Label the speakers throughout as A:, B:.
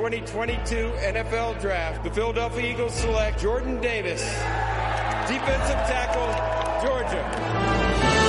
A: 2022 NFL Draft, the Philadelphia Eagles select Jordan Davis, defensive tackle, Georgia.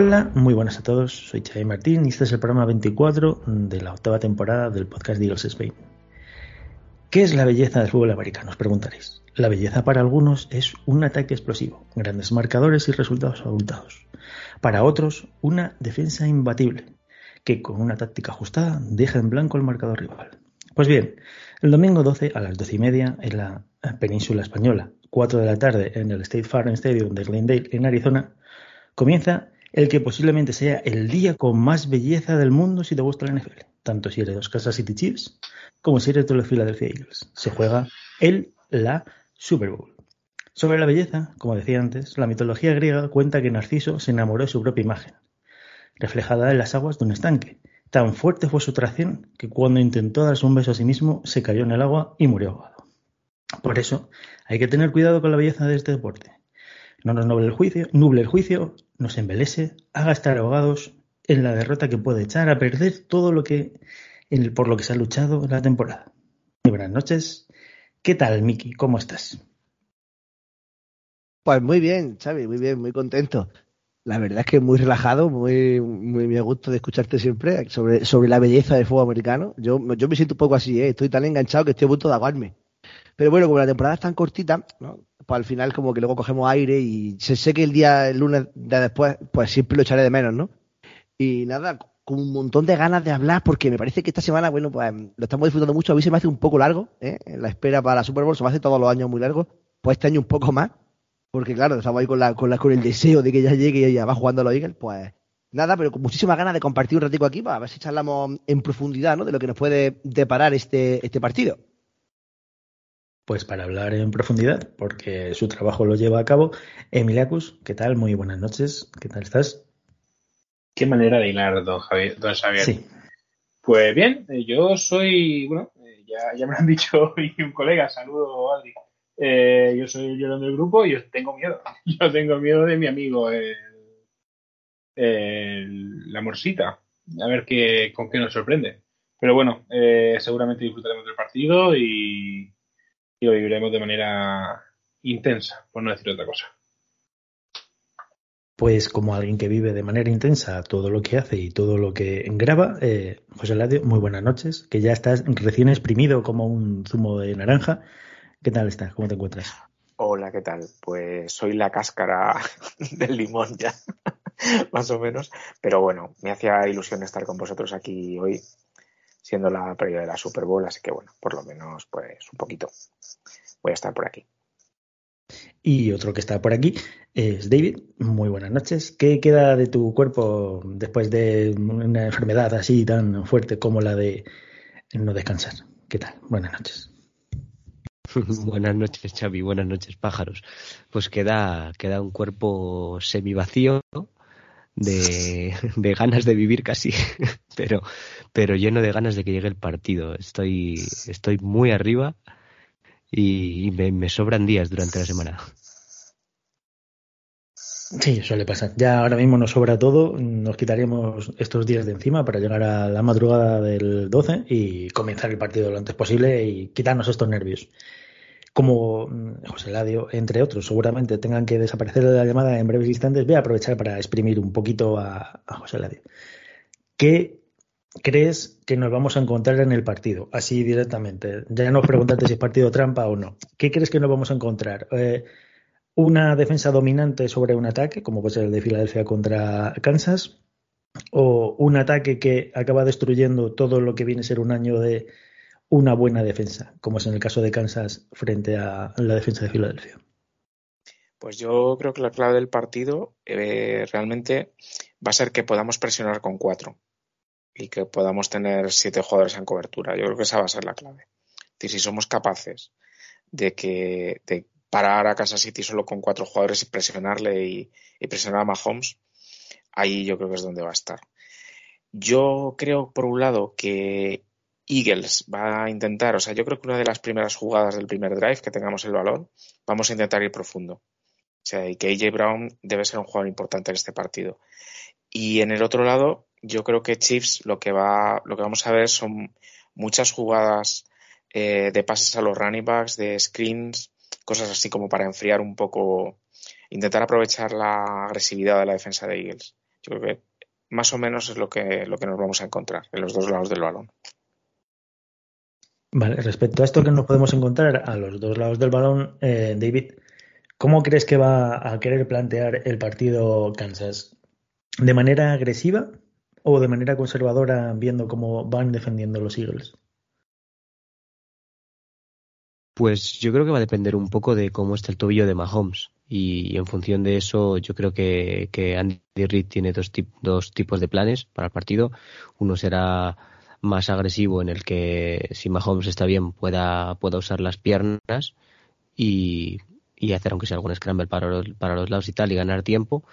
B: Hola, muy buenas a todos. Soy Xavi Martín y este es el programa 24 de la octava temporada del podcast de Eagles Spain. ¿Qué es la belleza del fútbol americano? Os preguntaréis. La belleza para algunos es un ataque explosivo, grandes marcadores y resultados abultados. Para otros, una defensa imbatible, que con una táctica ajustada deja en blanco el marcador rival. Pues bien, el domingo 12 a las 12 y media en la península española, 4 de la tarde en el State Farm Stadium de Glendale, en Arizona, comienza el que posiblemente sea el día con más belleza del mundo si te gusta la NFL, tanto si eres de los Kansas City Chiefs como si eres de los Philadelphia Eagles. Se juega el la Super Bowl. Sobre la belleza, como decía antes, la mitología griega cuenta que Narciso se enamoró de su propia imagen, reflejada en las aguas de un estanque. Tan fuerte fue su atracción que cuando intentó darse un beso a sí mismo se cayó en el agua y murió ahogado. Por eso hay que tener cuidado con la belleza de este deporte. No nos nuble el juicio, nuble el juicio, nos embelese, haga estar ahogados en la derrota que puede echar a perder todo lo que en, por lo que se ha luchado la temporada. Muy buenas noches. ¿Qué tal, Miki? ¿Cómo estás?
C: Pues muy bien, Xavi, muy bien, muy contento. La verdad es que muy relajado, muy, muy, muy a gusto de escucharte siempre sobre, sobre la belleza del fútbol americano. Yo, yo me siento un poco así, ¿eh? estoy tan enganchado que estoy a punto de aguarme. Pero bueno, como la temporada es tan cortita, pues al final como que luego cogemos aire y sé, sé que el día, el lunes de después, pues siempre lo echaré de menos, ¿no? Y nada, con un montón de ganas de hablar porque me parece que esta semana, bueno, pues lo estamos disfrutando mucho. A mí se me hace un poco largo, ¿eh? La espera para la Super Bowl se me hace todos los años muy largo. Pues este año un poco más. Porque claro, estamos ahí con, la, con, la, con el deseo de que ya llegue y ya va jugando a los Eagles, pues nada, pero con muchísimas ganas de compartir un ratico aquí para ver si charlamos en profundidad, ¿no? De lo que nos puede deparar este, este partido.
B: Pues para hablar en profundidad, porque su trabajo lo lleva a cabo, Emiliacus, ¿qué tal? Muy buenas noches, ¿qué tal estás?
D: Qué manera de hilar, don Javier. Don Xavier.
B: Sí.
D: Pues bien, yo soy, bueno, ya, ya me lo han dicho hoy un colega, saludo Adri. Eh, yo soy el llorón del grupo y yo tengo miedo. Yo tengo miedo de mi amigo, el, el, la morsita. A ver qué, con qué nos sorprende. Pero bueno, eh, seguramente disfrutaremos del partido y, y lo viviremos de manera intensa, por no decir otra cosa.
B: Pues como alguien que vive de manera intensa todo lo que hace y todo lo que graba, eh, José Ladio, muy buenas noches, que ya estás recién exprimido como un zumo de naranja. ¿Qué tal estás? ¿Cómo te encuentras?
E: Hola, ¿qué tal? Pues soy la cáscara del limón ya, más o menos. Pero bueno, me hacía ilusión estar con vosotros aquí hoy, siendo la previa de la Super Bowl, así que bueno, por lo menos pues un poquito voy a estar por aquí.
B: Y otro que está por aquí es David. Muy buenas noches. ¿Qué queda de tu cuerpo después de una enfermedad así tan fuerte como la de no descansar? ¿Qué tal? Buenas noches.
F: buenas noches, Xavi. Buenas noches, pájaros. Pues queda, queda un cuerpo semivacío de, de ganas de vivir casi, pero, pero lleno de ganas de que llegue el partido. Estoy, estoy muy arriba y, me, me, sobran días durante la semana.
B: Sí, suele pasar. Ya ahora mismo nos sobra todo, nos quitaríamos estos días de encima para llegar a la madrugada del 12 y comenzar el partido lo antes posible y quitarnos estos nervios. Como José Ladio, entre otros, seguramente tengan que desaparecer de la llamada en breves instantes, voy a aprovechar para exprimir un poquito a, José Ladio. ¿Qué crees que nos vamos a encontrar en el partido? Así directamente. Ya no preguntaste si es partido trampa o no. ¿Qué crees que nos vamos a encontrar? Eh, ¿Una defensa dominante sobre un ataque, como puede ser el de Filadelfia contra Kansas? o un ataque que acaba destruyendo todo lo que viene a ser un año de una buena defensa, como es en el caso de Kansas frente a la defensa de Filadelfia?
E: Pues yo creo que la clave del partido eh, realmente va a ser que podamos presionar con cuatro y que podamos tener siete jugadores en cobertura. Yo creo que esa va a ser la clave. Si somos capaces de que de parar a Kansas City solo con cuatro jugadores y presionarle y presionar a Mahomes, ahí yo creo que es donde va a estar. Yo creo, por un lado, que Eagles va a intentar, o sea, yo creo que una de las primeras jugadas del primer drive que tengamos el balón, vamos a intentar ir profundo. O sea, y que AJ Brown debe ser un jugador importante en este partido. Y en el otro lado, yo creo que Chiefs lo que va, lo que vamos a ver son muchas jugadas eh, de pases a los running backs, de screens, cosas así como para enfriar un poco, intentar aprovechar la agresividad de la defensa de Eagles. Yo creo que más o menos es lo que, lo que nos vamos a encontrar en los dos lados del balón.
B: Vale, respecto a esto que nos podemos encontrar a los dos lados del balón, eh, David, ¿cómo crees que va a querer plantear el partido Kansas? ¿De manera agresiva o de manera conservadora viendo cómo van defendiendo los Eagles?
F: Pues yo creo que va a depender un poco de cómo está el tobillo de Mahomes. Y, en función de eso, yo creo que, Andy Reid tiene dos tipos de planes para el partido. Uno será más agresivo en el que si Mahomes está bien pueda, pueda usar las piernas y, y hacer aunque sea algún scramble para los, para los lados y tal y ganar tiempo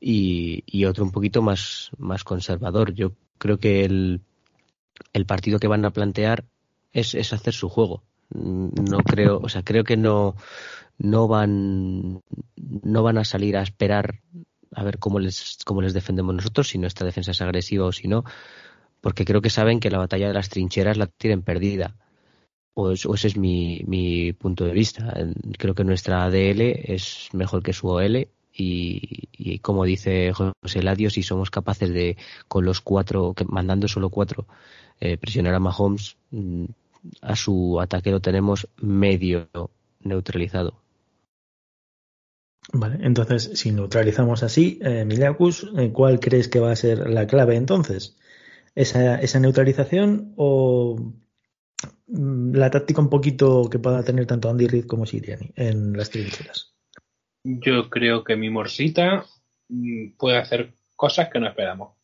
F: y, y otro un poquito más, más conservador. Yo creo que el, el partido que van a plantear es, es hacer su juego. No creo, o sea, creo que no, no van, no van a salir a esperar a ver cómo les, cómo les defendemos nosotros, si nuestra defensa es agresiva o si no porque creo que saben que la batalla de las trincheras la tienen perdida. O, ese es mi, mi, punto de vista. Creo que nuestra ADL es mejor que su OL y, como dice José Ladio, si somos capaces de, con los cuatro, mandando solo cuatro, eh, presionar a Mahomes, mm, a su ataque lo tenemos medio neutralizado.
B: Vale, entonces, si neutralizamos así, eh, eh ¿cuál crees que va a ser la clave entonces? Esa, esa neutralización o mm, la táctica un poquito que pueda tener tanto Andy Reid como Siriani en las trincheras?
D: Yo creo que mi morsita mm, puede hacer cosas que no esperamos.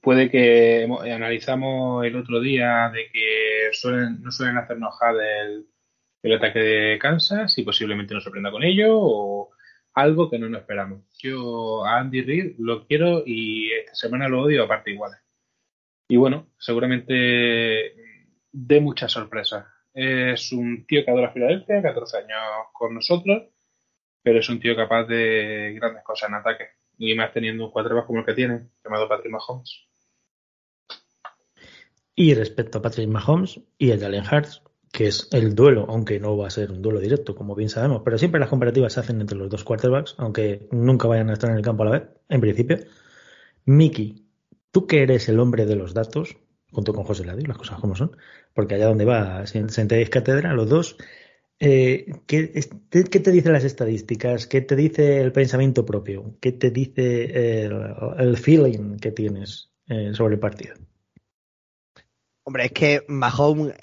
D: Puede que analizamos el otro día de que suelen, no suelen hacernos el, el ataque de Kansas y posiblemente nos sorprenda con ello o algo que no nos esperamos. Yo a Andy Reid lo quiero y esta semana lo odio a parte iguales. Y bueno, seguramente dé muchas sorpresas. Es un tío que adora Filadelfia, 14 años con nosotros, pero es un tío capaz de grandes cosas en ataque. Y más teniendo un quarterback como el que tiene, llamado Patrick Mahomes.
B: Y respecto a Patrick Mahomes y a Jalen Hurts, que es el duelo, aunque no va a ser un duelo directo, como bien sabemos, pero siempre las comparativas se hacen entre los dos quarterbacks, aunque nunca vayan a estar en el campo a la vez, en principio. Mickey Tú que eres el hombre de los datos, junto con José Ladio, las cosas como son, porque allá donde va, sentáis cátedra, los dos, eh, ¿qué, te dicen las estadísticas? ¿Qué te dice el pensamiento propio? ¿Qué te dice el, feeling que tienes eh, sobre el partido?
C: Hombre, es que Mahomes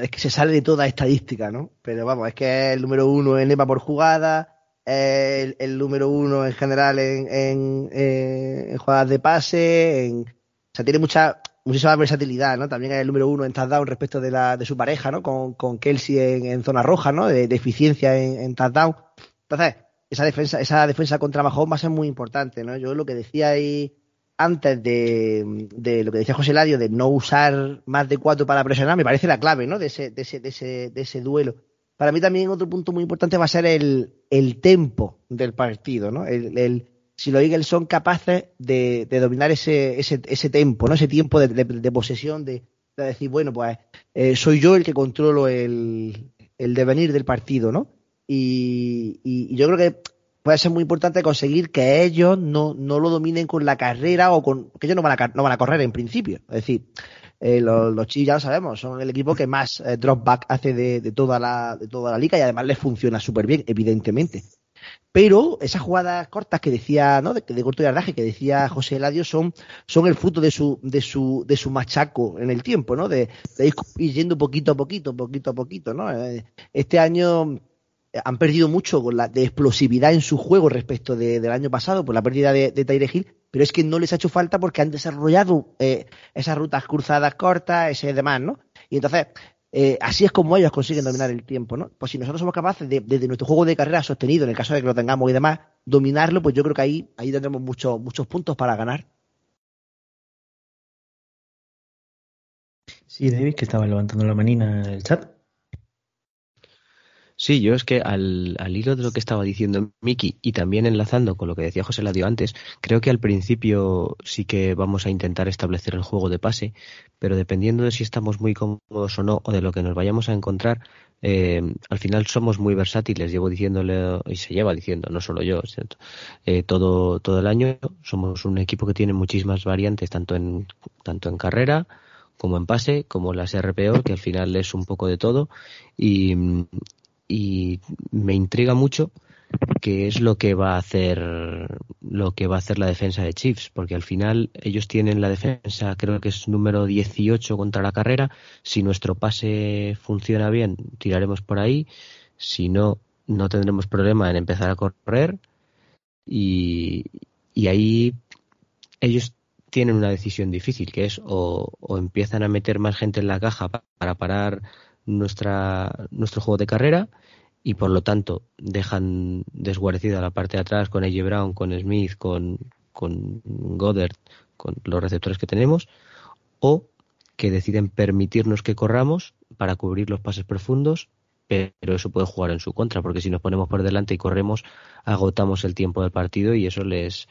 C: es que se sale de toda estadística, ¿no? Pero vamos, es que el número uno en EPA por jugada, el, número uno en general en, en, en, jugadas de pase, en, o sea, tiene mucha, muchísima versatilidad, ¿no? También es el número uno en touchdown respecto de, la, de su pareja, ¿no? Con, con Kelsey en, zona roja, ¿no? De, de eficiencia en, en touchdown. Entonces, esa defensa, esa defensa contra Mahomes va a ser muy importante, ¿no? Yo lo que decía ahí antes de, de lo que decía José Ladio, de no usar más de cuatro para presionar, me parece la clave, ¿no? De ese, de ese, de ese, de ese duelo. Para mí también otro punto muy importante va a ser el, el tempo del partido, ¿no? El, el, si los Eagles son capaces de, de dominar ese, ese, ese tempo, ¿no? Ese tiempo de, de, de posesión, de, decir, bueno, pues eh, soy yo el que controlo el, el devenir del partido, ¿no? Y, y, y, yo creo que puede ser muy importante conseguir que ellos no, no lo dominen con la carrera o con que ellos no van a, no van a correr en principio. Es decir, eh, los, los Chiefs ya lo sabemos, son el equipo que más eh, dropback hace de, de, toda la, de toda la liga y además les funciona súper bien, evidentemente. Pero esas jugadas cortas que decía, ¿no? De, de corto yardaje que decía José Eladio son, son el fruto de su, de su, de su machaco en el tiempo, ¿no? De, ir yendo poquito a poquito, poquito a poquito, ¿no? Eh, Este año han perdido mucho con la de explosividad en su juego respecto de- del año pasado por la pérdida de, de Tyre Hill, pero es que no les ha hecho falta porque han desarrollado eh, esas rutas cruzadas cortas, ese demás, ¿no? Y entonces, eh, así es como ellos consiguen dominar el tiempo, ¿no? Pues si nosotros somos capaces de, desde nuestro juego de carrera sostenido, en el caso de que lo tengamos y demás, dominarlo, pues yo creo que ahí, ahí tendremos muchos, muchos puntos para ganar.
B: Sí, David, que estaba levantando la manina en el chat.
F: Sí, yo es que al, al hilo de lo que estaba diciendo Miki y también enlazando con lo que decía José Ladio antes, creo que al principio sí que vamos a intentar establecer el juego de pase, pero dependiendo de si estamos muy cómodos o no, o de lo que nos vayamos a encontrar, eh, al final somos muy versátiles, llevo diciéndole, y se lleva diciendo, no solo yo. Eh, todo, todo el año somos un equipo que tiene muchísimas variantes, tanto en, tanto en carrera, como en pase, como las RPO, que al final es un poco de todo, y, y me intriga mucho qué es lo que va a hacer lo que va a hacer la defensa de Chiefs, porque al final ellos tienen la defensa, creo que es número 18 contra la carrera. Si nuestro pase funciona bien, tiraremos por ahí. Si no, no tendremos problema en empezar a correr. Y, y ahí ellos tienen una decisión difícil, que es o, o empiezan a meter más gente en la caja pa- para parar nuestra, nuestro juego de carrera y por lo tanto dejan desguarecida la parte de atrás con AJ Brown, con Smith, con, con Goddard, con los receptores que tenemos, o que deciden permitirnos que corramos para cubrir los pases profundos, pero eso puede jugar en su contra, porque si nos ponemos por delante y corremos, agotamos el tiempo del partido y eso les,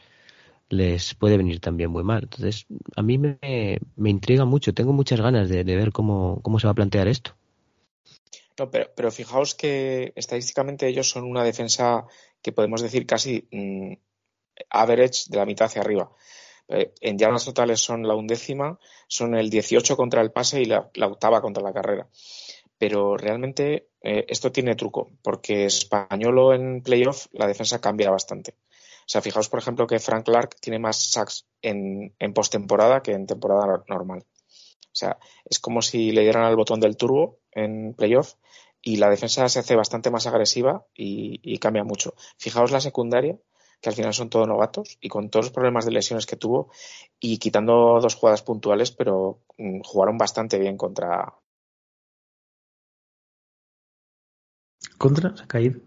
F: les puede venir también muy mal. Entonces, a mí me, me intriga mucho, tengo muchas ganas de, de ver cómo, cómo se va a plantear esto.
E: No, pero, fijaos que estadísticamente ellos son una defensa que podemos decir casi mm, average de la mitad hacia arriba. Eh, en yardas totales son la undécima, son el 18 contra el pase y la, la octava contra la carrera. Pero realmente eh, esto tiene truco, porque españolo en playoff la defensa cambia bastante. O sea, fijaos, por ejemplo, que Frank Clark tiene más sacks en, en postemporada que en temporada normal. O sea, es como si le dieran al botón del turbo en playoff y la defensa se hace bastante más agresiva y, cambia mucho. Fijaos la secundaria, que al final son todos novatos y con todos los problemas de lesiones que tuvo y quitando dos jugadas puntuales, pero mm, jugaron bastante bien contra.
B: ¿Contra? Se ha caído.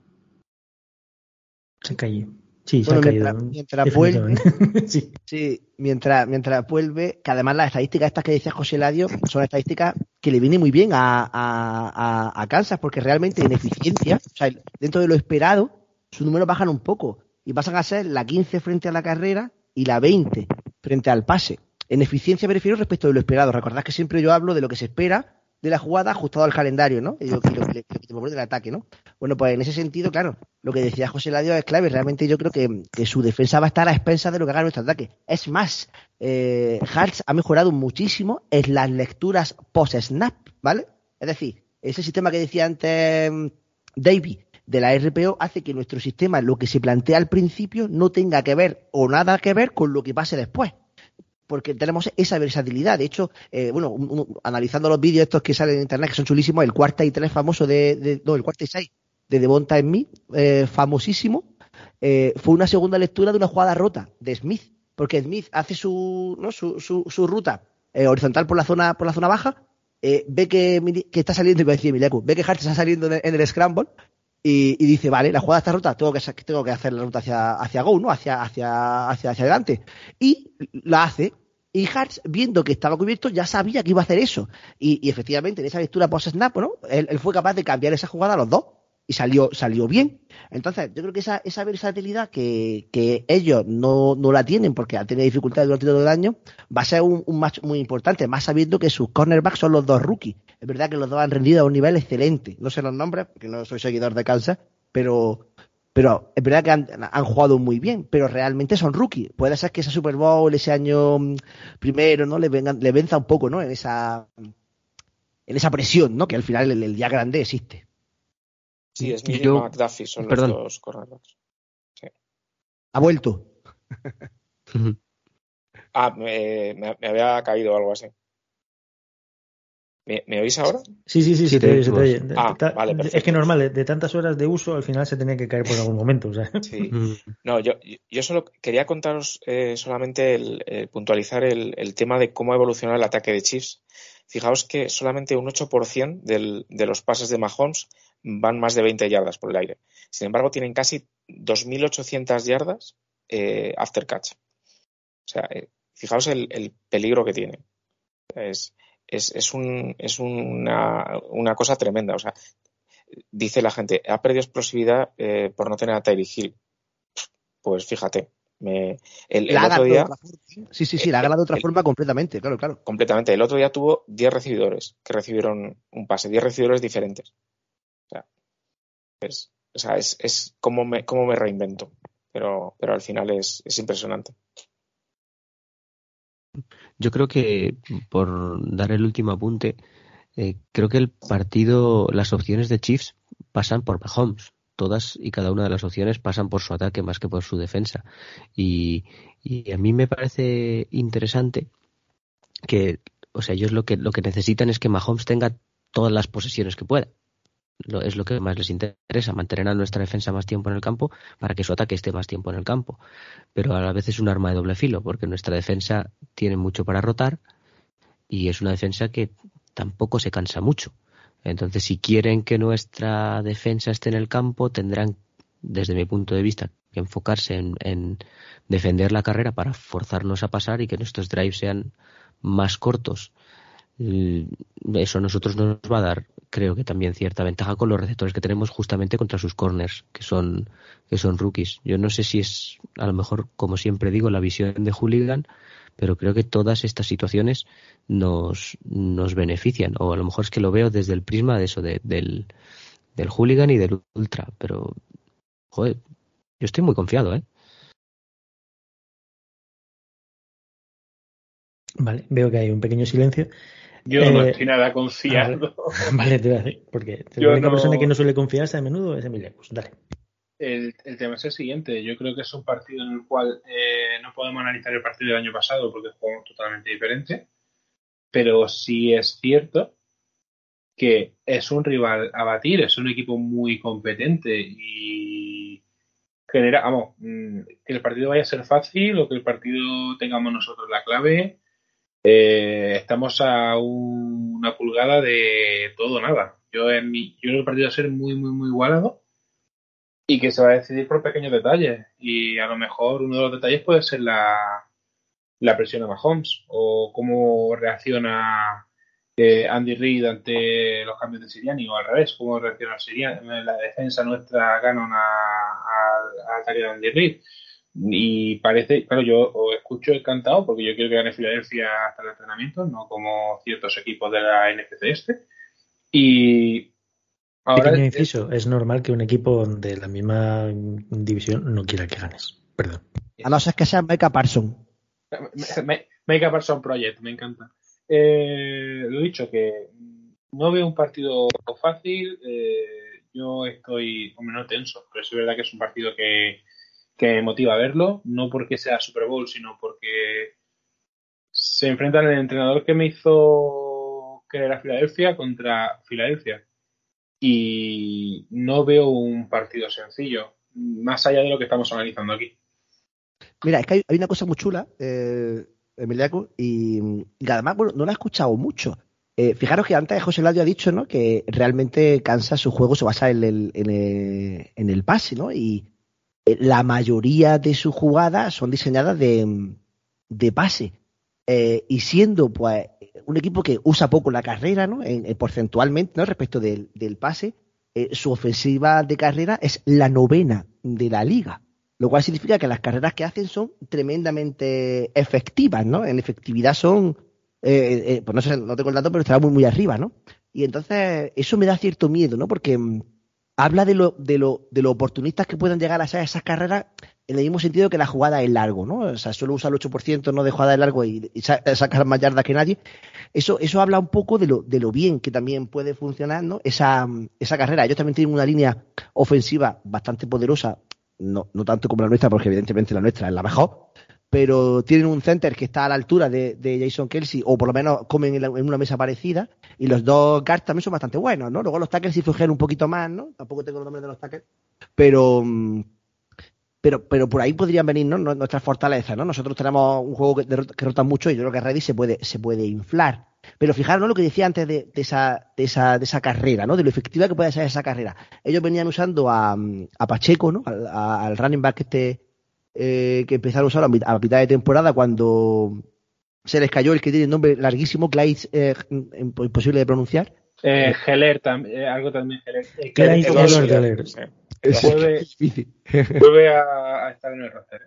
B: Se ha. Sí, se
C: Bueno,
B: caído.
C: mientras- vuelve-.
B: Sí,
C: mientras, mientras vuelve, que además las estadísticas estas que decía José Ladio son estadísticas que le vienen muy bien a, a, a, a Kansas, porque realmente en eficiencia, o sea, dentro de lo esperado, sus números bajan un poco y pasan a ser la 15 frente a la carrera y la 20 frente al pase. En eficiencia me refiero respecto de lo esperado. Recordad que siempre yo hablo de lo que se espera de la jugada ajustado al calendario, ¿no? Y lo, que te propone del ataque, ¿no? Bueno, pues en ese sentido, claro, lo que decía José Ladio es clave. Realmente yo creo que, que su defensa va a estar a expensas de lo que haga nuestro ataque. Es más, eh, Hartz ha mejorado muchísimo en las lecturas post-snap, ¿vale? Es decir, ese sistema que decía antes mm, Davey de la RPO hace que nuestro sistema, lo que se plantea al principio, no tenga que ver o nada que ver con lo que pase después porque tenemos esa versatilidad. De hecho, eh, bueno, un- analizando los vídeos estos que salen en internet, que son chulísimos, el cuarta y tres famoso de, no, el cuarta y seis de Devonta Smith, eh, famosísimo, eh, fue una segunda lectura de una jugada rota de Smith, porque Smith hace su, su, su, ruta horizontal por la zona, por la zona baja, ve que, que está saliendo, iba a decir Mileku, ve que Hart está saliendo en el scramble y, dice, vale, la jugada está rota, tengo que, tengo que hacer la ruta hacia, hacia Go, ¿no? Hacia, hacia, hacia, hacia adelante. Y la hace. Y Hartz, viendo que estaba cubierto, ya sabía que iba a hacer eso. Y, y efectivamente, en esa lectura post-snap, ¿no? Él, él fue capaz de cambiar esa jugada a los dos. Y salió, salió bien. Entonces, yo creo que esa, esa versatilidad que, que ellos no, no la tienen porque han tenido dificultades durante todo el año, va a ser un, match muy importante, más sabiendo que sus cornerbacks son los dos rookies. Es verdad que los dos han rendido a un nivel excelente. No sé los nombres, porque no soy seguidor de Kansas, pero, pero es verdad que han, han jugado muy bien, pero realmente son rookies. Puede ser que ese Super Bowl, ese año mm, primero, ¿no? Le, vengan, le venza un poco, ¿no? En esa, en esa presión, ¿no? Que al final el, el día grande existe.
E: Sí, Smith y
F: Yo-
E: McDuffie son
F: perdón.
E: los dos cornerbacks.
C: Ha vuelto.
E: ah, me, me, había caído algo así. ¿Me, oís ahora?
B: Sí, sí, sí, sí, te, te oye.
E: Ah, vale,
B: Es que normal, de tantas horas de uso, al final se tenía que caer por algún momento.
E: Sí. No, yo, yo solo quería contaros eh, solamente el, puntualizar el, el, tema de cómo ha evolucionado el ataque de Chiefs. Fijaos que solamente un 8% del, de los pases de Mahomes van más de 20 yardas por el aire. Sin embargo, tienen casi 2.800 yardas eh, after catch. O sea, eh, fijaos el, el, peligro que tiene. Es, es, es, un, es una, una, cosa tremenda. O sea, dice la gente, ha perdido explosividad eh, por no tener a Tyree Hill. Pues fíjate, me, el, el otro día.
C: Sí, sí, sí, la ha ganado de otra forma completamente, claro, claro.
E: Completamente. El otro día tuvo 10 recibidores que recibieron un pase, 10 recibidores diferentes. Es, como, me, reinvento. Pero, pero al final es, es impresionante.
F: Yo creo que, por dar el último apunte, eh, creo que el partido, las opciones de Chiefs pasan por Mahomes. Todas y cada una de las opciones pasan por su ataque más que por su defensa. Y, y a mí me parece interesante que, o sea, ellos lo que, lo que necesitan es que Mahomes tenga todas las posesiones que pueda es lo que más les interesa, mantener a nuestra defensa más tiempo en el campo para que su ataque esté más tiempo en el campo. Pero a la vez es un arma de doble filo, porque nuestra defensa tiene mucho para rotar y es una defensa que tampoco se cansa mucho. Entonces, si quieren que nuestra defensa esté en el campo, tendrán, desde mi punto de vista, que enfocarse en, en defender la carrera para forzarnos a pasar y que nuestros drives sean más cortos eso a nosotros nos va a dar, creo que también cierta ventaja con los receptores que tenemos justamente contra sus corners, que son, que son rookies. Yo no sé si es, a lo mejor, como siempre digo, la visión de Hooligan, pero creo que todas estas situaciones nos, nos benefician, o a lo mejor es que lo veo desde el prisma de eso, del, del hooligan y del ultra, pero, joder, yo estoy muy confiado, ¿eh?
B: Vale, veo que hay un pequeño silencio.
D: Yo no eh, estoy nada confiado.
B: Vale, te voy a decir, porque la única persona que no suele confiarse a menudo es Emilia. Pues dale.
D: El, el, tema es el siguiente. Yo creo que es un partido en el cual eh, no podemos analizar el partido del año pasado porque jugamos totalmente diferente. Pero sí es cierto que es un rival a batir, es un equipo muy competente y genera, vamos, mm, que el partido vaya a ser fácil o que el partido tengamos nosotros la clave eh, estamos a una pulgada de todo nada. Yo, en mi, yo creo que el partido va a ser muy, muy, muy igualado y que se va a decidir por pequeños detalles. Y a lo mejor uno de los detalles puede ser la, la presión a Mahomes o cómo reacciona eh, Andy Reid ante los cambios de Siriani o al revés, cómo reacciona Siriani, la defensa nuestra gana al ataque de Andy Reid. Y parece, claro, yo os escucho encantado porque yo quiero que gane Filadelfia hasta el entrenamiento, no como ciertos equipos de la NFC este. Y
B: ahora. Pequeño inciso, es normal que un equipo de la misma división no quiera que ganes. Perdón.
C: A no ser que sea Micah Parson.
D: Micah Parson Project, me encanta. Eh, lo he dicho, que no veo un partido fácil. Eh, yo estoy, hombre, no tenso, pero es verdad que es un partido que que me motiva a verlo, no porque sea Super Bowl, sino porque se enfrentan el entrenador que me hizo querer a Filadelfia contra Filadelfia. Y no veo un partido sencillo, más allá de lo que estamos analizando aquí.
C: Mira, es que hay, una cosa muy chula, eh, Emiliaco, y, además, bueno, no la he escuchado mucho. Eh, fijaros que antes José Ladio ha dicho ¿no? que realmente cansa su juego se basa en el, en el, pase, ¿no? Y, la mayoría de sus jugadas son diseñadas de, de pase. Eh, y siendo pues un equipo que usa poco la carrera, ¿no? En, porcentualmente, ¿no? Respecto del, del pase, eh, su ofensiva de carrera es la novena de la liga. Lo cual significa que las carreras que hacen son tremendamente efectivas, ¿no? En efectividad son, pues no sé, no tengo el dato, pero estará muy, muy arriba, ¿no? Y entonces eso me da cierto miedo, ¿no? Porque mm, habla de lo, de lo, de lo oportunistas que pueden llegar a ser esas carreras en el mismo sentido que la jugada es largo, ¿no? O sea, solo usa el 8% ¿no? de jugada de largo y, sacar más yardas que nadie. Eso, eso habla un poco de lo, de lo bien que también puede funcionar, ¿no? Esa, esa carrera. Ellos también tienen una línea ofensiva bastante poderosa no, no tanto como la nuestra, porque evidentemente la nuestra es la mejor, pero tienen un center que está a la altura de, Jason Kelsey, o por lo menos comen en, una mesa parecida, y los dos guards también son bastante buenos, ¿no? Luego los tackles sí fluyen un poquito más, ¿no? Tampoco tengo los nombres de los tackles, pero, pero, pero por ahí podrían venir ¿no? nuestras fortalezas, ¿no? Nosotros tenemos un juego que, que rota mucho y yo creo que Reddy se puede, se puede inflar. Pero fijaros ¿no? lo que decía antes de, esa, de, esa, de esa carrera, ¿no? De lo efectiva que puede ser esa carrera. Ellos venían usando a Pacheco, ¿no? Al, running back este eh, que empezaron a usar a, mitad de temporada cuando se les cayó el que tiene el nombre larguísimo, Clyde, eh, imposible de pronunciar.
D: Eh, Heller, eh, algo también Heller.
B: Clyde
D: Vuelve, vuelve a, a, estar en el roster.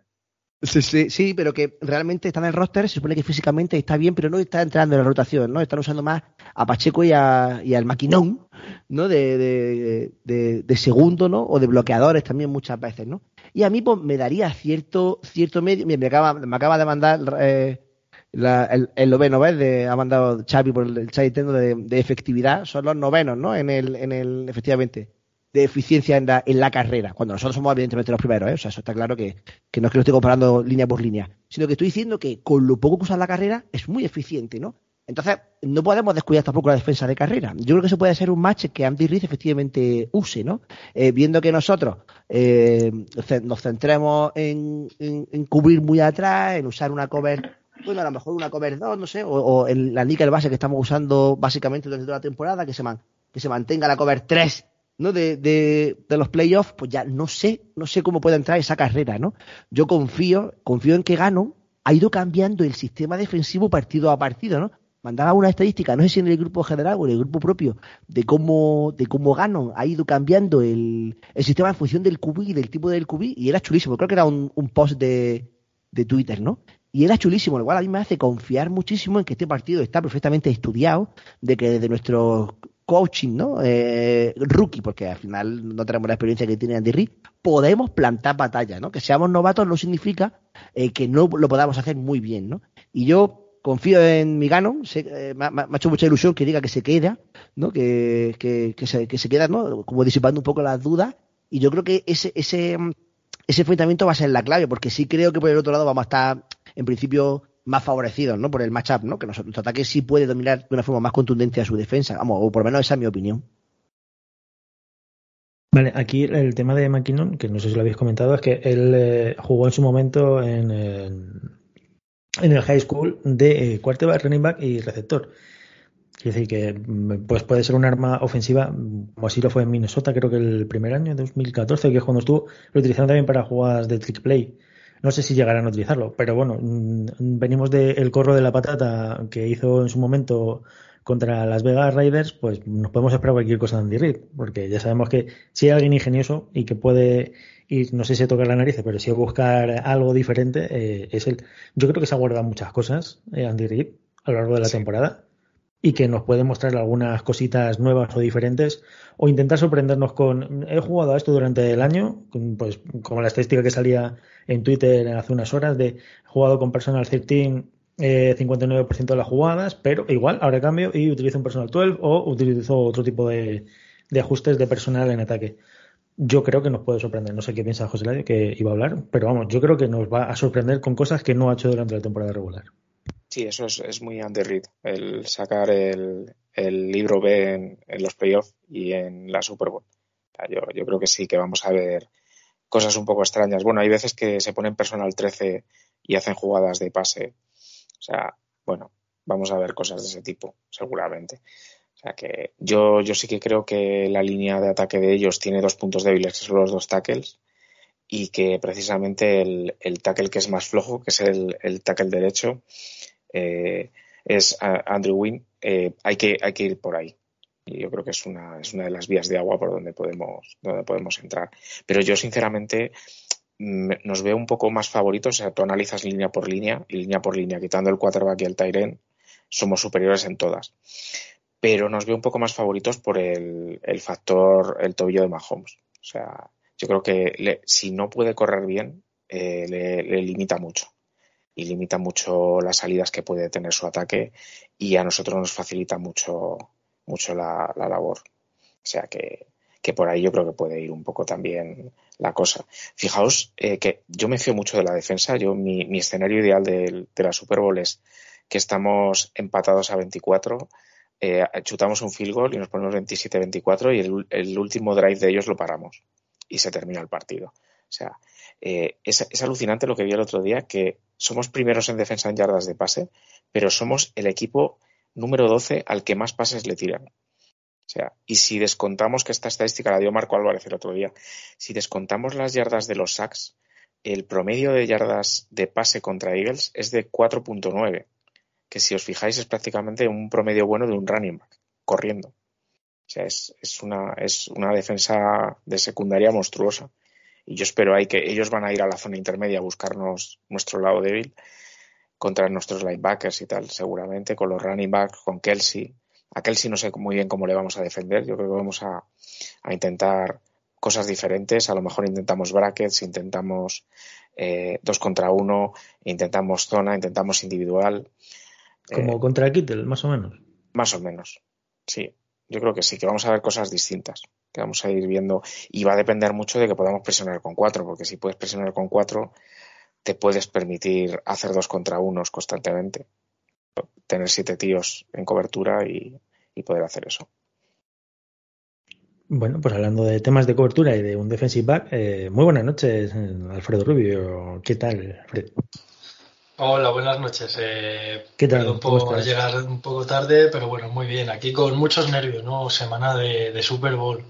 C: Sí, sí, sí, pero que realmente está en el roster, se supone que físicamente está bien, pero no está entrando en la rotación, ¿no? Están usando más a Pacheco y, a, al Maquinón, ¿no? De, de, segundo, ¿no? O de bloqueadores también muchas veces, ¿no? Y a mí pues, me daría cierto, cierto medio, me acaba, me acaba de mandar eh, el, el, noveno, ¿ves? De, ha mandado Xavi por el chat de, de efectividad, son los novenos, ¿no? En el, en el, efectivamente de eficiencia en la, en la carrera, cuando nosotros somos evidentemente los primeros, ¿eh? o sea, eso está claro que, no es que lo estoy comparando línea por línea, sino que estoy diciendo que con lo poco que usa la carrera es muy eficiente, ¿no? Entonces, no podemos descuidar tampoco la defensa de carrera. Yo creo que eso puede ser un match que Andy Reid efectivamente use, ¿no? Eh, viendo que nosotros eh, nos centremos en, cubrir muy atrás, en usar una cover, bueno, a lo mejor una cover 2, no sé, o, en la nickel base que estamos usando básicamente durante toda la temporada, que se, man, que se mantenga la cover 3 ¿no? De, de, de, los playoffs, pues ya no sé, no sé cómo puede entrar esa carrera, ¿no? Yo confío, confío en que Gano ha ido cambiando el sistema defensivo partido a partido, ¿no? Mandaba una estadística, no sé si en el grupo general o en el grupo propio, de cómo, de cómo Gano ha ido cambiando el, el sistema en función del QB y del tipo del QB, y era chulísimo, creo que era un, un post de, de Twitter, ¿no? Y era chulísimo, lo cual a mí me hace confiar muchísimo en que este partido está perfectamente estudiado, de que desde nuestro coaching, ¿no? Eh, rookie, porque al final no tenemos la experiencia que tiene Andy Reid, podemos plantar batalla, ¿no? Que seamos novatos no significa eh, que no lo podamos hacer muy bien, ¿no? Y yo confío en mi gano, eh, me, ha hecho mucha ilusión que diga que se queda, ¿no? Que, que, que, se, que se queda, ¿no? Como disipando un poco las dudas, y yo creo que ese, ese, ese enfrentamiento va a ser la clave, porque sí creo que por el otro lado vamos a estar, en principio, más favorecidos, ¿no? Por el matchup, ¿no? Que nuestro ataque sí puede dominar de una forma más contundente a su defensa, vamos, o por lo menos esa es mi opinión.
B: Vale, aquí el tema de McKinnon, que no sé si lo habéis comentado, es que él eh, jugó en su momento en, en, el high school de eh, running back y receptor. Quiere decir que mm, pues puede ser un arma ofensiva, como así lo fue en Minnesota, creo que el primer año, 2014, que es cuando estuvo, lo utilizaron también para jugadas de trick play. No sé si llegarán a utilizarlo, pero bueno, mm, venimos del corro de la patata que hizo en su momento contra las Vegas Raiders, pues nos podemos esperar cualquier cosa de Andy Reid, porque ya sabemos que si hay alguien ingenioso y que puede ir, no sé si tocar la nariz, pero si buscar algo diferente, eh, es él. Yo creo que se ha guardado muchas cosas, eh, Andy Reid, a lo largo de la temporada y que nos puede mostrar algunas cositas nuevas o diferentes o intentar sorprendernos con he jugado a esto durante el año pues como la estadística que salía en Twitter hace unas horas de jugado con personal 13 eh, 59% de las jugadas pero igual ahora cambio y utilizo un personal 12 o utilizo otro tipo de, de ajustes de personal en ataque yo creo que nos puede sorprender. No sé qué piensa José Ladio, que iba a hablar, pero vamos, yo creo que nos va a sorprender con cosas que no ha hecho durante la temporada regular.
E: Sí, eso es, muy Andy el sacar el, libro B en, los playoffs y en la Super Bowl. yo, yo creo que sí, que vamos a ver cosas un poco extrañas. Bueno, hay veces que se ponen personal 13 y hacen jugadas de pase. O sea, bueno, vamos a ver cosas de ese tipo, seguramente. O sea que yo, yo sí que creo que la línea de ataque de ellos tiene dos puntos débiles, que son los dos tackles, y que precisamente el, el tackle que es más flojo, que es el, el tackle derecho, eh, es Andrew Wynn, eh, hay, que, hay que ir por ahí. Y yo creo que es una, es una de las vías de agua por donde podemos, donde podemos entrar. Pero yo, sinceramente, nos veo un poco más favoritos. O sea, tú analizas línea por línea y línea por línea, quitando el quarterback y el Tyren, somos superiores en todas. Pero nos veo un poco más favoritos por el, factor, el tobillo de Mahomes. O sea, yo creo que si no puede correr bien, eh, le limita mucho y limita mucho las salidas que puede tener su ataque y a nosotros nos facilita mucho, mucho la, labor. O sea que, que por ahí yo creo que puede ir un poco también la cosa. Fijaos eh, que yo me fío mucho de la defensa. Yo mi, escenario ideal de, de, la Super Bowl es que estamos empatados a 24, eh, chutamos un field goal y nos ponemos 27-24 y el, el, último drive de ellos lo paramos y se termina el partido. O sea, eh, es, es, alucinante lo que vi el otro día, que somos primeros en defensa en yardas de pase, pero somos el equipo número 12 al que más pases le tiran. O sea, y si descontamos que esta estadística la dio Marco Álvarez el otro día, si descontamos las yardas de los sacks, el promedio de yardas de pase contra Eagles es de 4.9, que si os fijáis es prácticamente un promedio bueno de un running back, corriendo. O sea, es, una, es una defensa de secundaria monstruosa. Y yo espero ahí que ellos van a ir a la zona intermedia a buscarnos nuestro lado débil contra nuestros linebackers y tal, seguramente, con los running backs, con Kelsey a Kelsey no sé muy bien cómo le vamos a defender. Yo creo que vamos a, a intentar cosas diferentes. A lo mejor intentamos brackets, intentamos eh, dos contra uno, intentamos zona, intentamos individual.
B: Como eh, contra Kittel, más o menos.
E: Más o menos, sí. Yo creo que sí, que vamos a ver cosas distintas, que vamos a ir viendo. Y va a depender mucho de que podamos presionar con cuatro, porque si puedes presionar con cuatro, te puedes permitir hacer dos contra unos constantemente tener siete tíos en cobertura y, y poder hacer eso.
B: Bueno, pues hablando de temas de cobertura y de un defensive back, eh, muy buenas noches, Alfredo Rubio. ¿Qué tal, Alfredo?
G: Hola, buenas noches. Eh, ¿Qué tal? Un poco llegar un poco tarde, pero bueno, muy bien. Aquí con muchos nervios, ¿no? Semana de, de, Super Bowl.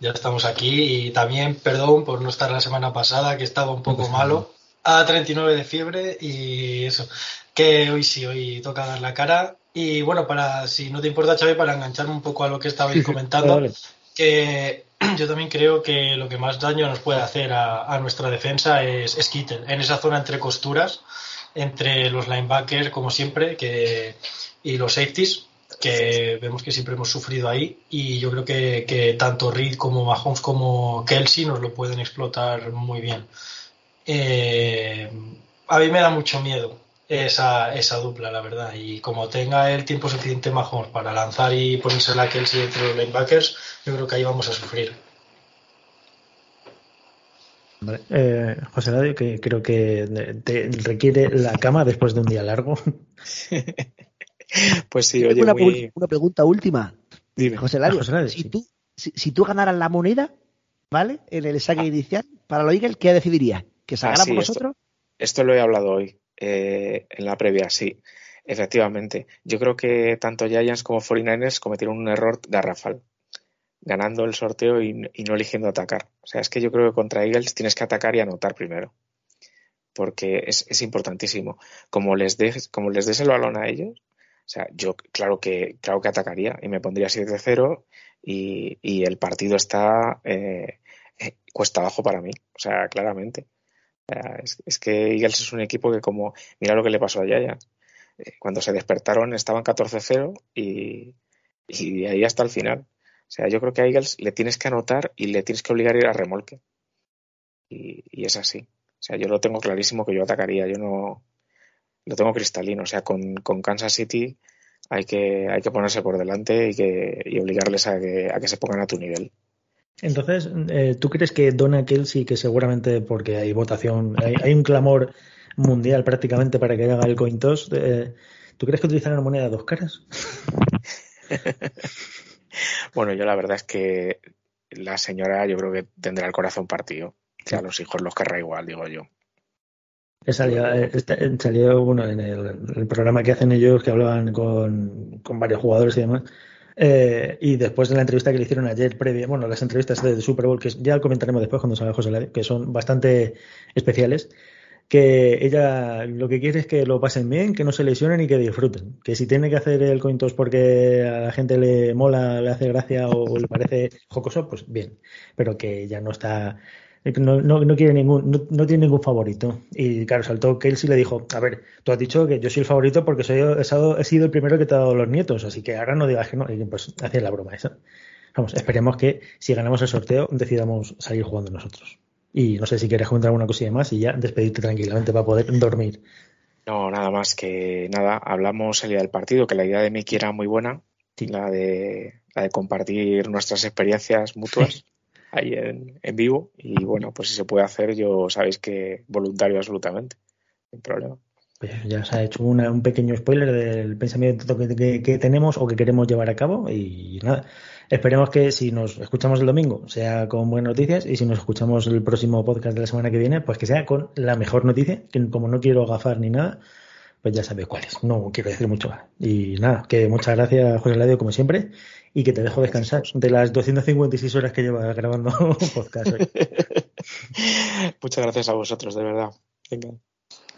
G: Ya estamos aquí y también perdón por no estar la semana pasada, que estaba un poco malo. A 39 de fiebre y eso que hoy sí, hoy toca dar la cara. Y bueno, para si no te importa, Xavi, para engancharme un poco a lo que estabais comentando, que yo también creo que lo que más daño nos puede hacer a, nuestra defensa es, es Kittel, en esa zona entre costuras, entre los linebackers, como siempre, que, y los safeties, que vemos que siempre hemos sufrido ahí. Y yo creo que, que tanto Reed como Mahomes como Kelsey nos lo pueden explotar muy bien. Eh, a mí me da mucho miedo esa, esa dupla, la verdad. Y como tenga el tiempo suficiente Mahomes para lanzar y ponerse la Kelsey entre los linebackers, yo creo que ahí vamos a sufrir.
B: Vale. Eh, José Radio, que creo que te requiere la cama después de un día largo.
E: pues sí, oye,
C: una,
E: muy...
C: una pregunta última.
E: Dime.
C: José Lario,
B: Ah, José
C: si,
B: sí.
C: tú, si, si tú ganaras la moneda, ¿vale? En el saque inicial, para los Eagles, ¿qué decidirías? ¿Que se
E: Ah, sí,
C: por
E: esto-
C: nosotros?
E: Esto lo he hablado hoy, eh, en la previa, sí, efectivamente. Yo creo que tanto Giants como 49ers cometieron un error garrafal, ganando el sorteo y, no eligiendo atacar. O sea, es que yo creo que contra Eagles tienes que atacar y anotar primero, porque es, importantísimo. Como les des, como les des el balón a ellos, o sea, yo claro que, claro que atacaría y me pondría 7-0 y, y el partido está eh, eh, cuesta abajo para mí, o sea, claramente. Es, que Eagles es un equipo que como, mira lo que le pasó a Giants. Eh, Cuando se despertaron estaban 14-0 y, y de ahí hasta el final. O sea, yo creo que a Eagles le tienes que anotar y le tienes que obligar a ir a remolque. Y, y es así. O sea, yo lo tengo clarísimo que yo atacaría. Yo no lo tengo cristalino. O sea, con, con Kansas City hay que, hay que ponerse por delante y, que, y obligarles a que, a que se pongan a tu nivel.
B: Entonces, eh, ¿tú crees que Donna Kelsey, que seguramente porque hay votación, hay, hay un clamor mundial prácticamente para que haga el coin toss, eh, ¿tú crees que utilizan una moneda de dos caras?
E: Bueno, yo la verdad es que la señora yo creo que tendrá el corazón partido. Sea, a los hijos los querrá igual, digo yo.
B: Salió, eh, este- salió bueno, en el, el programa que hacen ellos, que hablaban con, con varios jugadores y demás. Eh, y después de la entrevista que le hicieron ayer, previa, bueno, las entrevistas de Super Bowl, que ya comentaremos después cuando salga José Ladio, que son bastante especiales, que ella lo que quiere es que lo pasen bien, que no se lesionen y que disfruten. Que si tiene que hacer el coin toss porque a la gente le mola, le hace gracia o le parece jocoso, pues bien. Pero que ya no está no, no, no quiere ningún, no, no tiene ningún favorito. Y claro, saltó Kelsey y le dijo, a ver, tú has dicho que yo soy el favorito porque soy, he, sido, el primero que te ha dado los nietos, así que ahora no digas que no. Y pues hacía la broma esa. Vamos, esperemos que si ganamos el sorteo decidamos salir jugando nosotros. Y no sé si quieres comentar alguna cosilla más y ya despedirte tranquilamente para poder dormir.
E: No, nada más que nada. Hablamos el día del partido, que la idea de Mickey era muy buena,
B: Sí.
E: la de la de compartir nuestras experiencias mutuas. ahí en, en, vivo y bueno, pues si se puede hacer, yo sabéis que voluntario absolutamente, sin problema.
B: Pues ya se ha hecho un pequeño spoiler del pensamiento que, tenemos o que queremos llevar a cabo y nada. Esperemos que si nos escuchamos el domingo sea con buenas noticias y si nos escuchamos el próximo podcast de la semana que viene, pues que sea con la mejor noticia, que como no quiero gafar ni nada, pues ya sabéis cuál es. No quiero decir mucho más. Y nada, que muchas gracias José Ladio como siempre y que te dejo descansar de las 256 horas que llevas grabando podcast hoy.
E: muchas gracias a vosotros, de verdad. Venga.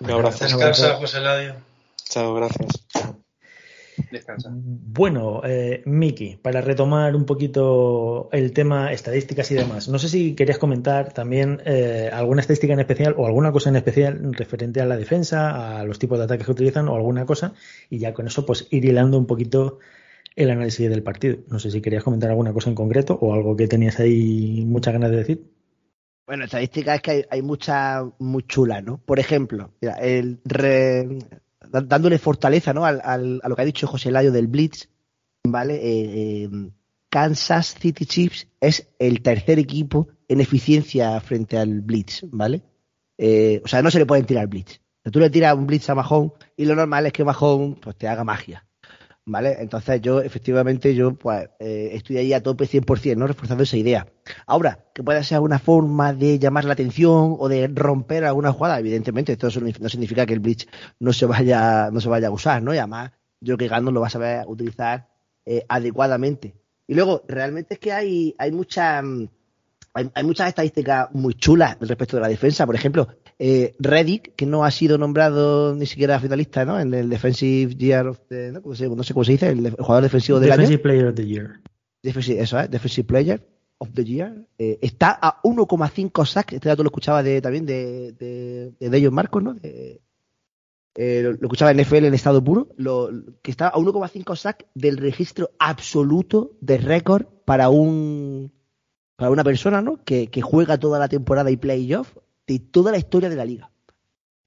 G: Un abrazo. Descansa, José Ladio.
E: Chao, gracias.
B: Descansa. Bueno, eh, Miki, para retomar un poquito el tema estadísticas y demás, no sé si querías comentar también eh, alguna estadística en especial o alguna cosa en especial referente a la defensa, a los tipos de ataques que utilizan o alguna cosa, y ya con eso pues ir hilando un poquito el análisis del partido. No sé si querías comentar alguna cosa en concreto o algo que tenías ahí muchas ganas de decir.
C: Bueno, estadística es que hay, hay mucha muy chula, ¿no? Por ejemplo, el dándole fortaleza, ¿no? Al, a lo que ha dicho José Layo del Blitz, ¿vale? Eh, eh, Kansas City Chiefs es el tercer equipo en eficiencia frente al Blitz, ¿vale? Eh, o sea, no se le pueden tirar Blitz. Tú le tiras un Blitz a Mahon y lo normal es que Mahon pues, te haga magia. ¿Vale? Entonces yo, efectivamente, yo pues eh, estoy ahí a tope 100%, ¿no? Reforzando esa idea. Ahora, que pueda ser una forma de llamar la atención o de romper alguna jugada, evidentemente, esto no significa que el Blitz no se vaya, no se vaya a usar, ¿no? Y además, yo creo que Gandon lo va a saber utilizar eh, adecuadamente. Y luego, realmente es que hay, hay mucha hay, muchas estadísticas muy chulas respecto de la defensa. Por ejemplo, eh, Reddick, que no ha sido nombrado ni siquiera finalista ¿no? en el Defensive Year of the, ¿no? sé cómo se dice, el, jugador defensivo del
B: Defensive Player of the Year.
C: Defensive, eso, ¿eh? Defensive Player of the Year. Eh, está a 1,5 sacks. Este dato lo escuchaba de, también de, de, de ellos Marcos, ¿no? De, eh, lo, escuchaba en NFL en estado puro, lo, que está a 1,5 sacks del registro absoluto de récord para un para una persona ¿no? que, juega toda la temporada y playoff de toda la historia de la liga.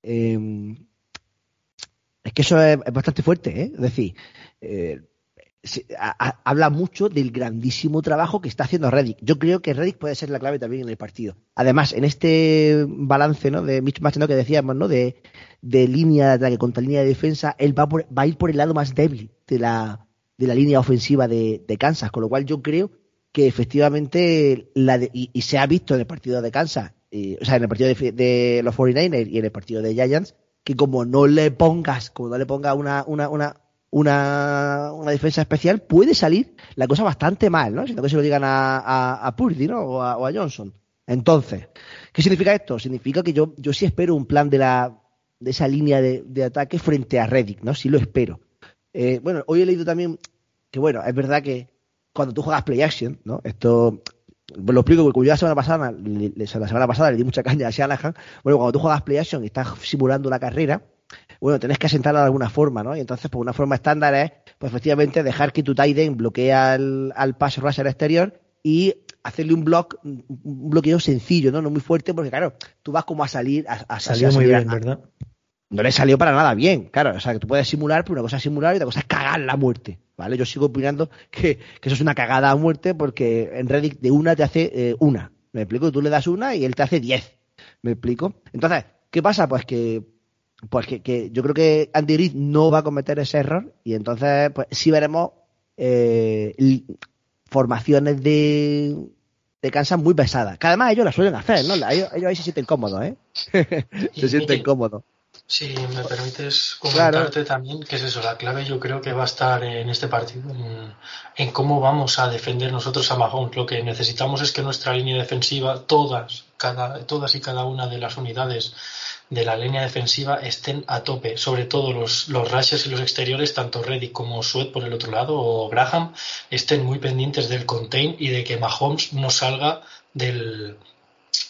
C: Em, es que eso es, bastante fuerte, ¿eh? Es decir, eh, habla mucho del grandísimo trabajo que está haciendo Reddick. Yo creo que Reddick puede ser la clave también en el partido. Además, en este balance ¿no? de Mitch Match que decíamos, ¿no? De, línea de ataque contra línea de defensa, él va, va a ir por el lado más débil de la, de la línea ofensiva de, de Kansas, con lo cual yo creo que efectivamente, la y, se ha visto en el partido de Kansas, o sea, en el partido de, los 49ers y en el partido de Giants, que como no le pongas, como no le pongas una, una, una, una, una defensa especial, puede salir la cosa bastante mal, ¿no? Siento que se lo digan a, a, Purdy, ¿no? O a, o a, Johnson. Entonces, ¿qué significa esto? Significa que yo, yo sí espero un plan de la de esa línea de, de ataque frente a Reddick, ¿no? Sí lo espero. Eh, bueno, hoy he leído también que, bueno, es verdad que cuando tú juegas play action, ¿no? Esto lo explico porque como yo la semana pasada, la semana pasada le di mucha caña a Shanahan. Bueno, cuando tú juegas play action y estás simulando la carrera, bueno, tenés que asentarla de alguna forma, ¿no? Y entonces, pues una forma estándar es, pues efectivamente, dejar que tu tight end bloquee al, al pass rusher exterior y hacerle un block, un bloqueo sencillo, ¿no? No muy fuerte, porque claro, tú vas como a salir a, a
B: Salió muy bien, ¿verdad?
C: No le salió para nada bien, claro. O sea, que tú puedes simular, pero una cosa es simular y otra cosa es cagar la muerte. ¿vale? Yo sigo opinando que, eso es una cagada a muerte porque en Reddit de una te hace eh, una. ¿Me explico? Tú le das una y él te hace diez. ¿Me explico? Entonces, ¿qué pasa? Pues que pues que, yo creo que Andy Reid no va a cometer ese error y entonces pues sí veremos eh, formaciones de, de Kansas muy pesadas. Que además ellos las suelen hacer, ¿no? Ellos, ahí se sienten cómodos, ¿eh? se sienten cómodos.
G: Si me permites comentarte también, que es eso, la clave yo creo que va a estar en este partido, en, cómo vamos a defender nosotros a Mahomes. Lo que necesitamos es que nuestra línea defensiva, todas, cada, todas y cada una de las unidades de la línea defensiva estén a tope, sobre todo los, los rushes y los exteriores, tanto Reddy como Sweat por el otro lado o Graham, estén muy pendientes del contain y de que Mahomes no salga del,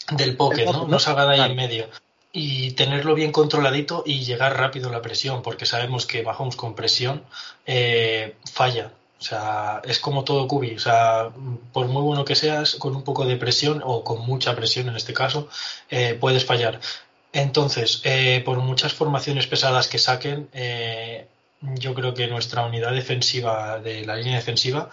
G: del pocket, ¿no? ¿no? salga de ahí en medio y tenerlo bien controladito y llegar rápido a la presión, porque sabemos que Mahomes con presión eh, falla. O sea, es como todo cubi. O sea, por muy bueno que seas, con un poco de presión o con mucha presión en este caso, eh, puedes fallar. Entonces, eh, por muchas formaciones pesadas que saquen, yo creo que nuestra unidad defensiva de la línea defensiva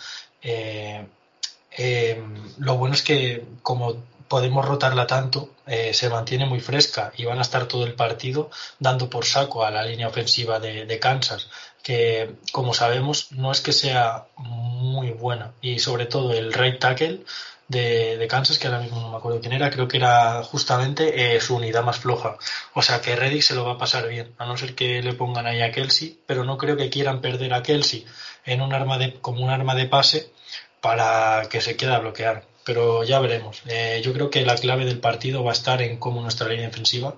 G: lo bueno es que como podemos rotarla tanto, eh, se mantiene muy fresca y van a estar todo el partido dando por saco a la línea ofensiva de, Kansas, que como sabemos no es que sea muy buena y sobre todo el right tackle de, Kansas, que ahora mismo no me acuerdo quién era, creo que era justamente eh, su unidad más floja. O sea que Reddick se lo va a pasar bien, a no ser que le pongan ahí a Kelsey, pero no creo que quieran perder a Kelsey en un arma de, como un arma de pase para que se quede a bloquear pero ya veremos. Eh, yo creo que la clave del partido va a estar en cómo nuestra línea defensiva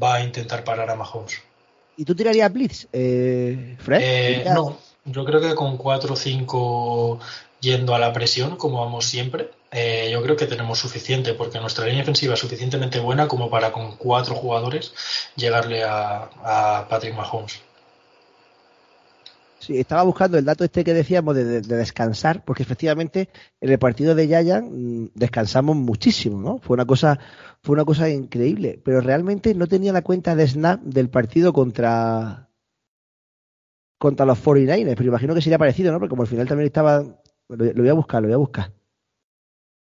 G: va a intentar parar a Mahomes.
C: ¿Y tú tirarías Blitz, eh, Fred?
G: Eh, no, yo creo que con 4 o 5 yendo a la presión, como vamos siempre, yo creo que tenemos suficiente, porque nuestra línea defensiva es suficientemente buena como para con cuatro jugadores llegarle a, a Patrick Mahomes.
C: Sí, estaba buscando el dato este que decíamos de, descansar, porque efectivamente en el partido de Yayan mm, descansamos muchísimo, ¿no? Fue una cosa, fue una cosa increíble, pero realmente no tenía la cuenta de snap del partido contra contra los 49ers, pero imagino que sería parecido, ¿no? Porque como al final también estaba lo, voy a buscar, lo voy a buscar.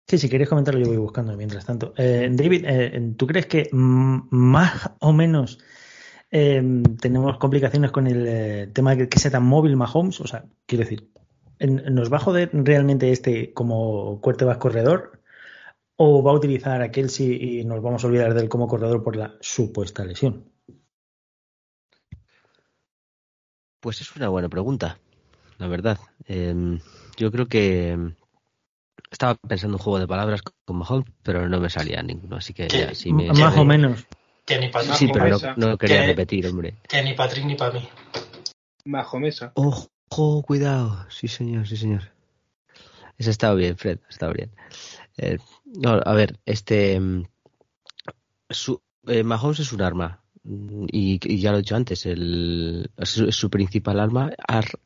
B: Sí, si queréis comentarlo yo voy buscando mientras tanto. Eh, David, eh, ¿tú crees que más o menos Em, tenemos complicaciones con el eh, tema de que sea tan móvil Mahomes. O sea, quiero decir, ¿nos va a joder realmente este como más corredor? ¿O va a utilizar a Kelsey y nos vamos a olvidar de él como corredor por la supuesta lesión?
F: Pues es una buena pregunta, la verdad. Em, yo creo que estaba pensando un juego de palabras con Mahomes, pero no me salía ninguno, así que ya, me,
B: más o menos.
G: Que ni para
F: Sí, pero no, quería repetir, hombre.
G: Que ni Patrick ni para mí.
D: Bajo mesa.
F: Ojo, cuidado. Sí, señor, sí, señor. Ese ha estado bien, Fred, ha estado bien. Eh, no, a ver, este. Mm, su, eh, Mahomes es un arma. Y, ya lo he dicho antes, el, es, su principal arma,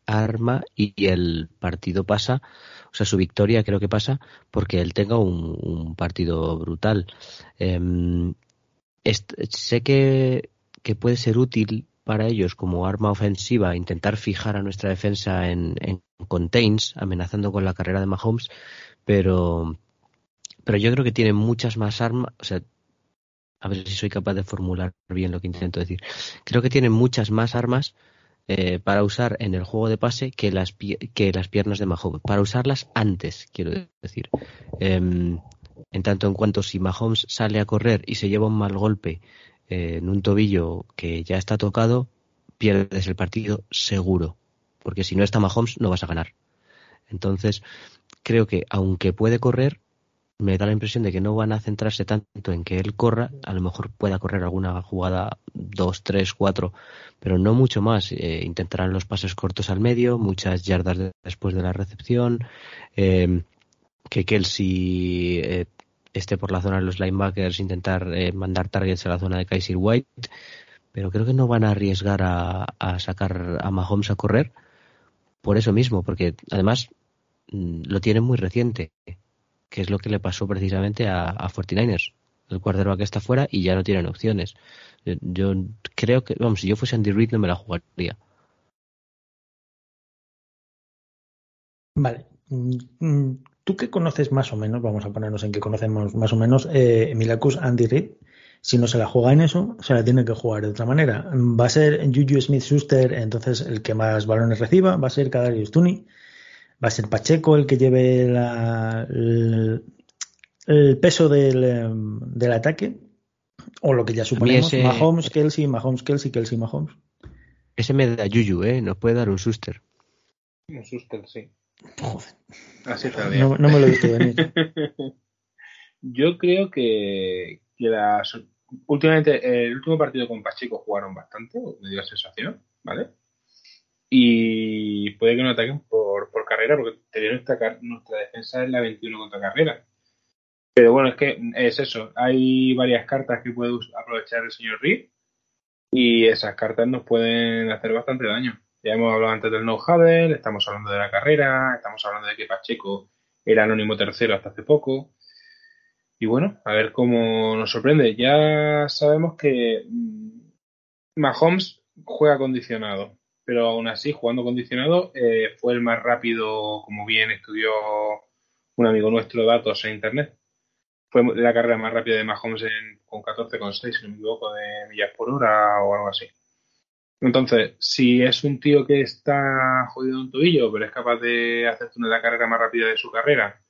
F: arma y, el partido pasa, o sea, su victoria creo que pasa porque él tenga un, partido brutal. Em, sé que, que, puede ser útil para ellos como arma ofensiva intentar fijar a nuestra defensa en, en contains, amenazando con la carrera de Mahomes, pero, pero yo creo que tienen muchas más armas, o sea, a ver si soy capaz de formular bien lo que intento decir. Creo que tienen muchas más armas eh, para usar en el juego de pase que las, que las piernas de Mahomes, para usarlas antes, quiero decir. Em, en tanto en cuanto si Mahomes sale a correr y se lleva un mal golpe eh, en un tobillo que ya está tocado, pierdes el partido seguro, porque si no está Mahomes no vas a ganar. Entonces, creo que aunque puede correr, me da la impresión de que no van a centrarse tanto en que él corra, a lo mejor pueda correr alguna jugada 2, 3, 4, pero no mucho más. Eh, intentarán los pases cortos al medio, muchas yardas después de la recepción, eh, que Kelsey eh, esté por la zona de los linebackers, intentar eh, mandar targets a la zona de Kaiser White, pero creo que no van a arriesgar a, sacar a Mahomes a correr por eso mismo, porque además mm, lo tienen muy reciente, que es lo que le pasó precisamente a, a 49ers. El quarterback está fuera y ya no tienen opciones. Yo creo que, vamos, si yo fuese Andy Reid no me la jugaría.
B: Vale. Mm, mm, tú que conoces más o menos, vamos a ponernos en que conocemos más o menos, eh, Milacus Andy Reid, si no se la juega en eso, se la tiene que jugar de otra manera. Va a ser Juju Smith Schuster, entonces el que más balones reciba, va a ser Kadarius Tuni, va a ser Pacheco el que lleve el, peso del, ataque, o lo que ya suponemos, Mahomes, Kelsey, Mahomes, Kelsey, Kelsey, Mahomes.
F: Ese me da Juju, ¿eh? Nos puede dar un Schuster.
D: Un Schuster, sí.
B: Así no, no, me lo he visto venir.
D: Yo creo que, las, últimamente el último partido con Pacheco jugaron bastante, me dio la sensación, ¿vale? Y puede que no ataquen por, por carrera, porque nuestra, nuestra defensa es la 21 contra carrera. Pero bueno, es que es eso. Hay varias cartas que puede aprovechar el señor Reed y esas cartas nos pueden hacer bastante daño. Ya hemos hablado antes del no-huddle, estamos hablando de la carrera, estamos hablando de que Pacheco era anónimo tercero hasta hace poco. Y bueno, a ver cómo nos sorprende. Ya sabemos que mm, Mahomes juega condicionado, pero aún así, jugando condicionado, eh, fue el más rápido, como bien estudió un amigo nuestro datos en internet. Fue la carrera más rápida de Mahomes en, con 14,6, si no me equivoco, de millas por hora o algo así. Entonces, si es un tío que está jodido en un tobillo, pero es capaz de hacer una la carrera más rápida de su carrera,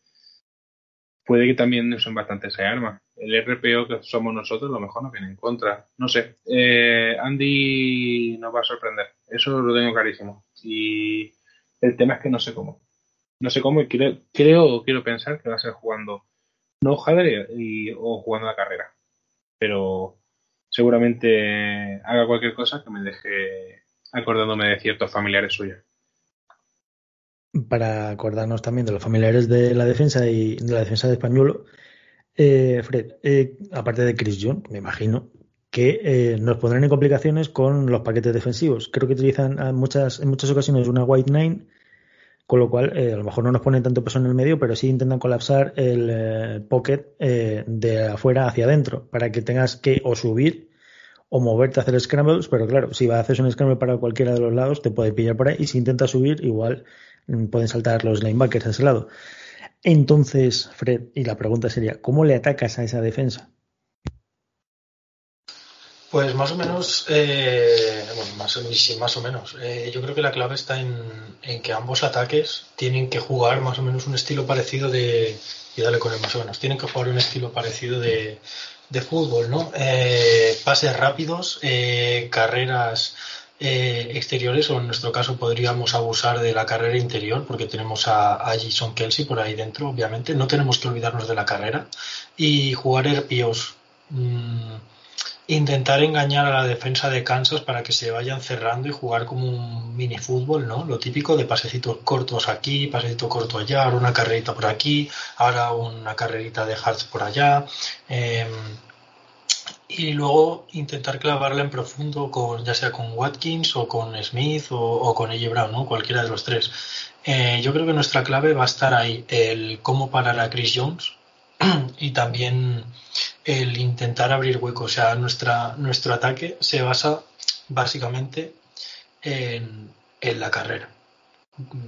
D: puede que también usen bastante esa arma. El RPO que somos nosotros, lo mejor nos viene en contra. No sé. Eh, Andy nos va a sorprender. Eso lo tengo clarísimo. Y el tema es que no sé cómo. No sé cómo y creo, creo quiero pensar que va a ser jugando no Hadley y, o jugando la carrera. Pero seguramente haga cualquier cosa que me deje acordándome de ciertos familiares suyos.
B: Para acordarnos también de los familiares de la defensa y de la defensa de Españolo, eh, Fred, eh, aparte de Chris John, me imagino que eh, nos pondrán en complicaciones con los paquetes defensivos. Creo que utilizan muchas, en muchas ocasiones una White Nine, con lo cual a lo mejor no nos ponen tanto peso en el medio, pero sí intentan colapsar el pocket de afuera hacia adentro para que tengas que o subir o moverte a hacer scrambles, pero claro, si vas a hacer un scramble para cualquiera de los lados, te puede pillar por ahí y si intentas subir, igual mm, pueden saltar los linebackers a ese lado. Entonces, Fred, y la pregunta sería, ¿cómo le atacas a esa defensa?
G: Pues más o menos, eh, bueno, más, sí, más o menos. Eh, yo creo que la clave está en, que ambos ataques tienen que jugar más o menos un estilo parecido de, y dale con el más o menos, tienen que jugar un estilo parecido de, de fútbol, ¿no? Eh, pases rápidos, eh, carreras eh, exteriores, o en nuestro caso podríamos abusar de la carrera interior, porque tenemos a, a Jason Kelsey por ahí dentro, obviamente. No tenemos que olvidarnos de la carrera. Y jugar herpios. Mmm, intentar engañar a la defensa de Kansas para que se vayan cerrando y jugar como un mini fútbol, ¿no? Lo típico de pasecitos cortos aquí, pasecito corto allá, ahora una carrerita por aquí, ahora una carrerita de Hearts por allá. Em, y luego intentar clavarla en profundo con ya sea con Watkins o con Smith o, con AJ Brown, ¿no? Cualquiera de los tres. Eh, yo creo que nuestra clave va a estar ahí, el cómo parar a Chris Jones y también el intentar abrir huecos. O sea, nuestra, nuestro ataque se basa básicamente en, la carrera.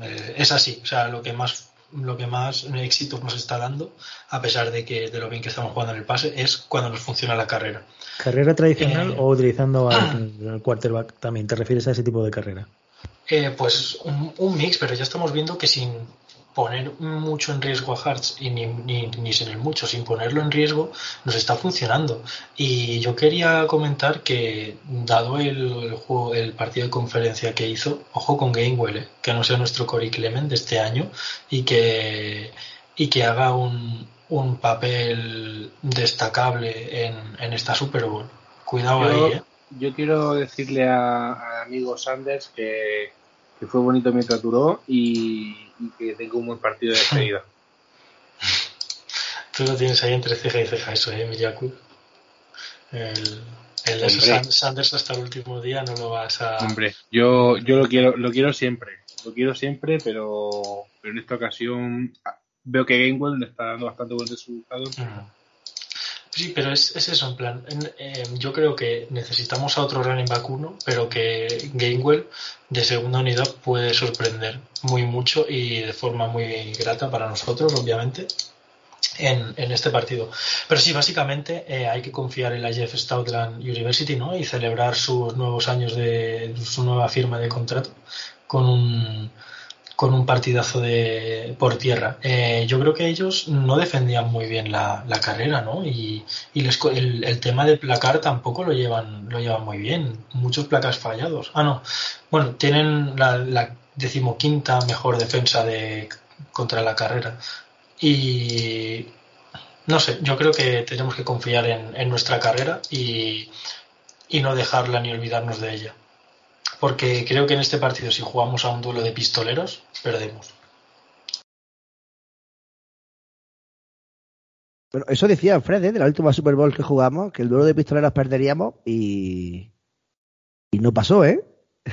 G: Eh, es así, o sea, lo que más lo que más éxito nos está dando, a pesar de que de lo bien que estamos jugando en el pase, es cuando nos funciona la carrera.
B: ¿Carrera tradicional eh, o utilizando al, quarterback también? ¿Te refieres a ese tipo de carrera?
G: Eh, pues un, un, mix, pero ya estamos viendo que sin, poner mucho en riesgo a Hearts y ni, ni, sin el mucho, sin ponerlo en riesgo, nos está funcionando. Y yo quería comentar que, dado el, juego, el partido de conferencia que hizo, ojo con Gainwell, eh, que no sea nuestro Corey Clement de este año y que, y que haga un, un papel destacable en, en esta Super Bowl. Cuidado ahí, ¿eh?
D: Yo quiero decirle a, amigo Sanders que, que fue bonito mientras duró y, y que tenga un buen partido de despedida.
G: Tú lo tienes ahí entre ceja y ceja, eso, ¿eh, Miyaku? El, el Sanders hasta el último día no lo vas a.
D: Hombre, yo, yo lo quiero, lo quiero siempre. Lo quiero siempre, pero, pero en esta ocasión veo que Gamewell le está dando bastante buen resultado.
G: Sí, pero es, eso, en plan, yo creo que necesitamos a otro running back uno, pero que Gainwell de segunda unidad puede sorprender muy mucho y de forma muy grata para nosotros, obviamente, en, en este partido. Pero sí, básicamente eh, hay que confiar en la Jeff Stoutland University ¿no? y celebrar sus nuevos años de su nueva firma de contrato con un con un partidazo de por tierra. Eh, yo creo que ellos no defendían muy bien la, carrera, ¿no? Y, el, tema de placar tampoco lo llevan, lo llevan muy bien. Muchos placas fallados. Ah, no. Bueno, tienen la, decimoquinta mejor defensa de contra la carrera. Y no sé, yo creo que tenemos que confiar en, en nuestra carrera y, y no dejarla ni olvidarnos de ella porque creo que en este partido si jugamos a un duelo de pistoleros, perdemos.
C: Bueno, eso decía Fred, ¿eh? de la última Super Bowl que jugamos, que el duelo de pistoleros perderíamos y, y no pasó, ¿eh?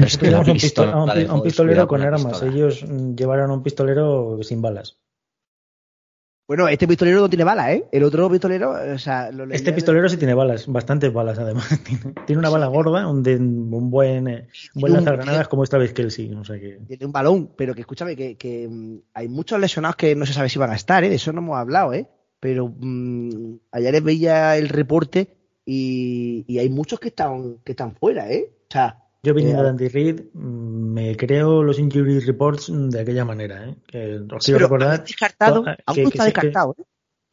B: Un, pistolero con armas. Ellos llevaron un pistolero sin balas.
C: Bueno, este pistolero no tiene balas, ¿eh? El otro pistolero, o sea...
B: este pistolero sí tiene balas, bastantes balas además. tiene una bala gorda, un, un buen, eh, un buen lanzagranadas como esta vez sí. O sea que...
C: Tiene un balón, pero que escúchame, que, que, mm, hay muchos lesionados que no se sabe si van a estar, ¿eh? De eso no hemos hablado, ¿eh? Pero mmm, ayer les veía el reporte y, y, hay muchos que están, que están fuera, ¿eh? O sea...
B: Yo viniendo de Andy Reid, mm, me creo los injury reports de aquella manera. ¿eh? Que os quiero recordar.
C: Descartado, aún está descartado. ¿eh?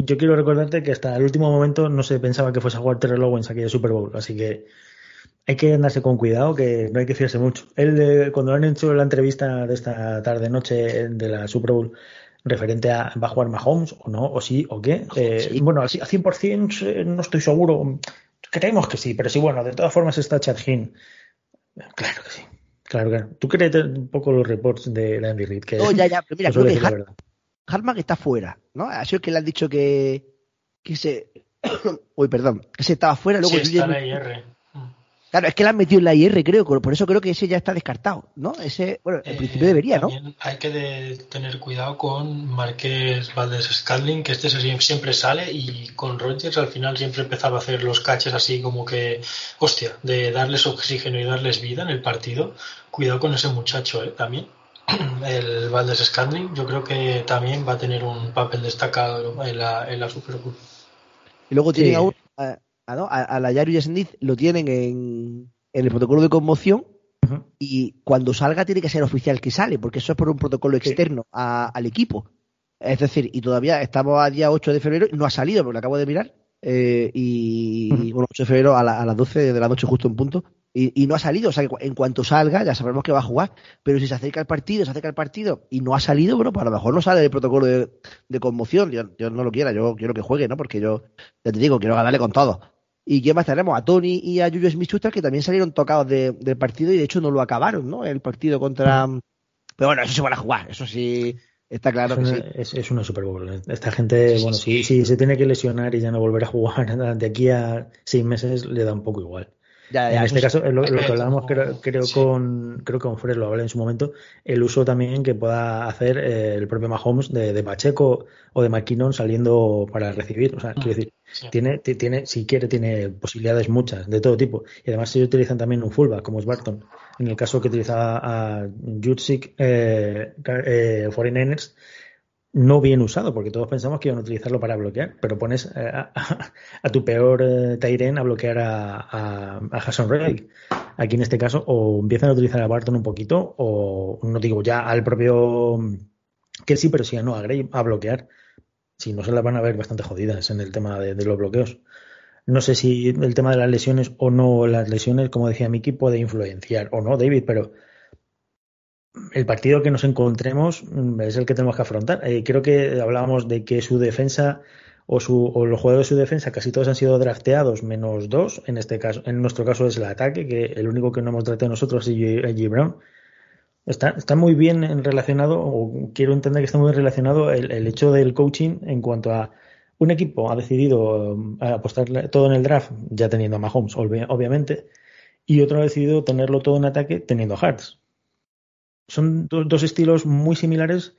B: Yo quiero recordarte que hasta el último momento no se pensaba que fuese a jugar Terrell Owens aquella Super Bowl, así que hay que andarse con cuidado, que no hay que fiarse mucho. Él, cuando han hecho la entrevista de esta tarde-noche de la Super Bowl, referente a va a jugar Mahomes o no, o sí, o qué, eh, bueno, a 100% eh, no estoy seguro. Creemos que sí, pero sí, bueno, de todas formas está Chad Hinn Claro que sí. Claro, claro. Tú crees un poco los reports de Andy Reid. Que
C: no, ya, ya, pero mira, creo que Hartman está fuera, ¿no? Ha sido que le han dicho que, que se. Uy, perdón, que se estaba fuera, luego.
G: Sí, está la IR.
C: Claro, es que la han metido en la IR, creo, por eso creo que ese ya está descartado, ¿no? Ese, bueno, en principio eh, debería, ¿no?
G: Hay que tener cuidado con Marqués Valdés Scalding, que este siempre sale y con Rogers al final siempre empezaba a hacer los caches así como que, hostia, de darles oxígeno y darles vida en el partido. Cuidado con ese muchacho, ¿eh? También. El Valdés Scalding, yo creo que también va a tener un papel destacado en la, en la Super Bowl.
C: Y luego tiene a a, la Yaru Yasendid lo tienen en, el protocolo de conmoción y cuando salga tiene que ser oficial que sale, porque eso es por un protocolo externo al equipo. Es decir, y todavía estamos a día 8 de febrero y no ha salido, porque lo acabo de mirar. Eh, y, bueno, 8 de febrero a, las 12 de la noche justo en punto. Y, no ha salido, o sea, en cuanto salga ya sabremos que va a jugar. Pero si se acerca el partido, se acerca el partido y no ha salido, bueno, pues a lo mejor no sale del protocolo de, conmoción. Yo, no lo quiera, yo quiero que juegue, ¿no? Porque yo, ya te digo, quiero ganarle con todo. ¿Y quién más tenemos? A Tony y a Julius smith que también salieron tocados del partido y de hecho no lo acabaron, ¿no? El partido contra. Pero bueno, eso se van a jugar, eso sí. Está claro
B: que
C: sí.
B: Es, una Super Bowl. ¿eh? Esta gente, bueno, si, si se tiene que lesionar y ya no volver a jugar de aquí a seis meses, le da un poco igual en este caso, lo, que hablábamos creo, creo con creo que con Fred lo hablé en su momento, el uso también que pueda hacer eh, el propio Mahomes de, de, Pacheco o de McKinnon saliendo para recibir. O sea, quiero decir, tiene, tiene, si quiere, tiene posibilidades muchas, de todo tipo. Y además ellos utilizan también un fullback, como es Barton. En el caso que utiliza a Jutsik eh, eh, 49ers, no bien usado, porque todos pensamos que iban a utilizarlo para bloquear, pero pones eh, a, tu peor eh, Tyren a bloquear a, a, Hassan Reddick. Aquí en este caso, o empiezan a utilizar a Barton un poquito, o no digo ya al propio que sí, pero sí a no a Gray a bloquear. Si no se las van a ver bastante jodidas en el tema de, de los bloqueos. No sé si el tema de las lesiones o no las lesiones, como decía Miki, puede influenciar o no, David, pero el partido que nos encontremos mm, es el que tenemos que afrontar. Eh, creo que hablábamos de que su defensa o, su, o los jugadores de su defensa casi todos han sido drafteados menos dos. En este caso, en nuestro caso es el ataque, que el único que no hemos tratado nosotros es G. Brown. Está, está muy bien relacionado, o quiero entender que está muy bien relacionado el, el hecho del coaching en cuanto a un equipo ha decidido mm, apostar todo en el draft, ya teniendo a Mahomes, obviamente, y otro ha decidido tenerlo todo en ataque teniendo a Hartz son dos estilos muy similares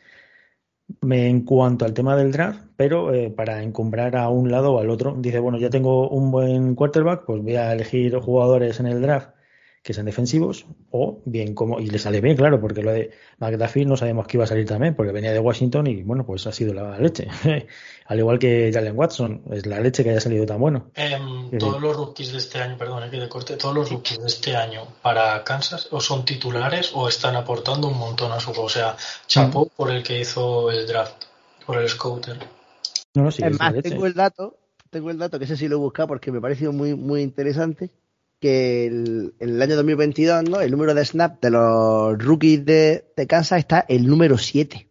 B: en cuanto al tema del draft, pero eh, para encumbrar a un lado o al otro. Dice, bueno, ya tengo un buen quarterback, pues voy a elegir jugadores en el draft que sean defensivos, o bien como, y le sale bien, claro, porque lo de McDuffie no sabemos que iba a salir también, porque venía de Washington y bueno, pues ha sido la leche. Al igual que Jalen Watson, es la leche que haya salido tan bueno.
G: Em, todos los rookies de este año, perdón, que de corte, todos los rookies de este año para Kansas o son titulares o están aportando un montón a su juego. O sea, chapó mm. por el que hizo el draft, por el scouter.
C: No, no, sí, es más, tengo el dato, tengo el dato que ese sí lo he buscado porque me ha parecido muy, muy interesante que el, en el año 2022 ¿no? el número de snap de los rookies de, Kansas está el número 7.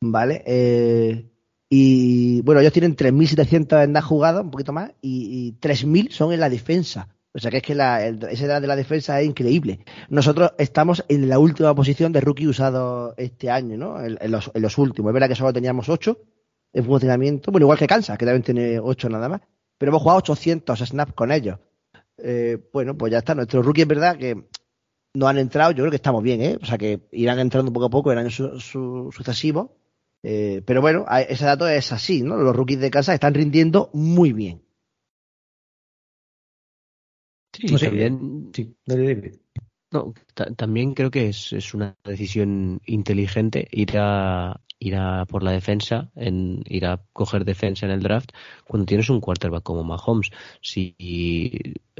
C: ¿Vale? Eh, y bueno, ellos tienen 3.700 en jugados, un poquito más, y, y 3.000 son en la defensa. O sea que es que la, esa edad de la defensa es increíble. Nosotros estamos en la última posición de rookie usado este año, ¿no? En, los, en los, últimos. Es verdad que solo teníamos 8 en funcionamiento, bueno, igual que Kansas, que también tiene 8 nada más. Pero hemos jugado 800 snaps con ellos. Eh, bueno, pues ya está. Nuestros rookies es verdad que no han entrado, yo creo que estamos bien, ¿eh? O sea que irán entrando poco a poco en años sucesivos. Eh, pero bueno, ese dato es así, ¿no? Los rookies de casa están rindiendo muy bien.
F: Sí, también, sí, No, también creo que es, es, una decisión inteligente ir a, ir a por la defensa, en ir a coger defensa en el draft cuando tienes un quarterback como Mahomes. Si,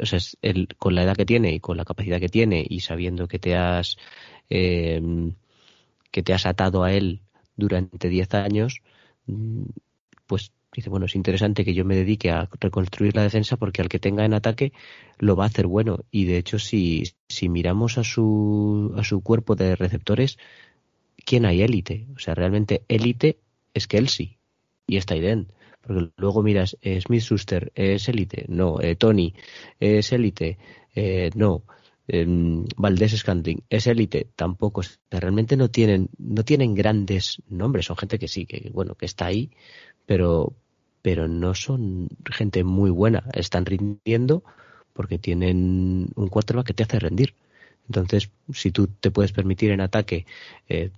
F: o sea, el, con la edad que tiene y con la capacidad que tiene y sabiendo que te has eh, que te has atado a él durante 10 años, pues dice, bueno, es interesante que yo me dedique a reconstruir la defensa porque al que tenga en ataque lo va a hacer bueno. Y de hecho, si, si miramos a su, a su cuerpo de receptores, ¿quién hay élite? O sea, realmente élite es Kelsey y está Tyden. Porque luego miras, eh, Smith Schuster es élite, no, eh, Tony es élite, eh, no, em, Valdés Scantling es élite, tampoco. realmente no tienen, no tienen grandes nombres, son gente que sí, que bueno, que está ahí, pero, pero no son gente muy buena. Están rindiendo porque tienen un quarterback que te hace rendir. Entonces, si tú te puedes permitir en ataque eh,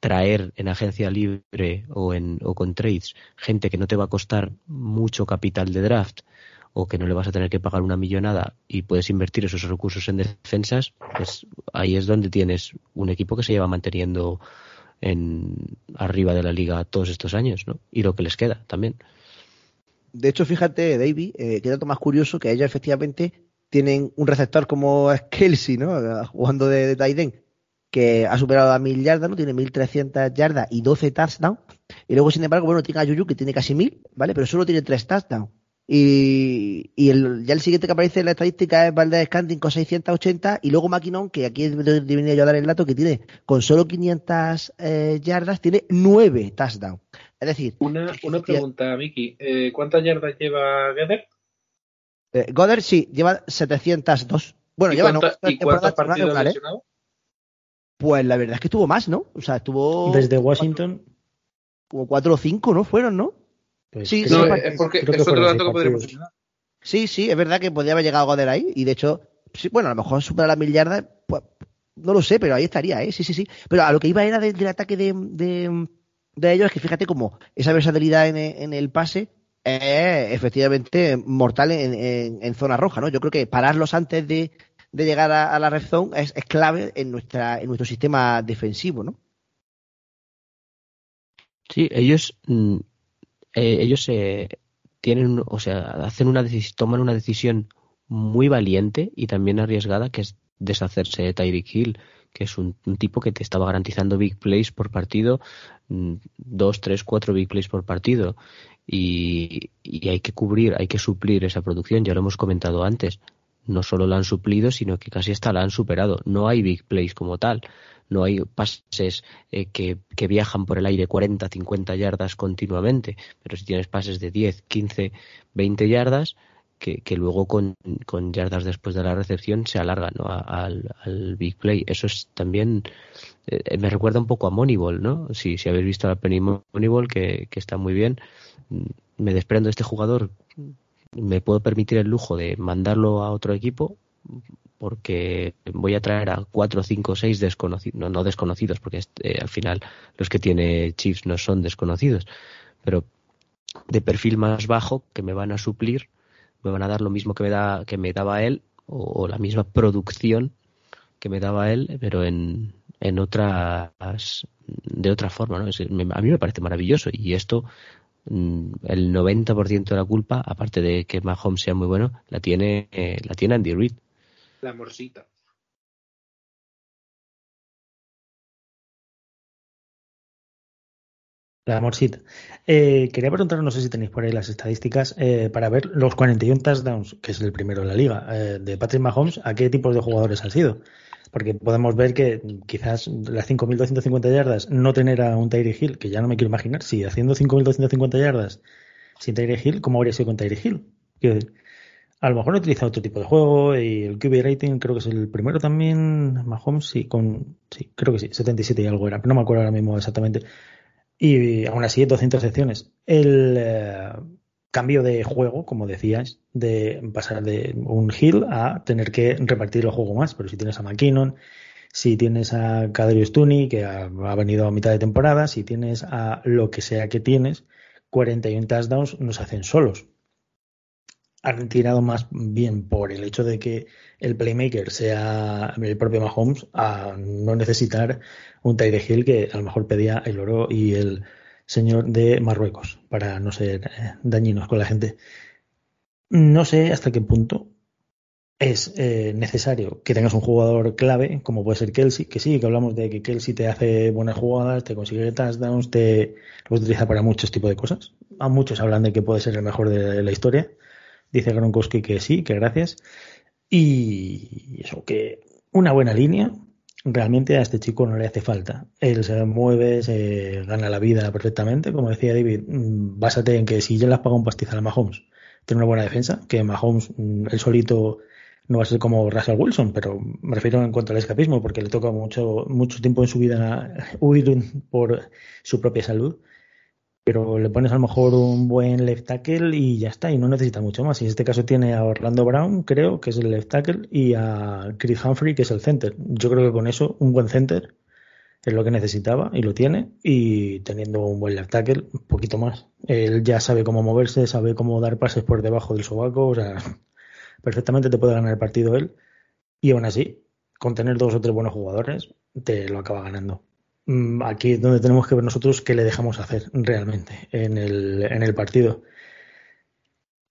F: traer en agencia libre o, en, o con trades gente que no te va a costar mucho capital de draft o que no le vas a tener que pagar una millonada y puedes invertir esos recursos en defensas, pues ahí es donde tienes un equipo que se lleva manteniendo en arriba de la liga todos estos años, ¿no? Y lo que les queda también.
C: De hecho, fíjate, David, eh, qué dato más curioso que ellos efectivamente tienen un receptor como es Kelsey, ¿no? Jugando de, de que ha superado a mil yardas, ¿no? Tiene 1300 yardas y 12 touchdowns. Y luego, sin embargo, bueno, tiene a Yuyu que tiene casi mil, ¿vale? Pero solo tiene tres touchdowns. Y, y el, ya el siguiente que aparece en la estadística es Valdez Scanting con 680 y luego Maquinon, que aquí debería yo dar el dato, que tiene con solo 500 eh, yardas, tiene nueve touchdowns. Es decir...
D: Una, una pregunta, Miki. Eh, ¿Cuántas yardas lleva Gether?
C: Eh, Goddard sí, lleva 702. Bueno, lleva no,
D: ¿Y cuántos partidos ¿eh?
C: Pues la verdad es que tuvo más, ¿no? O sea, estuvo.
B: Desde Washington.
C: Como cuatro o cinco, ¿no? Fueron, ¿no?
D: Pues sí, sí, es porque es otro dato que podríamos mencionar.
C: Sí, sí, es verdad que podría haber llegado Goddard ahí. Y de hecho, sí, bueno, a lo mejor supera las mil yardas, pues no lo sé, pero ahí estaría, ¿eh? Sí, sí, sí. Pero a lo que iba era del, ataque de, de, de, ellos, es que fíjate como esa versatilidad en, en el pase es efectivamente mortal en, zona roja, ¿no? Yo creo que pararlos antes de, llegar a, la red zone es, clave en nuestra en nuestro sistema defensivo, ¿no?
F: Sí, ellos mm, eh, ellos eh, tienen, o sea, hacen una toman una decisión muy valiente y también arriesgada que es deshacerse de Tyreek Hill, que es un, tipo que te estaba garantizando big plays por partido, mm, dos, tres, cuatro big plays por partido y, hay que cubrir, hay que suplir esa producción, ya lo hemos comentado antes. No solo la han suplido, sino que casi hasta la han superado. No hay big plays como tal. No hay pases eh, que, que, viajan por el aire 40, 50 yardas continuamente. Pero si tienes pases de 10, 15, 20 yardas, que, que luego con, con, yardas después de la recepción se alargan ¿no? al, al, big play. Eso es también eh, me recuerda un poco a Moneyball, ¿no? Si, si habéis visto la penny Moneyball, que, que está muy bien, me desprendo de este jugador, me puedo permitir el lujo de mandarlo a otro equipo porque voy a traer a cuatro, cinco, seis desconocidos, no, desconocidos, porque eh, al final los que tiene Chiefs no son desconocidos, pero de perfil más bajo que me van a suplir, me van a dar lo mismo que me da que me daba él o, la misma producción que me daba él, pero en, en otras de otra forma, ¿no? a mí me parece maravilloso y esto Mm, el 90% de la culpa, aparte de que Mahomes sea muy bueno, la tiene, eh, la tiene Andy Reid.
D: La morsita.
B: La morsita. Eh, quería preguntar, no sé si tenéis por ahí las estadísticas, eh, para ver los 41 touchdowns, que es el primero de la liga, de Patrick Mahomes, ¿a qué tipos de jugadores han sido? Porque podemos ver que quizás las 5.250 yardas no tener a un Tyree Hill, que ya no me quiero imaginar, si haciendo 5.250 yardas sin Tyree Hill, ¿cómo habría sido con Tyree Hill? Que a lo mejor no utiliza otro tipo de juego y el QB rating creo que es el primero también, Mahomes, sí, con, sí, creo que sí, 77 y algo era, pero no me acuerdo ahora mismo exactamente. Y aún así, 200 secciones. El, eh, cambio de juego, como decías, de pasar de un hill a tener que repartir el juego más. Pero si tienes a McKinnon, si tienes a Kadrius Tuni, que ha, venido a mitad de temporada, si tienes a lo que sea que tienes, 41 touchdowns nos hacen solos. Han tirado más bien por el hecho de que el playmaker sea el propio Mahomes a no necesitar un Tyre Hill que a lo mejor pedía el oro y el señor de Marruecos para no ser eh, dañinos con la gente. No sé hasta qué punto es eh, necesario que tengas un jugador clave, como puede ser Kelsey, que sí, que hablamos de que Kelsey te hace buenas jugadas, te consigue touchdowns, te lo utiliza para muchos tipos de cosas. A muchos hablan de que puede ser el mejor de la historia. Dice Gronkowski que sí, que gracias. Y eso, que una buena línea, realmente a este chico no le hace falta. Él se mueve, se gana la vida perfectamente. Como decía David, mm, básate en que si ya las paga un pastizal a Mahomes, tiene una buena defensa, que Mahomes, mm, él solito no va a ser como Russell Wilson, pero me refiero en cuanto al escapismo, porque le toca mucho, mucho tiempo en su vida huir por su propia salud. Pero le pones a lo mejor un buen left tackle y ya está, y no necesita mucho más. Y en este caso tiene a Orlando Brown, creo, que es el left tackle, y a Chris Humphrey, que es el center. Yo creo que con eso, un buen center es lo que necesitaba y lo tiene. Y teniendo un buen left tackle, un poquito más. Él ya sabe cómo moverse, sabe cómo dar pases por debajo del sobaco, o sea, perfectamente te puede ganar el partido él. Y aún así, con tener dos o tres buenos jugadores, te lo acaba ganando. Mm, aquí es donde tenemos que ver nosotros qué le dejamos hacer realmente en el, partido.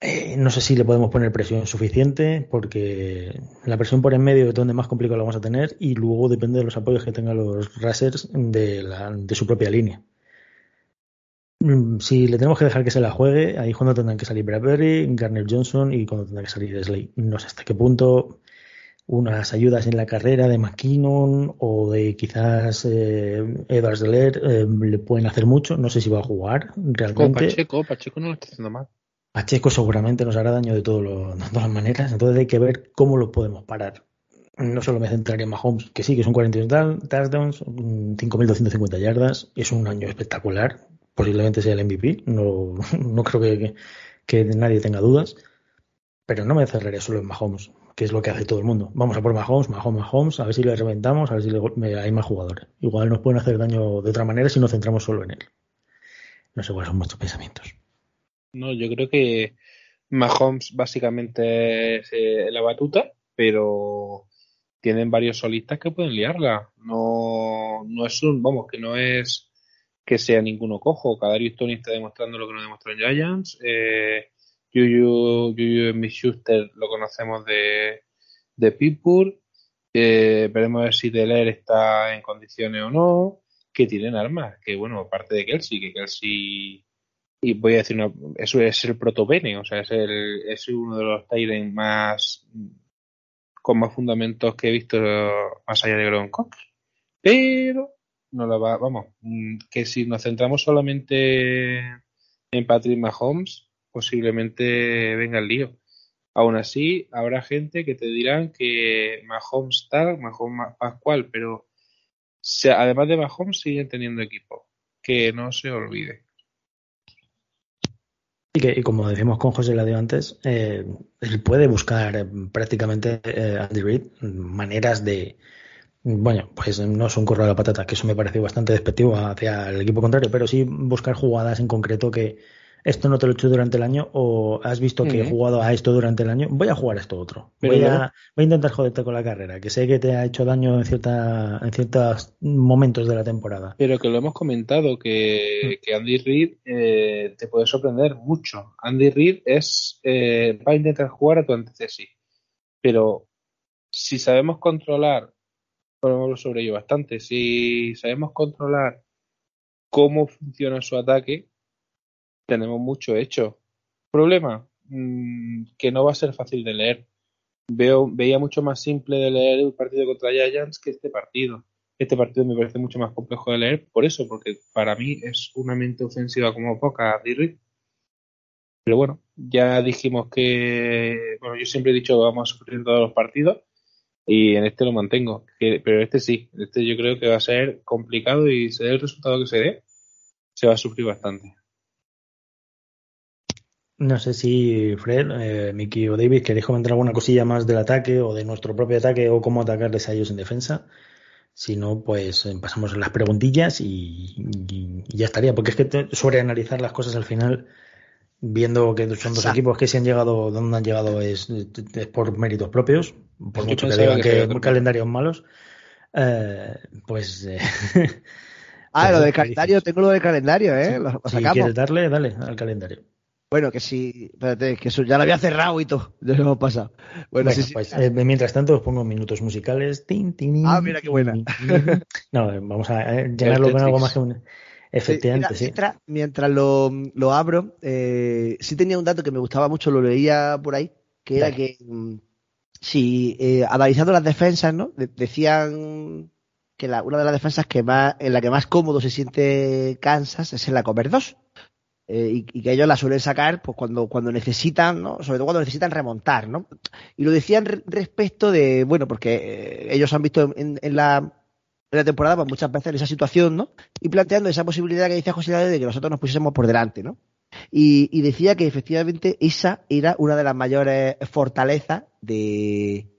B: Eh, no sé si le podemos poner presión suficiente, porque la presión por en medio es donde más complicado lo vamos a tener y luego depende de los apoyos que tengan los Racers de, la, su propia línea. Mm, si le tenemos que dejar que se la juegue, ahí cuando tendrán que salir Bradbury, Garner Johnson y cuando tendrán que salir Slay. No sé hasta qué punto unas ayudas en la carrera de McKinnon o de quizás eh, Edwards eh, le pueden hacer mucho. No sé si va a jugar realmente.
D: Pacheco, Pacheco no lo está haciendo mal.
B: Pacheco seguramente nos hará daño de, todo lo, de todas maneras. Entonces hay que ver cómo lo podemos parar. No solo me centraría en Mahomes, que sí, que son 41 touchdowns, 5.250 yardas, es un año espectacular posiblemente sea el MVP, no, no creo que, que, nadie tenga dudas, pero no me cerraré solo en Mahomes, que es lo que hace todo el mundo. Vamos a por Mahomes, Mahomes, Mahomes, a ver si le reventamos, a ver si le, hay más jugadores. Igual nos pueden hacer daño de otra manera si nos centramos solo en él. No sé cuáles son vuestros pensamientos.
D: No, yo creo que Mahomes básicamente es eh, la batuta, pero tienen varios solistas que pueden liarla. No, no es un, vamos, que no es que sea ninguno cojo. Kadarius Tony está demostrando lo que no demostró en Giants. Eh, Yuyu, Yuyu Schuster lo conocemos de, de. Eh, veremos a ver si Deler está en condiciones o no. Que tienen armas. Que bueno, aparte de Kelsey, que Kelsey. Y voy a decir, eso es el protopene, o sea, es, el, es uno de los Tyrants más. con más fundamentos que he visto más allá de Gronkowski. Pero no la va, vamos, mm, que si nos centramos solamente en Patrick Mahomes, posiblemente venga el lío. Aún así, habrá gente que te dirán que Mahomes tal, Mahomes Pascual, pero además de Mahomes siguen teniendo equipo. Que no se olvide.
B: Y, que, como decimos con José Ladio antes, eh, él puede buscar eh, prácticamente eh, Andy Reid maneras de, bueno, pues no es un correo de la patata, que eso me pareció bastante despectivo hacia el equipo contrario, pero sí buscar jugadas en concreto que esto no te lo he hecho durante el año o has visto que he jugado a esto durante el año, voy a jugar a esto otro. voy, a, voy a intentar joderte con la carrera, que sé que te ha hecho daño en, cierta, en ciertos momentos de la temporada.
D: Pero que lo hemos comentado, que, mm. Andy Reid eh, te puede sorprender mucho. Andy Reid es, eh, va a intentar jugar a tu antítesis, pero si sabemos controlar podemos sobre ello bastante. Si sabemos controlar cómo funciona su ataque, tenemos mucho hecho. Problema, mm, que no va a ser fácil de leer. Veo, veía mucho más simple de leer el partido contra Giants que este partido. Este partido me parece mucho más complejo de leer por eso, porque para mí es una mente ofensiva como poca, Dirry. Pero bueno, ya dijimos que, bueno, yo siempre he dicho que vamos a sufrir todos los partidos y en este lo mantengo. pero este sí, este yo creo que va a ser complicado y se dé el resultado que se dé, se va a sufrir bastante.
B: No sé si Fred, eh, Mickey o David queréis comentar alguna cosilla más del ataque o de nuestro propio ataque o cómo atacarles a ellos en defensa. Si no, pues eh, pasamos a las preguntillas y, ya estaría. Porque es que sobre analizar las cosas al final, viendo que son dos equipos que se han llegado, donde han llegado es, por méritos propios, por mucho que digan que, que calendarios malos, eh, pues... Eh,
C: ah, lo del calendario, tengo lo del calendario, ¿eh?
B: si quieres darle, dale al calendario.
C: Bueno, que sí, espérate, que eso ya lo había cerrado y todo, ya lo hemos pasado. Bueno, sí,
B: pues, eh, mientras tanto os pongo minutos musicales.
C: ah, mira qué buena.
B: no, vamos a llenarlo con algo más que un... Efectivamente, sí.
C: Mientras, lo, lo, abro, eh, sí tenía un dato que me gustaba mucho, lo leía por ahí, que era que mm, si eh, analizando las defensas, ¿no? decían que la, una de las defensas que más, en la que más cómodo se siente Kansas es en la cover 2. Eh, y, que ellos la suelen sacar pues cuando, cuando necesitan, ¿no? Sobre todo cuando necesitan remontar, ¿no? Y lo decían respecto de, bueno, porque eh, ellos han visto en, la, en la temporada pues, muchas veces esa situación, ¿no? Y planteando esa posibilidad que dice José de que nosotros nos pusiésemos por delante, ¿no? Y, decía que efectivamente esa era una de las mayores fortalezas de,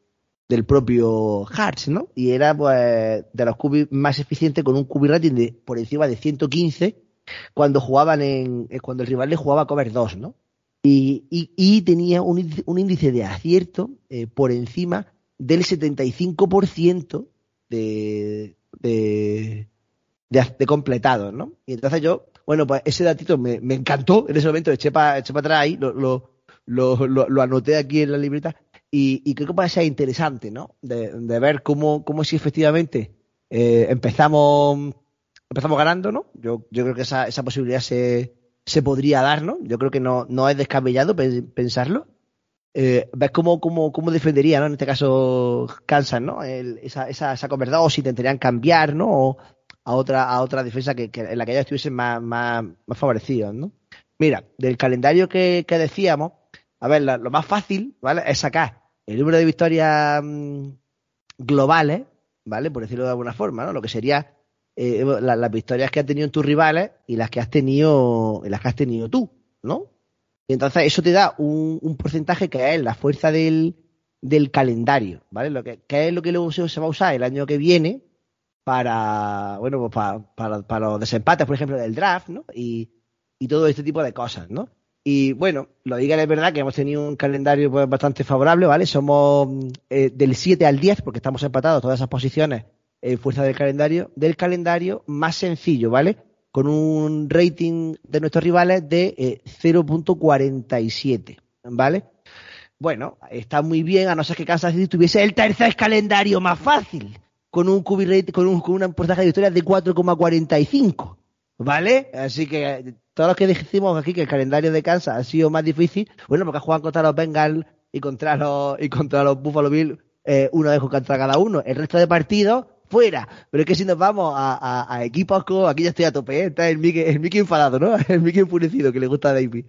C: del propio Hearts, ¿no? Y era pues, de los cubis más eficientes con un cubi rating de por encima de 115 cuando jugaban en eh, cuando el rival le jugaba cover 2, ¿no? Y, tenía un, índice de acierto eh, por encima del 75% de, de, de, de completados, ¿no? Y entonces yo bueno, pues ese datito me, encantó en ese momento, eché para eché atrás ahí, lo, lo, lo, anoté aquí en la libreta y, creo que puede ser interesante, ¿no? De, ver cómo, cómo si efectivamente eh, empezamos empezamos ganando, ¿no? Yo, creo que esa, esa posibilidad se, se podría dar, ¿no? Yo creo que no, no es descabellado pensarlo. Eh, ves cómo, cómo, cómo defendería, ¿no? En este caso, Kansas, ¿no? esa, esa, esa o si intentarían cambiar, ¿no? O, a otra, a otra defensa que, en la que ellos estuviesen más, más, más favorecidos, ¿no? Mira, del calendario que, decíamos, a ver, lo más fácil, ¿vale? Es sacar el número de victorias mm, globales, ¿vale? Por decirlo de alguna forma, ¿no? Lo que sería eh, las victorias que has tenido en tus rivales y las que has tenido, las que has tenido tú, ¿no? Y entonces eso te da un, porcentaje que es la fuerza del, del calendario, ¿vale? Lo que, es lo que luego se va a usar el año que viene para, bueno, pues para, para, los desempates, por ejemplo, del draft, ¿no? Y, y todo este tipo de cosas, ¿no? Y bueno, lo digan es verdad que hemos tenido un calendario pues, bastante favorable, ¿vale? Somos eh, del 7 al 10, porque estamos empatados todas esas posiciones en fuerza del calendario, del calendario más sencillo, ¿vale? Con un rating de nuestros rivales de 0.47, eh, ¿vale? Bueno, está muy bien, a no ser que Kansas City tuviese el tercer calendario más fácil con un QB con un, con un porcentaje de victorias de 4,45. ¿Vale? Así que todos los que decimos aquí que el calendario de Kansas ha sido más difícil, bueno, porque juegan contra los Bengals y contra los, y contra los Buffalo Bills, eh, uno de contra cada uno. El resto de partidos, fuera. Pero es que si nos vamos a, equipos como, aquí ya estoy a tope, ¿eh? está el Mickey, el Mickey enfadado, ¿no? El Mickey enfurecido que le gusta a David.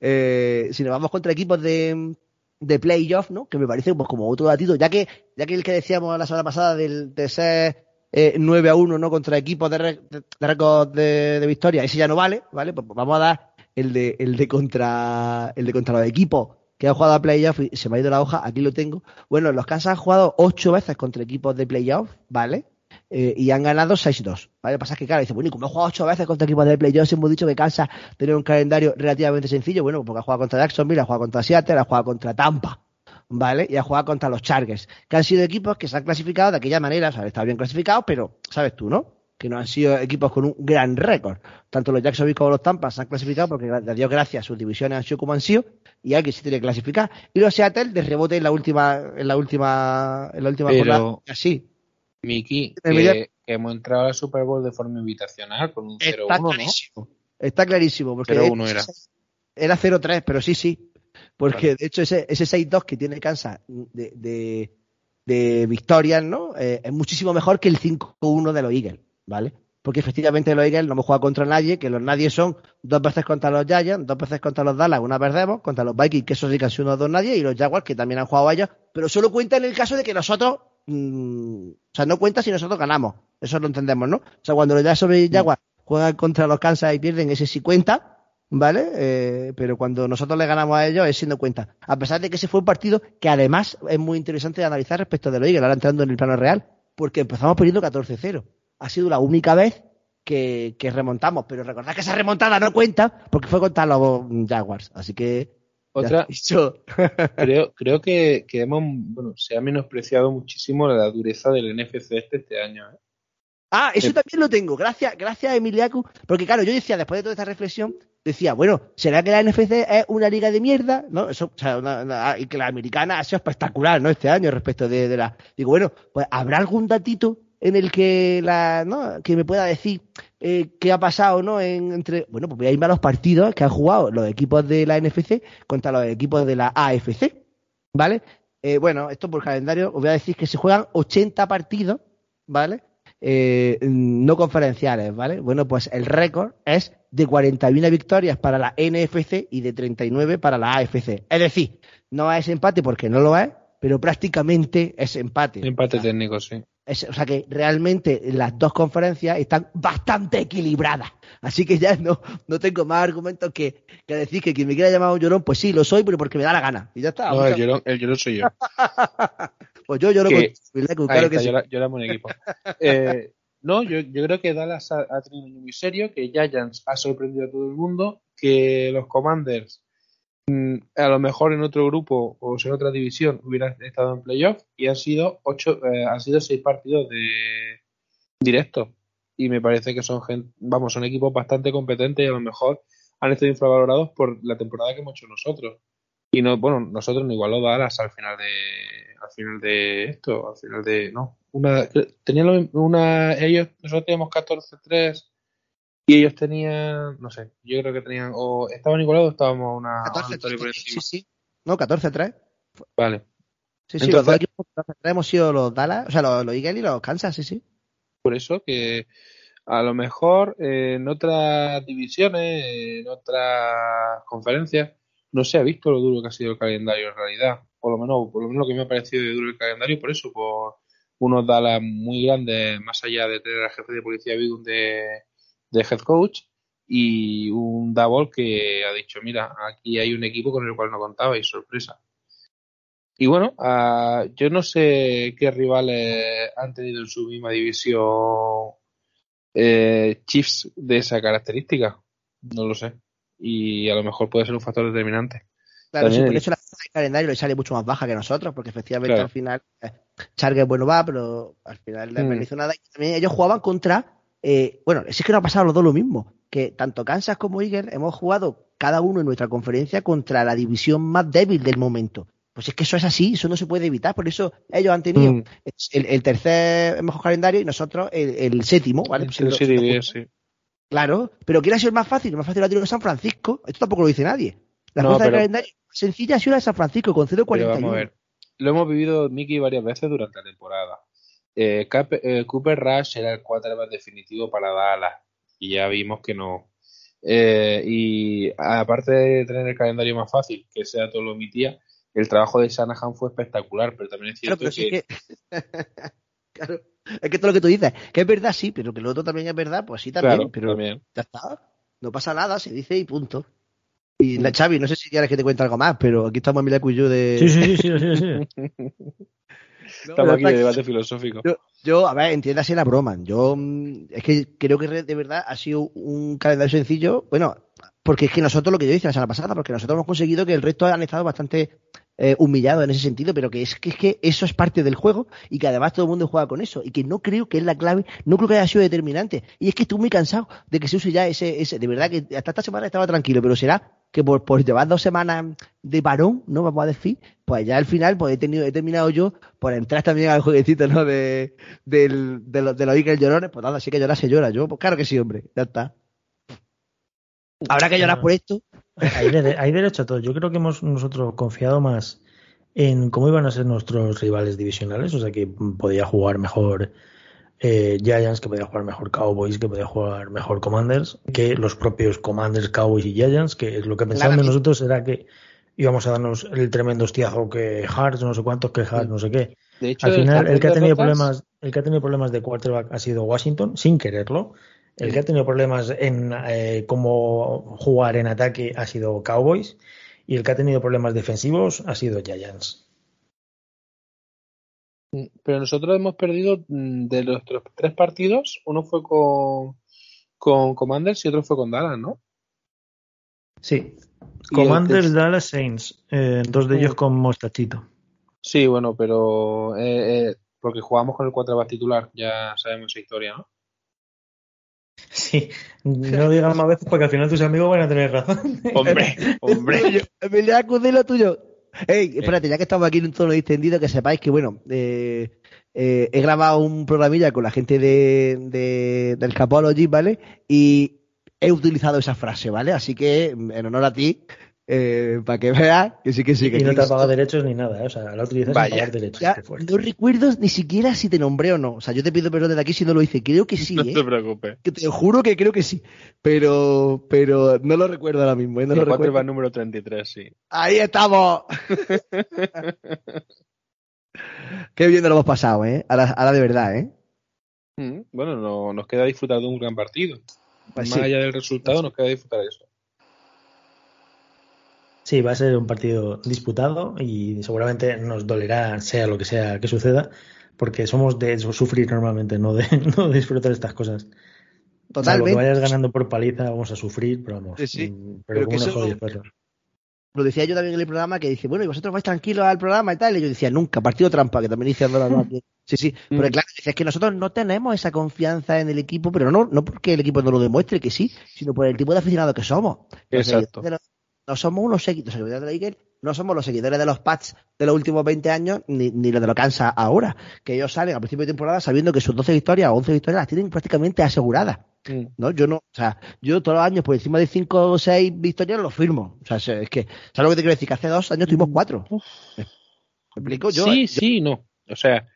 C: Eh, si nos vamos contra equipos de, de playoff, ¿no? Que me parece pues como otro datito, ya que, ya que el que decíamos la semana pasada del, de ser eh, 9 a 1, ¿no? Contra equipos de, de, récord de, de, victoria, ese ya no vale, ¿vale? Pues vamos a dar el de, el de contra, el de contra los equipos que han jugado a playoff y se me ha ido la hoja, aquí lo tengo. Bueno, los Kansas han jugado ocho veces contra equipos de playoff, ¿vale? Eh, y han ganado 6-2. ¿vale? Lo que pasa es que, claro, dice, bueno, y como he jugado ocho veces contra equipos de playoffs, hemos dicho que Kansas tiene un calendario relativamente sencillo. Bueno, porque ha jugado contra Jacksonville, ha jugado contra Seattle, ha jugado contra Tampa. ¿Vale? Y ha jugado contra los Chargers, que han sido equipos que se han clasificado de aquella manera, o sea, estado bien clasificados, pero, ¿sabes tú, no? Que no han sido equipos con un gran récord. Tanto los Jacksonville como los Tampa se han clasificado porque, a Dios gracias, sus divisiones han sido como han sido, y alguien se tiene que clasificar. Y los Seattle de rebote en la última, en la última, en la última jornada, así.
D: Miki, que, hemos entrado al Super Bowl de forma invitacional con un 0-1, ¿no?
C: Está clarísimo, porque
D: era.
C: Era 0-3, pero sí, sí. Porque de hecho ese, ese 6-2 que tiene Kansas de, de, de victorias, ¿no? Eh, es muchísimo mejor que el 5-1 de los Eagles, ¿vale? Porque efectivamente los Eagles no hemos jugado contra nadie, que los nadie son dos veces contra los Giants, dos veces contra los Dallas, una perdemos, contra los Vikings, que eso sí que han sido uno dos nadie, y los Jaguars, que también han jugado a ellos, pero solo cuenta en el caso de que nosotros Mm, o sea, no cuenta si nosotros ganamos. Eso lo entendemos, ¿no? O sea, cuando los Jaguars juegan contra los Kansas y pierden, ese sí cuenta, ¿vale? Eh, pero cuando nosotros le ganamos a ellos, es siendo cuenta. A pesar de que ese fue un partido que además es muy interesante de analizar respecto de los Eagles, ahora entrando en el plano real. porque empezamos perdiendo 14-0. Ha sido la única vez que, remontamos, pero recordad que esa remontada no cuenta porque fue contra los Jaguars. Así que.
D: Otra. creo, creo que, hemos, bueno, se ha menospreciado muchísimo la dureza del NFC este, este año. ¿eh?
C: Ah, eso también lo tengo. Gracias, gracias Emiliacu. Porque claro, yo decía, después de toda esta reflexión, decía, bueno, ¿será que la NFC es una liga de mierda? ¿No? Eso, o sea, y que la americana ha sido espectacular, ¿no? Este año respecto de, la. Digo, bueno, pues habrá algún datito en el que la, ¿no? que me pueda decir eh, qué ha pasado, ¿no? entre, bueno, pues voy a irme a los partidos que han jugado los equipos de la NFC contra los equipos de la AFC, ¿vale? Eh, bueno, esto por calendario, os voy a decir que se juegan 80 partidos, ¿vale? Eh, no conferenciales, ¿vale? Bueno, pues el récord es de 41 victorias para la NFC y de 39 para la AFC. Es decir, no es empate porque no lo es, pero prácticamente es empate.
D: Empate técnico, sí.
C: O sea que realmente las dos conferencias están bastante equilibradas. Así que ya no, no tengo más argumentos que, decir que quien me quiera llamar un llorón, pues sí, lo soy, pero porque me da la gana. Y ya está.
D: No, el llorón, el llorón soy yo.
C: Pues yo lloro
D: que, con claro que sí. Lloramos en equipo. Eh, no, yo, yo, creo que Dallas ha, tenido un año muy serio, que Giants ha sorprendido a todo el mundo, que los Commanders mm, a lo mejor en otro grupo o en otra división hubieran estado en playoff y han sido ocho, eh, han sido seis partidos de directos y me parece que son vamos, son equipos bastante competentes y a lo mejor han estado infravalorados por la temporada que hemos hecho nosotros. Y no, bueno, nosotros no igualó Dallas al final de al final de esto, al final de. No, una. Tenían una. Ellos, nosotros teníamos 14-3 y ellos tenían. No sé, yo creo que tenían. O estaban igualados o estábamos una. 14
C: 3 Sí, sí. No, 14-3.
D: Vale.
C: Sí, sí, los dos equipos hemos sido los Dallas, o sea, los, los Eagles y los Kansas, sí, sí.
D: Por eso que a lo mejor eh, en otras divisiones, en otras conferencias, no se ha visto lo duro que ha sido el calendario en realidad por lo menos, por lo menos lo que me ha parecido de duro el calendario, por eso, por unos Dallas muy grandes, más allá de tener al jefe de policía Bidun de, de head coach, y un Double que ha dicho, mira, aquí hay un equipo con el cual no contaba y sorpresa. Y bueno, uh, yo no sé qué rivales han tenido en su misma división eh, Chiefs de esa característica. No lo sé. Y a lo mejor puede ser un factor determinante.
C: Claro, sí, por eso la el calendario le sale mucho más baja que nosotros, porque efectivamente al final eh, Charger bueno va, pero al final no mm. hizo nada. Y también ellos jugaban contra, eh, bueno, es que no ha pasado los dos lo mismo, que tanto Kansas como Eagles hemos jugado cada uno en nuestra conferencia contra la división más débil del momento. Pues es que eso es así, eso no se puede evitar, por eso ellos han tenido mm. el, tercer mejor calendario y nosotros el, séptimo, ¿vale?
D: sí.
C: Claro, pero ¿quién ha sido más fácil? Más fácil ha tenido San Francisco. Esto tampoco lo dice nadie. La no, del calendario sencilla ha sido de San Francisco con 0.41. Vamos a ver.
D: Lo hemos vivido Mickey varias veces durante la temporada. Eh, eh, Cooper Rush era el quarterback definitivo para Dallas y ya vimos que no. Eh, y aparte de tener el calendario más fácil, que sea todo lo mi tía, el trabajo de Shanahan fue espectacular, pero también es cierto que...
C: claro, es que todo lo que tú dices, que es verdad, sí, pero que lo otro también es verdad, pues sí también, pero ya está, no pasa nada, se dice y punto. Y la Xavi, no sé si quieres que te cuente algo más, pero aquí estamos Milaco y yo de.
B: Sí, sí, sí, sí,
D: sí. estamos aquí de debate filosófico.
C: Yo, a ver, entiéndase la broma. Yo mm, es que creo que de verdad ha sido un calendario sencillo. Bueno, porque es que nosotros lo que yo dije la semana pasada, porque nosotros hemos conseguido que el resto han estado bastante eh, humillado en ese sentido, pero que es, que es que eso es parte del juego y que además todo el mundo juega con eso y que no creo que es la clave, no creo que haya sido determinante. Y es que estoy muy cansado de que se use ya ese, ese de verdad que hasta esta semana estaba tranquilo, pero será que por, por llevar dos semanas de varón, ¿no? Vamos a decir, pues ya al final pues he tenido, he terminado yo por entrar también al jueguecito, ¿no? De, del, de, de los Llorones, pues nada, así que llorar se llora yo, pues claro que sí, hombre, ya está. Habrá que llorar por esto,
B: hay, derecho a todo. Yo creo que hemos nosotros confiado más en cómo iban a ser nuestros rivales divisionales, o sea que podía jugar mejor eh, Giants, que podía jugar mejor Cowboys, que podía jugar mejor Commanders, que los propios Commanders, Cowboys y Giants, que lo que pensábamos nosotros era que íbamos a darnos el tremendo hostiazo que Hart, no sé cuántos, que Hart, no sé qué. Al final, el que ha tenido problemas, el que ha tenido problemas de quarterback ha sido Washington, sin quererlo. El que ha tenido problemas en eh, cómo jugar en ataque ha sido Cowboys y el que ha tenido problemas defensivos ha sido Giants.
D: Mm, pero nosotros hemos perdido mm, de nuestros tres partidos, uno fue con, con Commanders y otro fue con Dallas, ¿no?
B: Sí. Commanders, Dallas, Saints. Eh, dos de ellos mm. con Mostachito.
D: Sí, bueno, pero eh, porque jugamos con el quarterback titular, ya sabemos esa historia, ¿no?
B: Sí, no digas más veces porque al final tus amigos van a tener razón.
D: Hombre, hombre.
C: Emiliano, lo tuyo. Ey, espérate, ya que estamos aquí en un tono distendido, que sepáis que, bueno, eh, eh, he grabado un programilla con la gente de, del Capology, ¿vale? Y he utilizado esa frase, ¿vale? Así que, en honor a ti, eh, para que veas que sí que sí.
B: Que
C: y
B: no te ha pagado derechos ni nada, ¿eh? o sea, la utilizas sin pagar derechos.
C: no recuerdo ni siquiera si te nombré o no. O sea, yo te pido perdón desde aquí si no lo hice. Creo que sí.
D: No
C: ¿eh?
D: te preocupes.
C: Que te juro que creo que sí. Pero, pero no lo recuerdo ahora mismo. ¿eh? No lo recuerdo.
D: va número 33, sí.
C: Ahí estamos. Qué bien nos lo hemos pasado, ¿eh? Ahora, de verdad, ¿eh?
D: Mm, bueno, no, nos queda disfrutar de un gran partido. Pues Más allá del resultado, nos queda disfrutar de eso.
B: Sí, va a ser un partido disputado y seguramente nos dolerá, sea lo que sea que suceda, porque somos de sufrir normalmente, no de, no disfrutar estas cosas. Totalmente. que vayas ganando por paliza, vamos a sufrir, pero vamos. Sí, mm, Pero, como unos perros.
C: Lo decía yo también en el programa que dice, bueno, y vosotros vais tranquilos al programa y tal. Y yo decía, nunca, partido trampa, que también dice Sí, sí. Mm. Pero claro, es que nosotros no tenemos esa confianza en el equipo, pero no, no porque el equipo no lo demuestre, que sí, sino por el tipo de aficionado que somos.
D: Exacto
C: no somos unos seguidores, de no somos los seguidores de los Pats de los últimos 20 años, ni, ni los de lo cansa ahora. Que ellos salen a principio de temporada sabiendo que sus 12 victorias o 11 victorias las tienen prácticamente aseguradas. Mm. ¿no? Yo no, o sea, yo todos los años por encima de 5 o 6 victorias los firmo. O sea, es que, ¿sabes lo que te quiero decir? Que hace dos años tuvimos 4. ¿Me explico? Yo,
D: sí, sí, no. O sea,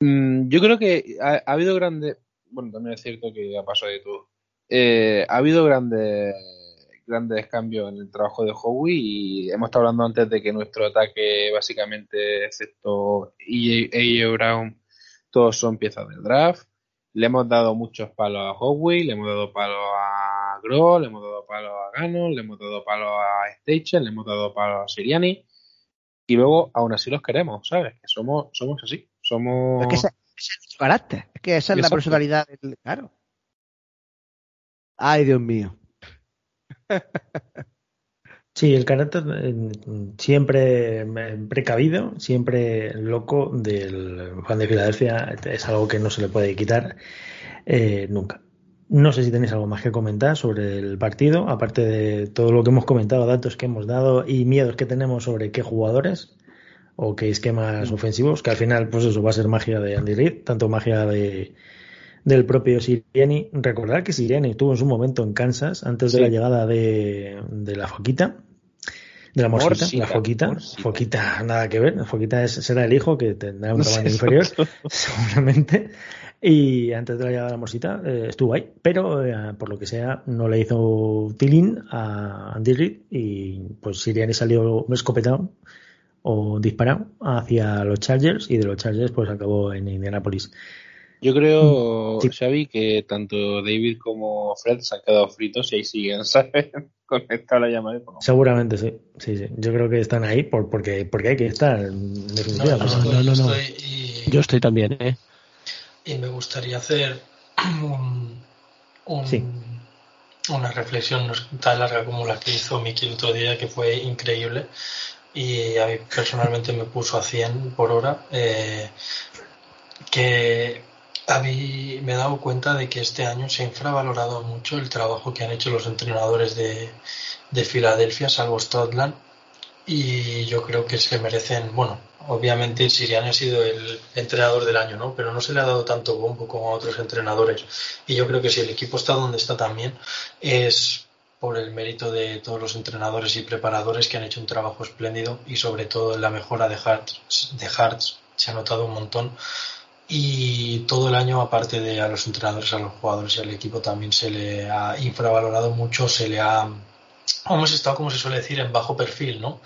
D: mm, yo creo que ha, habido grandes, bueno, también es cierto que ha pasado de todo. Eh, ha habido grandes grandes cambios en el trabajo de Howie y hemos estado hablando antes de que nuestro ataque básicamente, excepto AJ Brown, todos son piezas del draft. Le hemos dado muchos palos a Howie, le hemos dado palos a Grohl, le hemos dado palos a Gano, le hemos dado palos a Steichen, le hemos dado palos a Siriani y luego aún así los queremos, ¿sabes? Que somos, somos así, somos...
C: Es que ese, es carácter, es que esa es la personalidad del... Claro. Ay, Dios mío.
B: Sí, el carácter eh, siempre precavido, siempre loco del Juan de Filadelfia es algo que no se le puede quitar eh, nunca. No sé si tenéis algo más que comentar sobre el partido, aparte de todo lo que hemos comentado, datos que hemos dado y miedos que tenemos sobre qué jugadores o qué esquemas ofensivos, que al final, pues eso va a ser magia de Andy Reid, tanto magia de, del propio Siriani. Recordar que Siriani estuvo en su momento en Kansas antes de la llegada de, de, la Foquita. De la Morsita, la Foquita. Foquita, nada que ver. Foquita es, será el hijo que tendrá un tamaño inferior, seguramente. Y antes de la llegada de la Morsita eh, estuvo ahí, pero eh, por lo que sea no le hizo tilín a Andy Reid y pues Siriani salió escopetado o disparado hacia los Chargers y de los Chargers pues acabó en Indianapolis.
D: Yo creo, Xavi, que tanto David como Fred se han quedado fritos y ahí siguen, ¿sabes? Conectado la llamada.
B: Seguramente sí. sí, sí. Yo creo que están ahí por, porque, porque hay que estar.
G: No, no, no.
F: Yo estoy también, ¿eh?
G: Y me gustaría hacer un, una reflexión no tan larga como la que hizo Miki el otro día, que fue increíble y a mí personalmente me puso a 100 por hora. Eh, que a mí me he dado cuenta de que este año se ha infravalorado mucho el trabajo que han hecho los entrenadores de, de Filadelfia, salvo Stotland, y yo creo que se merecen, bueno, obviamente Siriani ha sido el entrenador del año, ¿no? Pero no se le ha dado tanto bombo como a otros entrenadores. Y yo creo que si el equipo está donde está también es por el mérito de todos los entrenadores y preparadores que han hecho un trabajo espléndido y sobre todo en la mejora de Hearts, de Hearts se ha notado un montón y todo el año, aparte de a los entrenadores, a los jugadores y al equipo, también se le ha infravalorado mucho, se le ha. Hemos estado, como se suele decir, en bajo perfil, ¿no?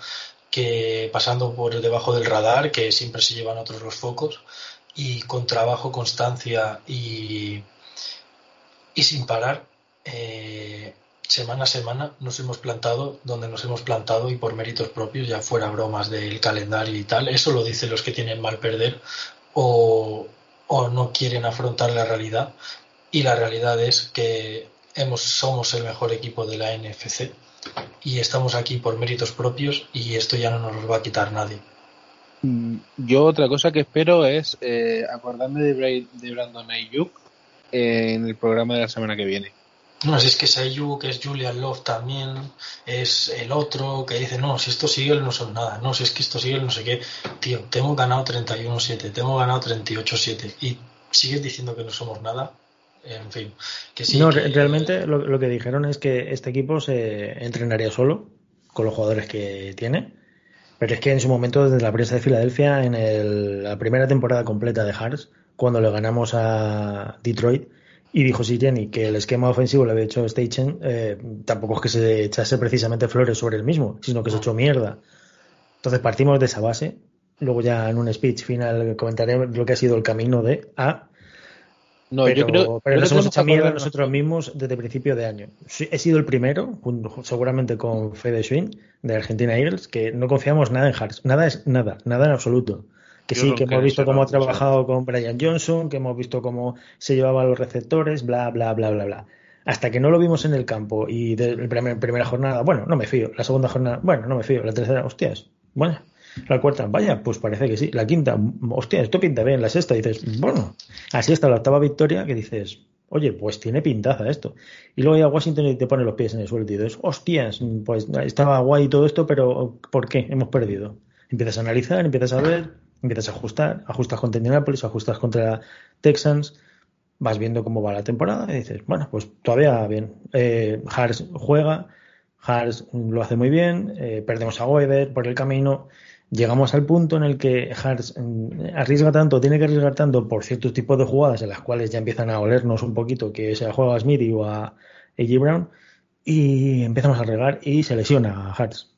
G: Que pasando por debajo del radar, que siempre se llevan otros los focos, y con trabajo, constancia y, y sin parar, eh, semana a semana nos hemos plantado donde nos hemos plantado y por méritos propios, ya fuera bromas del calendario y tal. Eso lo dicen los que tienen mal perder, o, o no quieren afrontar la realidad. Y la realidad es que hemos, somos el mejor equipo de la NFC y estamos aquí por méritos propios y esto ya no nos lo va a quitar nadie.
D: Mm, yo otra cosa que espero es eh, acordarme de, de Brandon Ayuk en el programa de la semana que viene.
G: No, si es que Ayuk, es Julian Love también, es el otro que dice, no, si estos Eagles no son nada, no, si es que estos Eagles no sé qué, tío, te hemos ganado 31-7, te hemos ganado 38-7 y sigues diciendo que no somos nada, en fin. Que sí,
B: no, realmente lo, lo, que dijeron es que este equipo se entrenaría solo, con los jugadores que tiene, pero es que en su momento, desde la prensa de Filadelfia, en el, la primera temporada completa de Hearts, cuando le ganamos a Detroit, y dijo Siriani que el esquema ofensivo lo había hecho Stachen, eh, tampoco es que se echase precisamente flores sobre el mismo, sino que se echó mierda. Entonces partimos de esa base. Luego ya en un speech final comentaré lo que ha sido el camino de A. No, pero, yo creo, pero nos hemos echado mierda nosotros mismos desde principio de año. he sido el primero, seguramente con Fede Schwinn, de Argentina Eagles, que no confiamos nada en Hearts. Nada es nada, nada en absoluto. Que sí, que hemos visto cómo ha trabajado con Brian Johnson, que hemos visto cómo se llevaban los receptores, bla, bla, bla, bla, bla. Hasta que no lo vimos en el campo y de la primera jornada, bueno, no me fío. La segunda jornada, bueno, no me fío. La tercera, hostias, bueno. La cuarta, vaya, pues parece que sí. La quinta, hostia, esto pinta bien. La sexta, dices, bueno, así hasta la octava victoria que dices, oye, pues tiene pintaza esto. Y luego ya Washington y te pone los pies en el suelo y dices, hostias, pues estaba guay todo esto, pero ¿por qué hemos perdido? Empiezas a analizar, empiezas a ver, empiezas a ajustar, ajustas contra Indianapolis, ajustas contra Texans, vas viendo cómo va la temporada y dices, bueno, pues todavía bien. Eh, juega, Hars lo hace muy bien, eh, perdemos a Weber por el camino, llegamos al punto en el que Hars mm, arriesga tanto, tiene que arriesgar tanto por ciertos tipos de jugadas en las cuales ya empiezan a olernos un poquito que se juega a Smithy o a A.J. Brown y empezamos a regar y se lesiona a Hars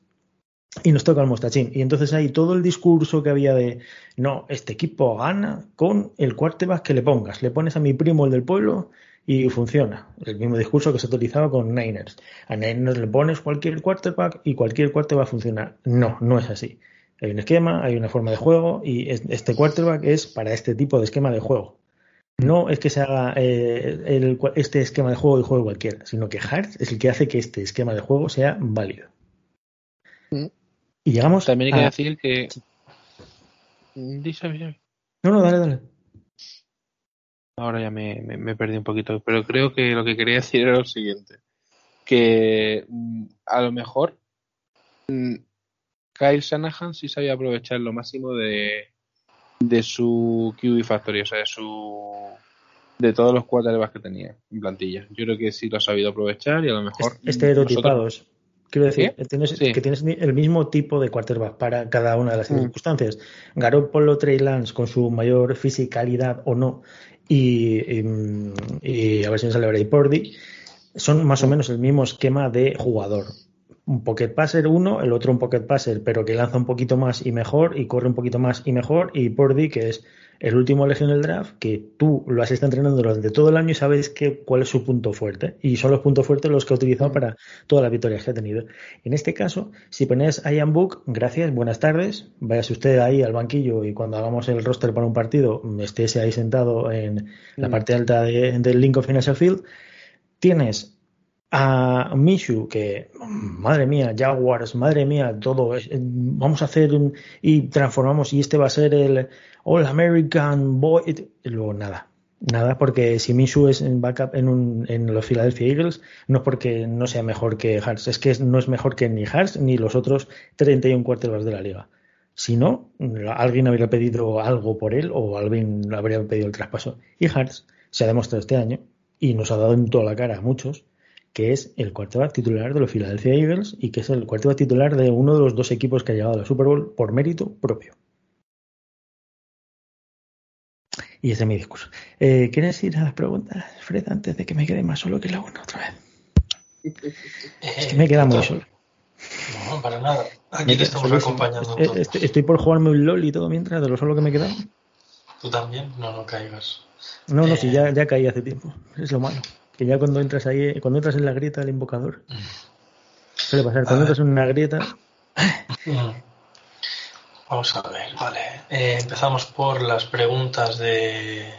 B: y nos toca el mostachín. Y entonces ahí todo el discurso que había de, no, este equipo gana con el quarterback que le pongas. Le pones a mi primo el del pueblo y funciona. El mismo discurso que se utilizaba con Niners. A Niners le pones cualquier quarterback y cualquier quarterback funciona. No, no es así. Hay un esquema, hay una forma de juego y este quarterback es para este tipo de esquema de juego. No es que se haga eh, este esquema de juego y juego cualquiera, sino que Hart es el que hace que este esquema de juego sea válido. Y llegamos.
D: También hay que decir que. Dice,
B: No, no, dale, dale.
D: Ahora ya me, me, perdí un poquito, pero creo que lo que quería decir era lo siguiente: que mm, a lo mejor mm, Kyle Shanahan sí sabía aprovechar lo máximo de, de su QB Factory, o sea, de su de todos los quarterbacks que tenía en plantilla. Yo creo que sí lo ha sabido aprovechar y a lo mejor.
B: Estereotipados. Quiero decir, que tienes el mismo tipo de quarterback para cada una de las mm. circunstancias. Garoppolo, Trey Lance, con su mayor fisicalidad o no, y, a ver si me sale Brady Pordy, son más o menos el mismo esquema de jugador. Un pocket passer uno, el otro un pocket passer, pero que lanza un poquito más y mejor, y corre un poquito más y mejor, y Pordy, que es el último elegio en el draft, que tú lo has estado entrenando durante todo el año y sabes que, cuál es su punto fuerte. Y son los puntos fuertes los que ha utilizado mm. para todas las victorias que ha tenido. En este caso, si pones Ian Book, gracias, buenas tardes, váyase usted ahí al banquillo y cuando hagamos el roster para un partido, estés ahí sentado en la mm. parte alta del Lincoln Financial Field. Tienes a Mishu, que madre mía, Jaguars, madre mía, todo, vamos a hacer un, y transformamos y este va a ser el, All American Boy. Y luego nada. Nada, porque si Minshew es en backup en, un, en los Philadelphia Eagles, no es porque no sea mejor que Hars, es que no es mejor que ni Hars ni los otros 31 cuartos de la liga. Si no, alguien habría pedido algo por él o alguien habría pedido el traspaso. Y Hars se ha demostrado este año y nos ha dado en toda la cara a muchos que es el quarterback titular de los Philadelphia Eagles y que es el quarterback titular de uno de los dos equipos que ha llegado a la Super Bowl por mérito propio. Y ese es mi discurso. Eh, ¿Quieres ir a las preguntas, Fred, antes de que me quede más solo que la una otra vez? Es que me queda muy solo.
G: No, para nada. Aquí te estamos acompañando.
B: Estoy, por jugarme un LOL y todo mientras de lo solo que me queda.
G: ¿Tú también? No, no caigas.
B: No, no, si ya, ya caí hace tiempo. Es lo malo. Que ya cuando entras ahí, cuando entras en la grieta del invocador, suele pasar. Cuando entras en una grieta.
G: Vamos a ver, vale. Eh, empezamos por las preguntas de,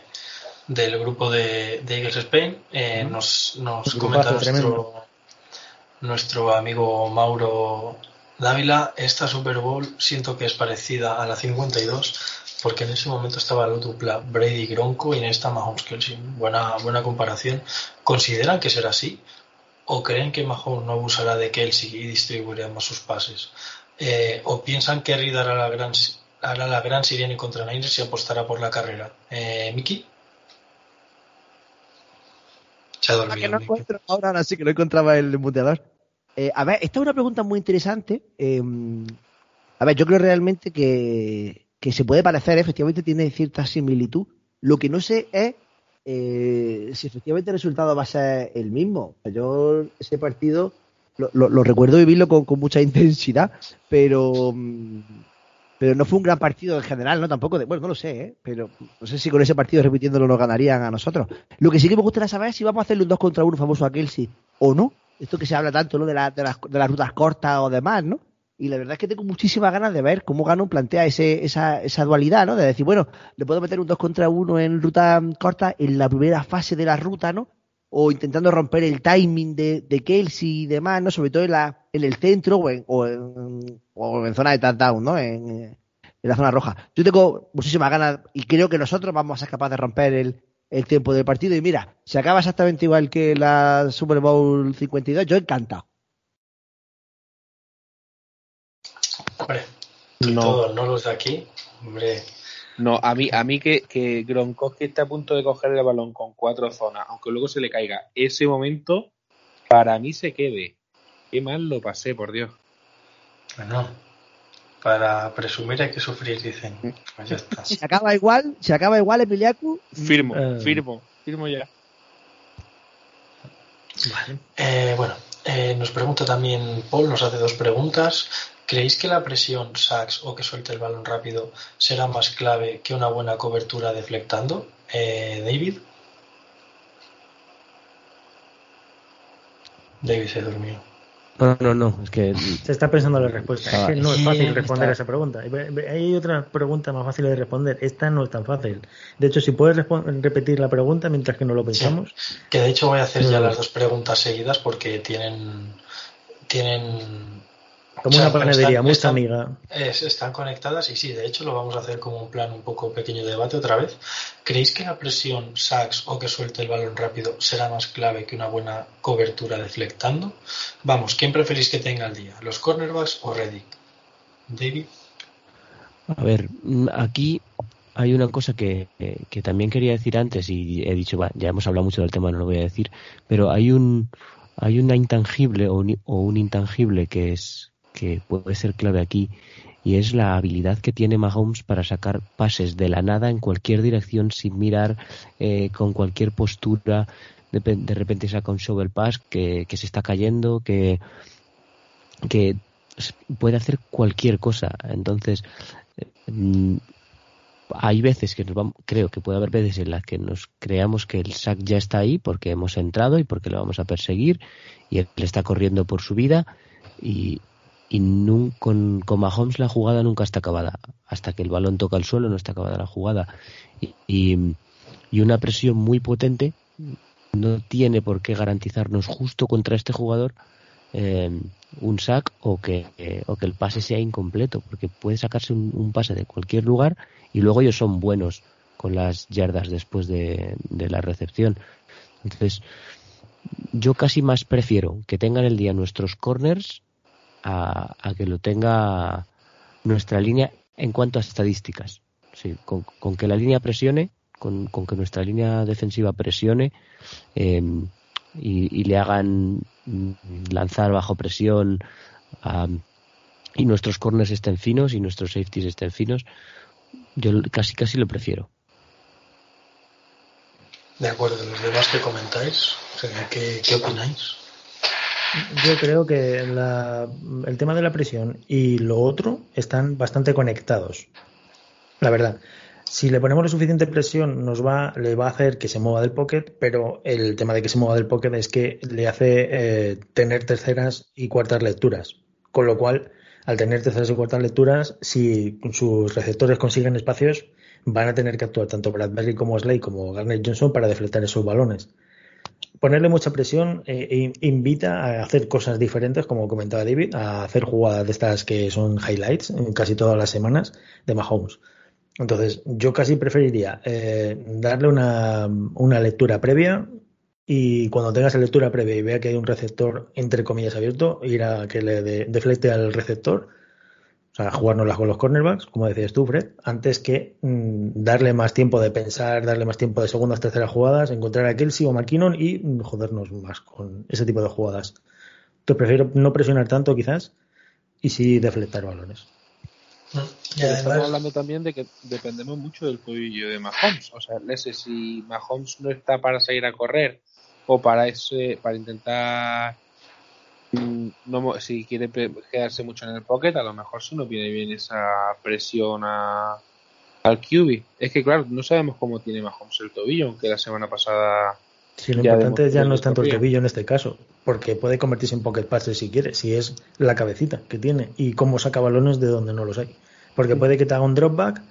G: del grupo de, Eagles Spain. Eh, nos nos comenta nuestro, nuestro amigo Mauro Dávila. Esta Super Bowl siento que es parecida a la 52 porque en ese momento estaba la dupla Brady Gronco y en esta Mahomes Kelsey. Buena, buena comparación. ¿Consideran que será así? ¿O creen que Mahomes no abusará de Kelsey y distribuirá más sus pases? Eh, ¿O piensan que Reed hará la gran, hará la gran Siriani contra Niners y apostará por la carrera? Eh, ¿Miki?
C: Se ha dormido, no encuentro, ahora, sí que no encontraba el muteador. Eh, a ver, esta es una pregunta muy interesante. Eh, a ver, yo creo realmente que que se puede parecer, efectivamente tiene cierta similitud. Lo que no sé es eh, si efectivamente el resultado va a ser el mismo. Yo ese partido lo, recuerdo vivirlo con, mucha intensidad, pero mm, pero no fue un gran partido en general, ¿no? Tampoco, de, bueno, no lo sé, ¿eh? pero no sé si con ese partido repitiéndolo nos ganarían a nosotros. Lo que sí que me gustaría saber es si vamos a hacerle un 2 contra 1 famoso a Kelsey o no. Esto que se habla tanto. De, de, las, de las rutas cortas o demás, ¿no? Y la verdad es que tengo muchísimas ganas de ver cómo Gano plantea ese, esa, esa dualidad, ¿no? De decir, bueno, le puedo meter un 2 contra 1 en ruta corta en la primera fase de la ruta, ¿no? O intentando romper el timing de, de Kelsey y demás, ¿no? Sobre todo en, la, en el centro o en, zona de touchdown, ¿no? En, en, la zona roja. Yo tengo muchísimas ganas y creo que nosotros vamos a ser capaces de romper el, el tiempo del partido. Y mira, se acaba exactamente igual que la Super Bowl 52, yo encantado.
G: Hombre, no. todos, no los de aquí. Hombre.
D: No, a mí, a mí que, que Gronkowski está a punto de coger el balón con cuatro zonas, aunque luego se le caiga ese momento, para mí se quede. Qué mal lo pasé, por Dios.
G: Bueno, para presumir hay que sufrir, dicen. Pues ya está.
C: Se acaba igual, se acaba igual, Emiliacu.
D: Firmo, eh. firmo, firmo ya.
G: Vale. Eh, bueno, eh, nos pregunta también Paul, nos hace dos preguntas. ¿Creéis que la presión sacks o que suelte el balón rápido será más clave que una buena cobertura deflectando? Eh, David. David se durmió.
F: No, no, no, es que...
B: Se está pensando la respuesta. Es que no es fácil responder a esa pregunta. Hay otra pregunta más fácil de responder. Esta no es tan fácil. De hecho, si puedes repetir la pregunta mientras que no lo pensamos.
G: Que de hecho voy a hacer ya las dos preguntas seguidas porque tienen tienen
B: como una panadería, muy amiga.
G: están conectadas y sí, de hecho lo vamos a hacer como un plan un poco pequeño de debate otra vez. ¿Creéis que la presión sacks o que suelte el balón rápido será más clave que una buena cobertura deflectando? Vamos, ¿quién preferís que tenga el día? ¿Los cornerbacks o Reddick? David.
F: A ver, mm, aquí hay una cosa que, que, también quería decir antes y he dicho, ya hemos hablado mucho del tema, no lo voy a decir, pero hay un hay una intangible o un intangible que es que puede ser clave aquí y es la habilidad que tiene Mahomes para sacar pases de la nada en cualquier dirección sin mirar eh, con cualquier postura. De, repente saca un shovel pass que, que se está cayendo que que puede hacer cualquier cosa. Entonces mm, hay veces que nos vamos, creo que puede haber veces en las que nos creamos que el sack ya está ahí porque hemos entrado y porque lo vamos a perseguir y él está corriendo por su vida y, y con, Mahomes la jugada nunca está acabada. Hasta que el balón toca el suelo no está acabada la jugada. Y, y, una presión muy potente no tiene por qué garantizarnos justo contra este jugador eh, un sack o que, o que el pase sea incompleto, porque puede sacarse un, pase de cualquier lugar y luego ellos son buenos con las yardas después de, de la recepción. Entonces, yo casi más prefiero que tengan el día nuestros corners a, que lo tenga nuestra línea en cuanto a estadísticas. Sí, con, que la línea presione, con, que nuestra línea defensiva presione em, y, le hagan lanzar bajo presión y nuestros corners estén finos y nuestros safeties estén finos, yo casi casi lo prefiero.
G: De acuerdo, los demás que comentáis, ¿qué, qué opináis?
B: Yo creo que el tema de la presión y lo otro están bastante conectados. La verdad. Si le ponemos la suficiente presión, nos va, le va a hacer que se mueva del pocket, pero el tema de que se mueva del pocket es que le hace eh, tener terceras y cuartas lecturas. Con lo cual, al tener terceras y cuartas lecturas, si sus receptores consiguen espacios, van a tener que actuar tanto Bradbury como Slay como Garner Johnson para defletar esos balones. Ponerle mucha presión eh, invita a hacer cosas diferentes, como comentaba David, a hacer jugadas de estas que son highlights en casi todas las semanas de Mahomes. Entonces, yo casi preferiría eh, darle una, lectura previa y cuando tengas esa lectura previa y vea que hay un receptor, entre comillas, abierto, ir a que le deflecte al receptor o sea, jugárnoslas con los cornerbacks, como decías tú, Fred, antes que mm, darle más tiempo de pensar, darle más tiempo de segundas, terceras jugadas, encontrar a Kelsey o McKinnon y mm, jodernos más con ese tipo de jugadas. Te prefiero no presionar tanto, quizás, y sí deflectar balones.
D: Mm. Estamos hablando también de que dependemos mucho del tobillo de Mahomes. O sea, sé si Mahomes no está para salir a correr o para ese, para intentar no, si quiere quedarse mucho en el pocket, a lo mejor si no viene bien esa presión a, al QB. Es que, claro, no sabemos cómo tiene Mahomes el tobillo, aunque la semana pasada.
B: Sí, lo importante ya no es tanto el tobillo en este caso, porque puede convertirse en pocket passer si quiere, si es la cabecita que tiene y cómo saca balones de donde no los hay. Porque puede que te haga un dropback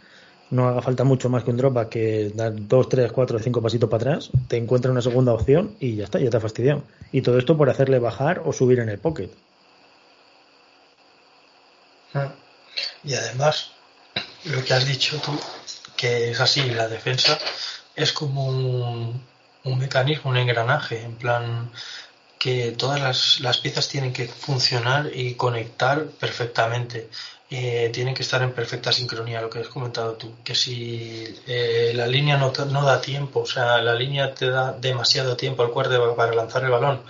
B: no haga falta mucho más que un drop que dar dos, tres, cuatro, cinco pasitos para atrás, te encuentra una segunda opción y ya está, ya te ha fastidiado. Y todo esto por hacerle bajar o subir en el pocket.
G: Ah. Y además, lo que has dicho tú, que es así, la defensa es como un, un mecanismo, un engranaje, en plan que todas las, las piezas tienen que funcionar y conectar perfectamente. Eh, tienen que estar en perfecta sincronía, lo que has comentado tú, que si eh, la línea no, da tiempo, o sea, la línea te da demasiado tiempo al cuerpo para lanzar el balón,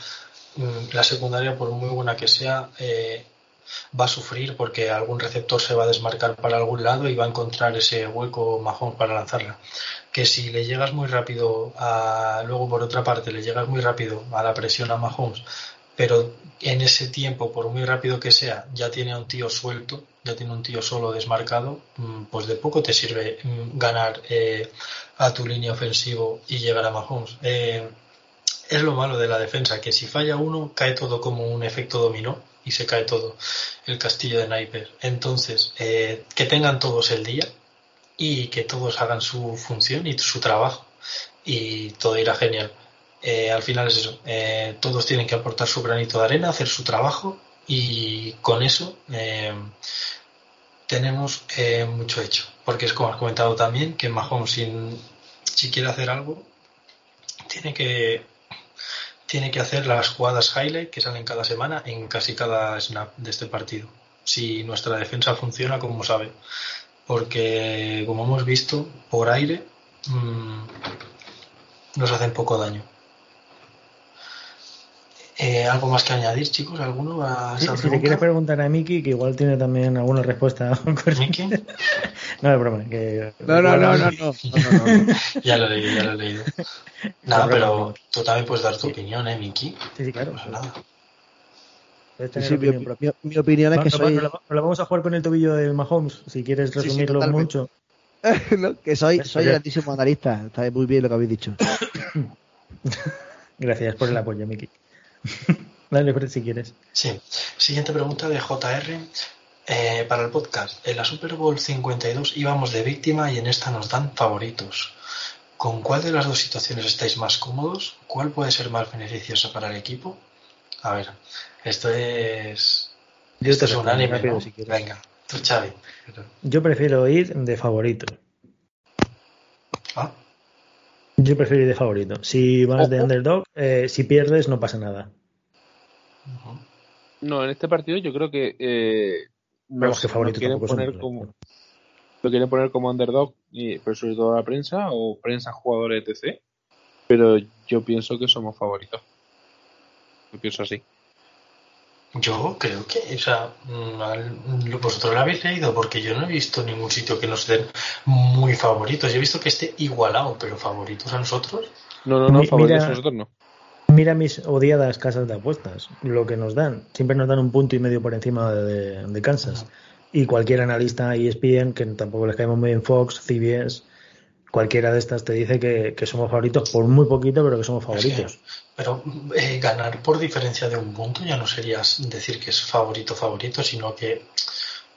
G: mm, la secundaria, por muy buena que sea, eh, va a sufrir porque algún receptor se va a desmarcar para algún lado y va a encontrar ese hueco majón para lanzarla. Que si le llegas muy rápido, a, luego por otra parte le llegas muy rápido a la presión a Mahomes, pero en ese tiempo, por muy rápido que sea, ya tiene a un tío suelto, ya tiene un tío solo desmarcado, mm, pues de poco te sirve mm, ganar eh, a tu línea ofensivo y llegar a Mahomes. Eh, es lo malo de la defensa, que si falla uno, cae todo como un efecto dominó y se cae todo el castillo de naipes. Entonces, eh, que tengan todos el día y que todos hagan su función y su trabajo y todo irá genial. al final es eso, todos tienen que aportar su granito de arena, hacer su trabajo y con eso eh, tenemos eh, mucho hecho. Porque es como has comentado también que Mahomes, si, si quiere hacer algo, tiene que tiene que hacer las jugadas highlight que salen cada semana en casi cada snap de este partido. Si nuestra defensa funciona como sabe. Porque, como hemos visto, por aire mmm, nos hacen poco daño. Eh, ¿Algo más que añadir, chicos? ¿Alguno? A
B: si le quieres preguntar a Miki, que igual tiene también alguna respuesta. ¿Miki? no, es broma. Que
C: no, no, no, no, no,
G: ya lo he leído, ya lo he leído. Nada, pero tú también puedes dar tu opinión, ¿eh, Miki?
B: Sí, sí, claro. nada.
C: Sí, mi, mi, opinión es que soy...
B: Lo, vamos a jugar con el tobillo de Mahomes, si quieres resumirlo mucho.
C: no, que soy, soy grandísimo analista. Está muy bien lo que habéis dicho.
B: Gracias por el apoyo, Miki. Dale, si quieres.
G: Sí. Siguiente pregunta de JR. Eh, para el podcast, en la Super Bowl 52 íbamos de víctima y en esta nos dan favoritos. ¿Con cuál de las dos situaciones estáis más cómodos? ¿Cuál puede ser más beneficiosa para el equipo? A ver, esto es. esto es un anime, Venga, tú, Xavi.
B: Yo prefiero ir de favorito. Yo prefiero ir de favorito. Si vas de underdog, eh, si pierdes no pasa nada.
D: No, en este partido yo creo que eh, no, que favorito lo quieren poner como lo quieren poner como underdog, y, pero sobre todo la prensa o prensa jugadores etc. Pero yo pienso que somos favoritos. Yo pienso así.
G: Yo creo que, o sea, mm, vosotros lo habéis leído porque yo no he visto ningún sitio que nos den muy favoritos. Yo he visto que esté igualado, pero favoritos a nosotros.
D: No, no, no, favoritos a nosotros no.
B: Mira mis odiadas casas de apuestas, lo que nos dan. Siempre nos dan un punto y medio por encima de, Kansas. Y cualquier analista ESPN, que tampoco les caemos muy en Fox, CBS, cualquiera de estas te dice que, somos favoritos por muy poquito, pero que somos favoritos.
G: pero eh, ganar por diferencia de un punto ya no sería decir que es favorito favorito, sino que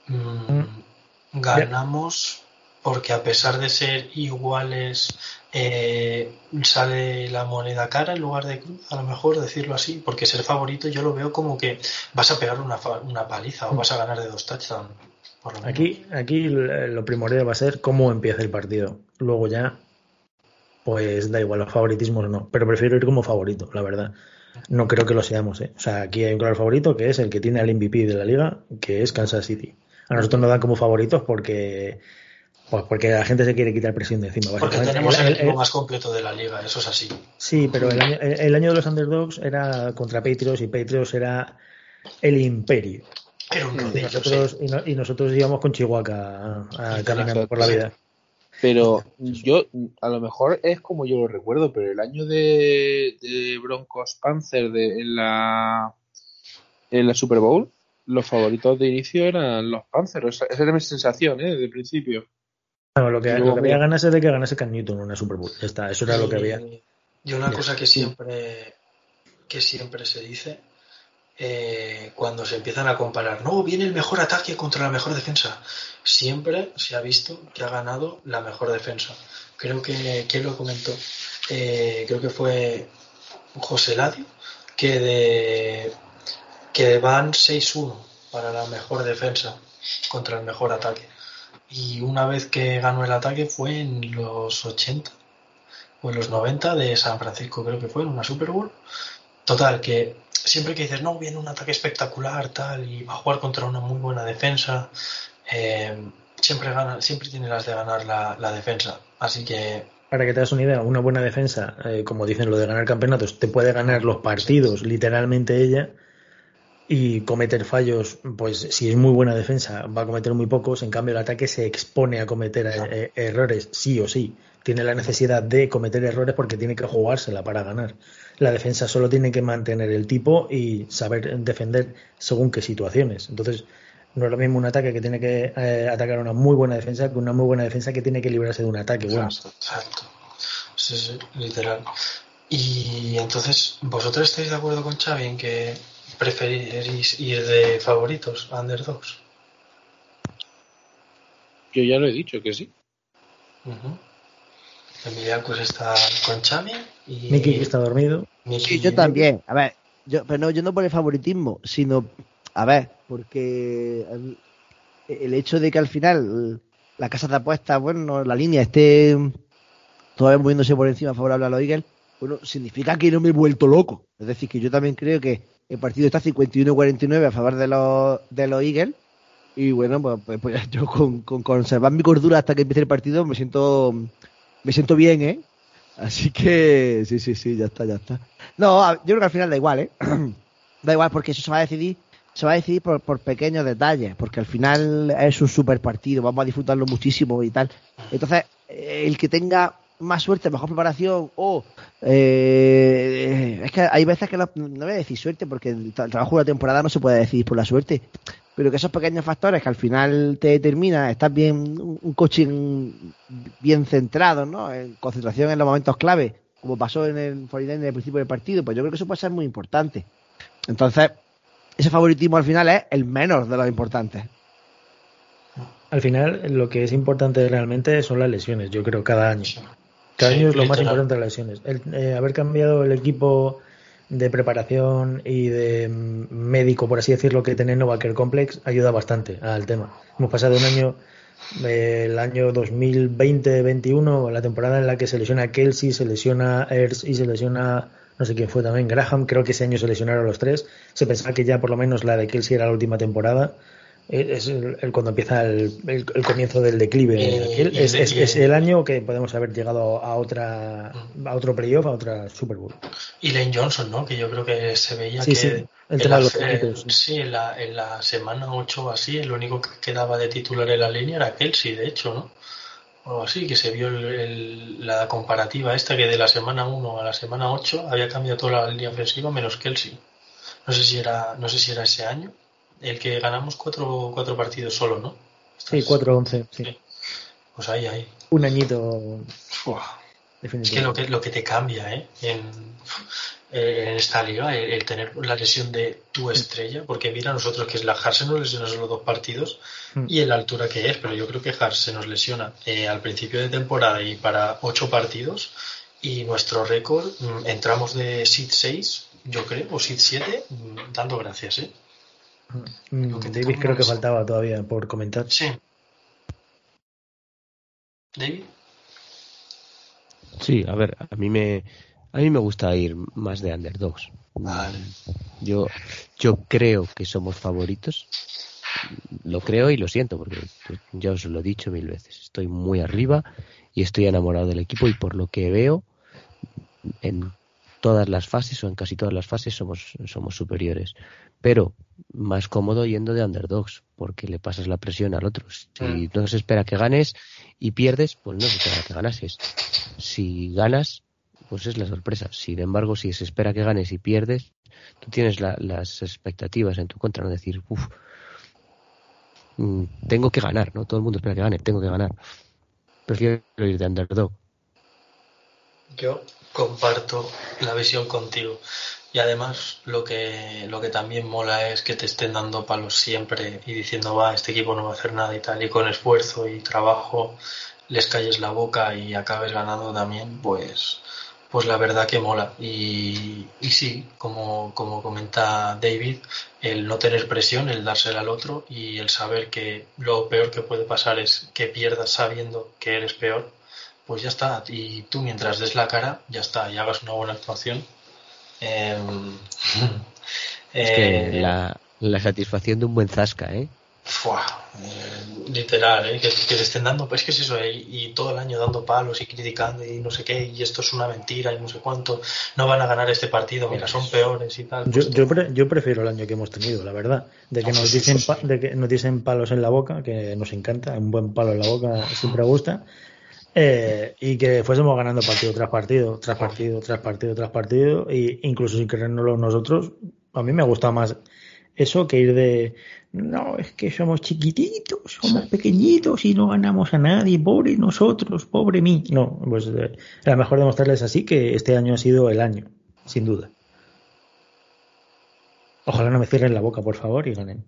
G: mm, mm. ganamos porque a pesar de ser iguales eh, sale la moneda cara en lugar de cruz, a lo mejor decirlo así, porque ser favorito yo lo veo como que vas a pegar una, una paliza o mm. vas a ganar de dos touchdowns.
B: Aquí, aquí lo primordial va a ser cómo empieza el partido. Luego ya, pues da igual los favoritismos o no. Pero prefiero ir como favorito, la verdad. No creo que lo seamos. ¿eh? O sea, aquí hay un claro favorito que es el que tiene al MVP de la liga, que es Kansas City. A nosotros nos dan como favoritos porque pues porque la gente se quiere quitar presión de encima.
G: Porque tenemos el, equipo más completo de la liga, eso es así.
B: Sí, pero el año, el año de los underdogs era contra Patriots y Patriots era el imperio y, nosotros, íbamos con Chihuahua caminando por la vida.
H: Pero yo, a lo mejor es como yo lo recuerdo, pero el año de, Broncos Panzer de, en, la, en la Super Bowl, los favoritos de inicio eran los Panzers. Esa era mi sensación, ¿eh? Desde el principio.
B: lo que, había ganas es de que ganase Cam Newton en una Super Bowl. está, eso era lo que había.
G: Y una cosa que siempre, que siempre se dice eh, cuando se empiezan a comparar, no, viene el mejor ataque contra la mejor defensa. Siempre se ha visto que ha ganado la mejor defensa. Creo que, ¿quién lo comentó? Eh, creo que fue José Ladio, que, de, que van 6-1 para la mejor defensa contra el mejor ataque. Y una vez que ganó el ataque fue en los 80 o en los 90 de San Francisco, creo que fue, en una Super Bowl. Total, que siempre que dices, no, viene un ataque espectacular, tal, y va a jugar contra una muy buena defensa, eh, siempre, gana, siempre tiene las de ganar la, defensa. Así que.
B: Para que te das una idea, una buena defensa, eh, como dicen lo de ganar campeonatos, te puede ganar los partidos, literalmente ella, y cometer fallos, pues si es muy buena defensa, va a cometer muy pocos, en cambio el ataque se expone a cometer eh, errores, sí o sí. Tiene la necesidad de cometer errores porque tiene que jugársela para ganar la defensa solo tiene que mantener el tipo y saber defender según qué situaciones. Entonces, no es lo mismo un ataque que tiene que eh, atacar una muy buena defensa que una muy buena defensa que tiene que librarse de un ataque. Bueno.
G: Exacto. Sí, sí, literal. Y entonces, ¿vosotros estáis de acuerdo con Xavi en que preferís ir de favoritos a underdogs?
H: Yo ya lo he dicho que sí.
G: Pues está con Xavi y...
B: Miki está dormido.
C: sí, yo también. A ver, yo, pero no, yo no por el favoritismo, sino, a ver, porque el, hecho de que al final la casa de apuestas, bueno, la línea esté todavía moviéndose por encima favorable a los Eagles, bueno, significa que no me he vuelto loco. Es decir, que yo también creo que el partido está 51-49 a favor de los, de los Eagles. Y bueno, pues, pues, pues yo con, con, conservar mi cordura hasta que empiece el partido me siento me siento bien, ¿eh? Así que sí, sí, sí, ya está, ya está. No, yo creo que al final da igual, ¿eh? da igual porque eso se va a decidir se va a decidir por, por, pequeños detalles, porque al final es un super partido, vamos a disfrutarlo muchísimo y tal. Entonces, el que tenga más suerte, mejor preparación, o eh, es que hay veces que no, voy a decir suerte, porque el trabajo de la temporada no se puede decidir por la suerte, pero que esos pequeños factores que al final te determinan, estás bien, un coaching bien centrado, ¿no? En concentración en los momentos clave, como pasó en el 49 en el principio del partido, pues yo creo que eso puede ser muy importante. Entonces, ese favoritismo al final es el menos de los importantes.
B: Al final, lo que es importante realmente son las lesiones, yo creo, cada año. Cada año es lo más importante las lesiones. El, eh, haber cambiado el equipo de preparación y de médico, por así decirlo, que tiene Novaker Complex ayuda bastante al tema. Hemos pasado un año, el año 2020-21, la temporada en la que se lesiona Kelsey, se lesiona Ers y se lesiona, no sé quién fue también, Graham, creo que ese año se lesionaron los tres. Se pensaba que ya por lo menos la de Kelsey era la última temporada es el, cuando empieza el, el, comienzo del declive. es, es, el año que podemos haber llegado a otra a otro playoff, a otra Super Bowl.
G: Y Lane Johnson, ¿no? Que yo creo que se veía que
B: sí. en,
G: la, sí, en la, en la semana 8 o así, el único que quedaba de titular en la línea era Kelsey, de hecho, ¿no? O así, que se vio la comparativa esta que de la semana 1 a la semana 8 había cambiado toda la línea ofensiva menos Kelsey. No sé si era, no sé si era ese año el que ganamos cuatro, partidos solo, ¿no?
B: Sí, cuatro once, sí.
G: Pues ahí, ahí.
B: Un añito.
G: Es que lo, que lo que te cambia ¿eh? en, en esta liga, el, tener la lesión de tu estrella, porque mira nosotros que es la Hart se nos lesiona solo dos partidos mm. y en la altura que es, pero yo creo que Hart se nos lesiona eh, al principio de temporada y para ocho partidos y nuestro récord mm, entramos de SID 6, yo creo, o SID 7, mm, dando gracias, ¿eh?
B: David creo que faltaba todavía por comentar.
G: Sí. David.
F: Sí, a ver, a mí me a mí me gusta ir más de underdogs. Yo yo creo que somos favoritos. Lo creo y lo siento porque ya os lo he dicho mil veces. Estoy muy arriba y estoy enamorado del equipo y por lo que veo en todas las fases o en casi todas las fases somos somos superiores. Pero más cómodo yendo de underdogs porque le pasas la presión al otro. Si mm. no se espera que ganes y pierdes, pues no se espera que ganases. Si ganas, pues es la sorpresa. Sin embargo, si se espera que ganes y pierdes, tú tienes las expectativas en tu contra, no decir, uff, mm, tengo que ganar, ¿no? Todo el mundo espera que gane, tengo que ganar. Prefiero ir de underdog.
G: Yo comparto la visión contigo. Y además lo que, lo que también mola es que te estén dando palos siempre y diciendo, va, este equipo no va a hacer nada y tal, y con esfuerzo y trabajo les calles la boca y acabes ganando también, pues, pues la verdad que mola. Y, y sí, como, como comenta David, el no tener presión, el dársela al otro y el saber que lo peor que puede pasar es que pierdas sabiendo que eres peor, pues ya está. Y tú mientras des la cara, ya está, y hagas una buena actuación Em,
F: es que eh, la, la, satisfacción de un buen zasca, ¿eh?
G: eh literal, ¿eh? que, que, le estén dando, pues que es eso, ¿eh? y todo el año dando palos y criticando y no sé qué, y esto es una mentira y no sé cuánto, no van a ganar este partido, mira, son peores y tal.
B: Yo, pues yo, yo, prefiero el año que hemos tenido, la verdad, de que, nos, dicen de que nos dicen palos en la boca, que nos encanta, un buen palo en la boca siempre gusta, eh, y que fuésemos ganando partido tras partido, tras partido, tras partido, tras partido, e incluso sin querernoslo nosotros, a mí me gusta más eso que ir de, no, es que somos chiquititos, somos pequeñitos y no ganamos a nadie, pobre nosotros, pobre mí. No, pues eh, era mejor demostrarles así que este año ha sido el año, sin duda. Ojalá no me cierren la boca, por favor, y ganen.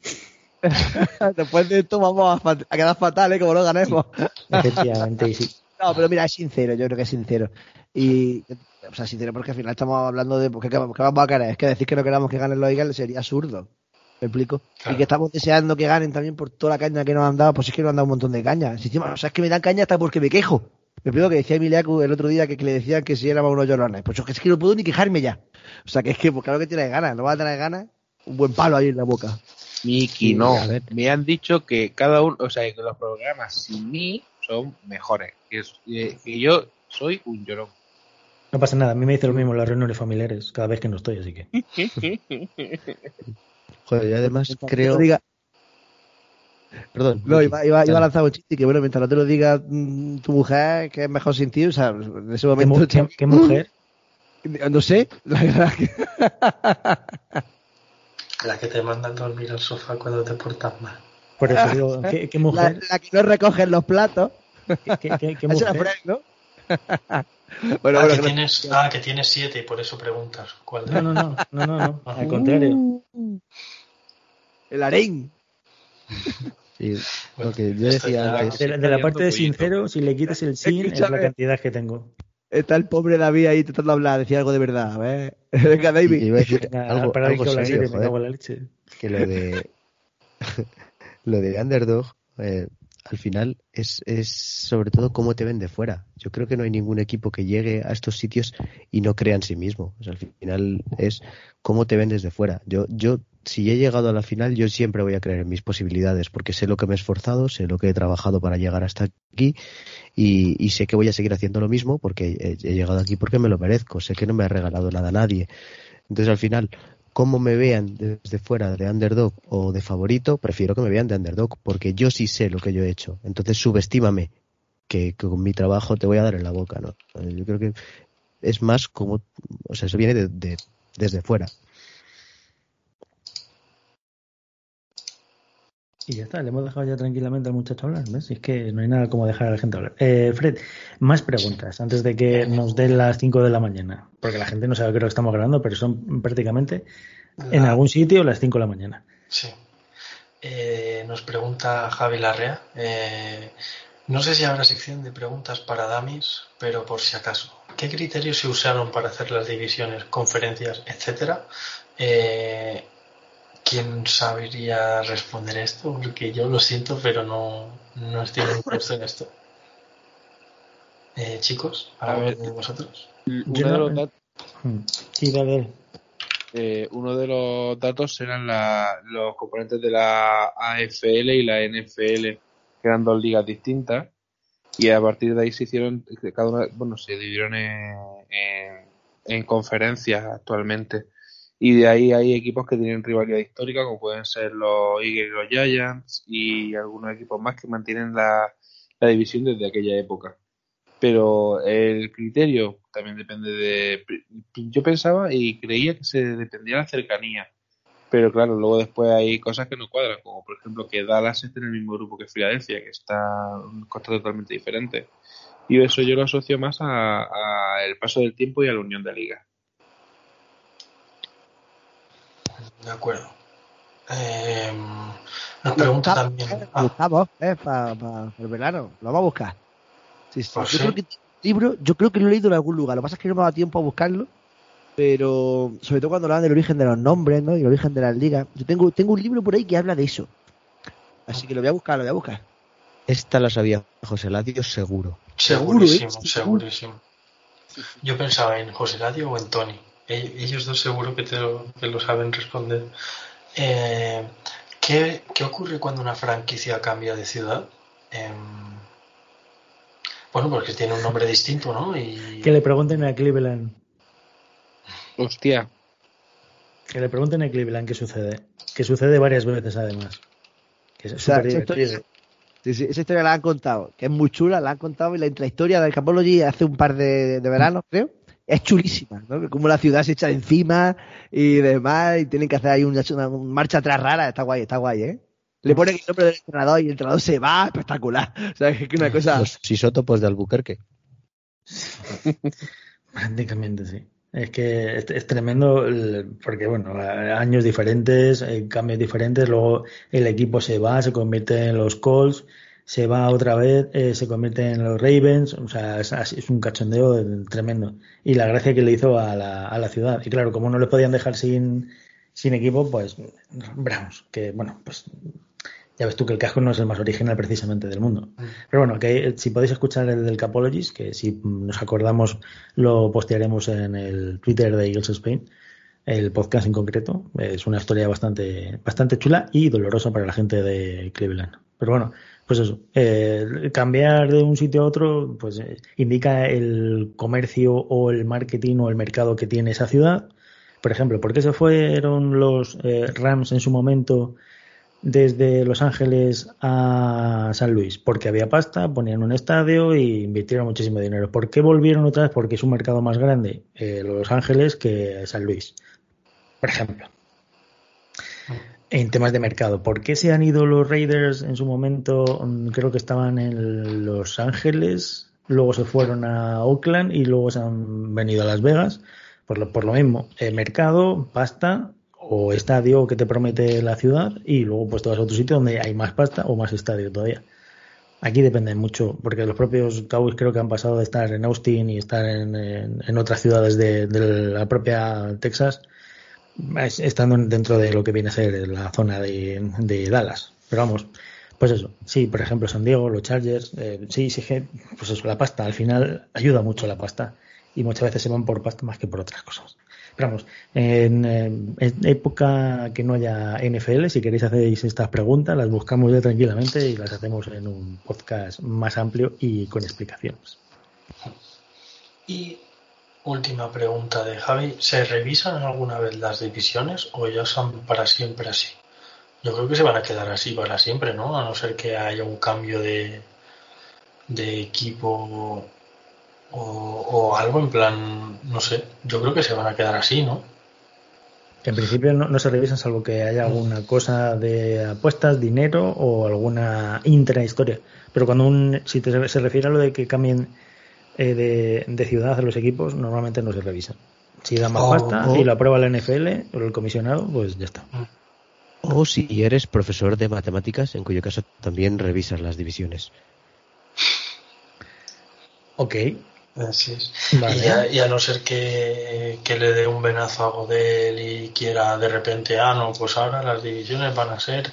C: Después de esto vamos a, quedar fatal, ¿eh? Como no ganemos.
B: Efectivamente, sí.
C: No, pero mira, es sincero, yo creo que es sincero. Y, o sea, sincero porque al final estamos hablando de ¿qué, qué vamos a querer? Es que decir que no queramos que ganen los Eagles sería absurdo. ¿Me explico? Y que estamos deseando que ganen también por toda la caña que nos han dado, pues es que nos han dado un montón de caña. Si encima, o sea, es que me dan caña hasta porque me quejo. Me explico que decía Emiliaku el otro día que, le decían que si éramos unos llorones. Pues es que no puedo ni quejarme ya. O sea, que es que, pues claro que tiene ganas, no va a tener ganas, un buen palo ahí en la boca.
H: Miki, no. Me han dicho que cada uno, o sea, que los programas sin mí son mejores. Que, yo soy un llorón.
B: No pasa nada, a mí me dice lo mismo las reuniones familiares cada vez que no estoy, así que.
F: Joder, y además creo.
C: Perdón. No, iba, iba, iba, a lanzar un chiste que, bueno, mientras no te lo diga mm, tu mujer, que es mejor sin ti, o sea, en ese momento.
B: ¿Qué, mujer?
C: No sé, la verdad que.
G: La que te manda a dormir al sofá cuando te portas mal.
B: Por eso digo, ¿qué, mujer?
C: La, que no recoge los platos.
B: ¿Qué, qué, mujer?
C: ¿no?
G: bueno, ah, que tienes, ah, que tienes siete y por eso preguntas. ¿Cuál
B: de... no, no, no, no, no, al contrario. Uh.
C: el harén.
F: Sí, lo que yo decía antes.
B: De, la, parte de sincero, si le quitas el sin, es la cantidad que tengo.
C: Está el pobre David ahí intentando hablar, decía algo de verdad. ¿ves? Venga, David.
F: Iba a decir algo, algo serio, joder, la leche. Que lo de lo de Underdog, eh, al final es, es sobre todo cómo te ven de fuera. Yo creo que no hay ningún equipo que llegue a estos sitios y no crea en sí mismo. al final es cómo te ven desde fuera. Yo, yo, si he llegado a la final, yo siempre voy a creer en mis posibilidades, porque sé lo que me he esforzado, sé lo que he trabajado para llegar hasta aquí y, y sé que voy a seguir haciendo lo mismo porque he, he llegado aquí porque me lo merezco. Sé que no me ha regalado nada a nadie. Entonces, al final, cómo me vean desde fuera de underdog o de favorito, prefiero que me vean de underdog, porque yo sí sé lo que yo he hecho. Entonces subestímame, que, con mi trabajo te voy a dar en la boca, ¿no? Yo creo que es más como, o sea, eso viene de, desde fuera.
B: Y ya está, le hemos dejado ya tranquilamente al muchacho hablar, ¿ves? Es que no hay nada como dejar a la gente hablar. Eh, Fred, más preguntas antes de que nos den las 5 de la mañana, porque la gente no sabe qué lo que estamos grabando, pero son prácticamente en algún sitio las 5 de la mañana.
G: Sí. Eh, nos pregunta Javi Larrea. Eh, no sé si habrá sección de preguntas para Damis, pero por si acaso. ¿Qué criterios se usaron para hacer las divisiones, conferencias, etcétera? Eh, ¿Quién sabría responder esto? Porque yo lo siento, pero no, no estoy puesto en esto. Eh, chicos, a, ver, vosotros.
H: Uno de los datos.
B: Hmm. Sí, dale.
H: Eh, uno de los datos eran los componentes de la AFL y la NFL, que eran dos ligas distintas, y a partir de ahí se hicieron, cada una, bueno, se dividieron en conferencias actualmente y de ahí hay equipos que tienen rivalidad histórica, como pueden ser los Eagles los Giants, y algunos equipos más que mantienen la, división desde aquella época. Pero el criterio también depende de. Yo pensaba y creía que se dependía de la cercanía. Pero claro, luego después hay cosas que no cuadran, como por ejemplo que Dallas esté en el mismo grupo que Filadelfia, que está en costa totalmente diferente. Y eso yo lo asocio más a, el paso del tiempo y a la unión de ligas.
G: De acuerdo. Eh, nos pregunta también.
C: Buscamos, eh, para el verano. Lo vamos a buscar. Sí, sí. Pues yo, Creo que, libro, yo creo que lo he leído en algún lugar. Lo que pasa es que no me da tiempo a buscarlo. Pero sobre todo cuando hablan del origen de los nombres ¿no? y el origen de las ligas. Yo tengo, tengo un libro por ahí que habla de eso. Así que lo voy a buscar, lo voy a buscar.
F: Esta la sabía José Ladio seguro.
G: Segurísimo, segurísimo. Yo pensaba en José Ladio o en Tony. Ellos dos seguro que te lo, saben responder. Eh, ¿qué, ocurre cuando una franquicia cambia de ciudad? Em, bueno, porque tiene un nombre distinto, ¿no? Y...
B: Que le pregunten a Cleveland.
H: Hostia.
B: Que le pregunten a Cleveland qué sucede. Que sucede varias veces además.
C: Que es esa, historia, esa historia la han contado, que es muy chula, la han contado y la, la historia del Capology hace un par de, de veranos, creo es chulísima, ¿no? Como la ciudad se echa encima y demás, y tienen que hacer ahí una, marcha atrás rara, está guay, está guay, ¿eh? Le ponen el nombre del entrenador y el entrenador se va, espectacular. O sea, es que una cosa...
F: Los isótopos de Albuquerque.
B: Prácticamente, sí. Es que es, tremendo porque, bueno, años diferentes, eh, cambios diferentes, luego el equipo se va, se convierte en los Colts se va otra vez, eh, se convierte en los Ravens, o sea, es, un cachondeo tremendo. Y la gracia que le hizo a la, a la ciudad. Y claro, como no le podían dejar sin, sin equipo, pues, vamos, que bueno, pues ya ves tú que el casco no es el más original precisamente del mundo. Mm. Pero bueno, que eh, si podéis escuchar el del Capologies, que si nos acordamos lo postearemos en el Twitter de Eagles Spain, el podcast en concreto, es una historia bastante, bastante chula y dolorosa para la gente de Cleveland. Pero bueno, pues eso, eh, cambiar de un sitio a otro, pues eh, indica el comercio o el marketing o el mercado que tiene esa ciudad. Por ejemplo, ¿por qué se fueron los eh, Rams en su momento desde Los Ángeles a San Luis? Porque había pasta, ponían un estadio y invirtieron muchísimo dinero. ¿Por qué volvieron otra vez? Porque es un mercado más grande Los Ángeles que San Luis, por ejemplo en temas de mercado. ¿Por qué se han ido los Raiders en su momento? Mm, creo que estaban en Los Ángeles, luego se fueron a Oakland y luego se han venido a Las Vegas. Por lo, por lo mismo, el mercado, pasta o estadio que te promete la ciudad y luego pues te vas a otro sitio donde hay más pasta o más estadio todavía. Aquí depende mucho, porque los propios Cowboys creo que han pasado de estar en Austin y estar en, otras ciudades de, de, la propia Texas estando dentro de lo que viene a ser la zona de, Dallas. Pero vamos, pues eso, sí, por ejemplo, San Diego, los Chargers, eh, sí, sí, pues eso, la pasta, al final ayuda mucho la pasta y muchas veces se van por pasta más que por otras cosas. Pero vamos, en, en época que no haya NFL, si queréis hacéis estas preguntas, las buscamos ya tranquilamente y las hacemos en un podcast más amplio y con explicaciones.
G: Y Última pregunta de Javi. ¿Se revisan alguna vez las divisiones o ya son para siempre así? Yo creo que se van a quedar así para siempre, ¿no? A no ser que haya un cambio de, equipo o, algo en plan, no sé. Yo creo que se van a quedar así, ¿no?
B: En principio no, se revisan salvo que haya alguna cosa de apuestas, dinero o alguna intrahistoria. Pero cuando un, si se refiere a lo de que cambien eh, de, de, ciudad a los equipos, normalmente no se revisan. Si da más pasta y lo aprueba la NFL o el comisionado, pues ya está.
F: O si eres profesor de matemáticas, en cuyo caso también revisas las divisiones.
B: Ok.
G: Así es. Y, a, no ser que, le dé un venazo a Godel y quiera de repente, ah, no, pues ahora las divisiones van a ser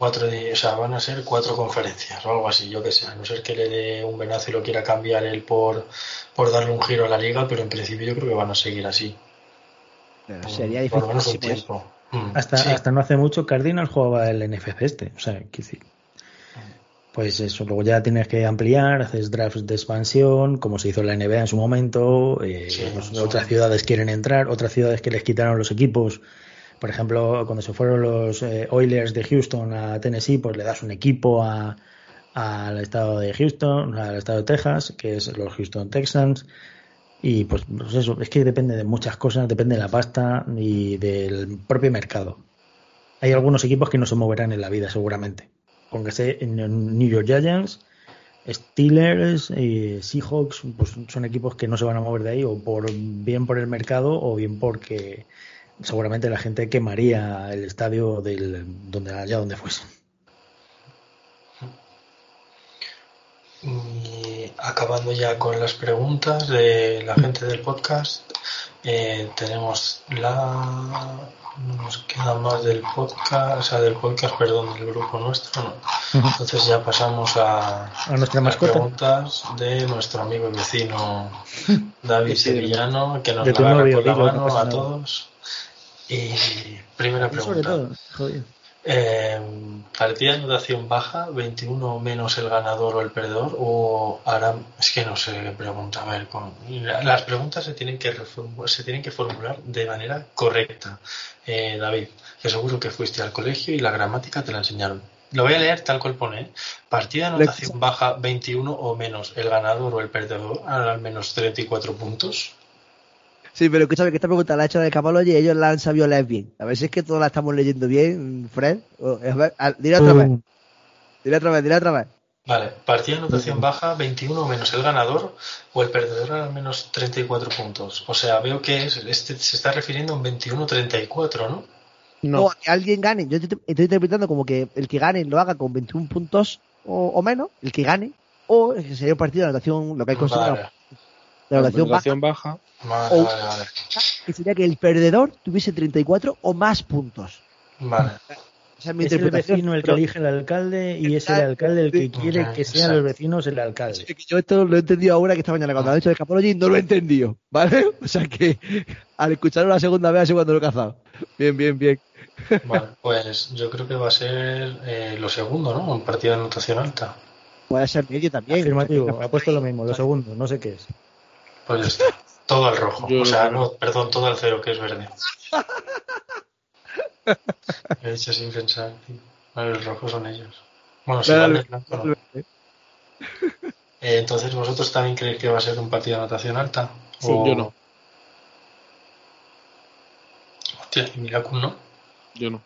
G: cuatro, o sea, van a ser cuatro conferencias o algo así, yo que sé, a no ser que le dé un venazo y lo quiera cambiar él por, por darle un giro a la liga, pero en principio yo creo que van a seguir así.
C: sería difícil.
B: tiempo. Mm, hasta, hasta no hace mucho Cardinal jugaba el NFC este, o sea, pues eso, luego ya tienes que ampliar, haces drafts de expansión, como se hizo en la NBA en su momento, eh, pues otras ciudades quieren entrar, otras ciudades que les quitaron los equipos, por ejemplo, cuando se fueron los eh, Oilers de Houston a Tennessee, pues le das un equipo al estado de Houston, al estado de Texas, que es los Houston Texans, y pues, pues, eso, es que depende de muchas cosas, depende de la pasta y del propio mercado. Hay algunos equipos que no se moverán en la vida, seguramente. Póngase en New York Giants, Steelers, y Seahawks, pues son equipos que no se van a mover de ahí, o por bien por el mercado, o bien porque seguramente la gente quemaría el estadio del donde allá donde fuese.
G: Y acabando ya con las preguntas de la gente del podcast, eh, tenemos la. Nos queda más del podcast, o sea, del podcast, perdón, del grupo nuestro, ¿no? Entonces ya pasamos a,
B: a nuestra
G: las preguntas de nuestro amigo y vecino David Sevillano, que nos la agarra con la mano a todos. Y primera pregunta. Eh, partida de anotación baja, 21 menos el ganador o el perdedor, o ahora es que no sé qué pregunta. A ver, con, las preguntas se tienen que se tienen que formular de manera correcta, eh, David, que seguro que fuiste al colegio y la gramática te la enseñaron. Lo voy a leer tal cual pone. Partida de anotación baja, 21 o menos el ganador o el perdedor, al menos 34 puntos.
C: Sí, pero escúchame que esta pregunta la ha hecho de Capology y ellos la han sabido leer bien. A ver si es que todos la estamos leyendo bien, Fred. dile otra vez. Uh. Dile otra vez, dile otra vez.
G: Vale, partida de anotación baja, 21 menos el ganador o el perdedor al menos 34 puntos. O sea, veo que este se está refiriendo a un 21-34, ¿no?
C: No, que alguien gane. Yo estoy, interpretando como que el que gane lo haga con 21 puntos o, menos, el que gane, o que sería un partido de anotación, lo que hay considerado.
H: Vale. De anotación baja
G: Vale,
C: Que sería que el perdedor tuviese 34 o más puntos.
G: Vale.
B: Esa es, mi el vecino el que elige el alcalde y es el alcalde el que quiere que sean los vecinos el alcalde.
C: yo esto lo he entendido ahora que esta mañana cuando ha dicho de Capology no lo he entendido, ¿vale? O sea que al escucharlo la segunda vez así cuando lo he cazado. Bien, bien, bien.
G: Vale, pues yo creo que va a ser eh, lo segundo, ¿no? Un partido de anotación alta.
C: Puede ser medio también.
B: Afirmativo, ha puesto lo mismo, lo segundo, no sé qué es.
G: Pues está. Todo al rojo. o sea, no, perdón, todo al cero, que es verde. He hecho sin pensar, el rojo son ellos. Bueno, si van blanco, eh, entonces, ¿vosotros también creéis que va a ser un partido de anotación alta?
H: Sí, yo no.
G: Hostia, y Miracum no.
H: Yo no.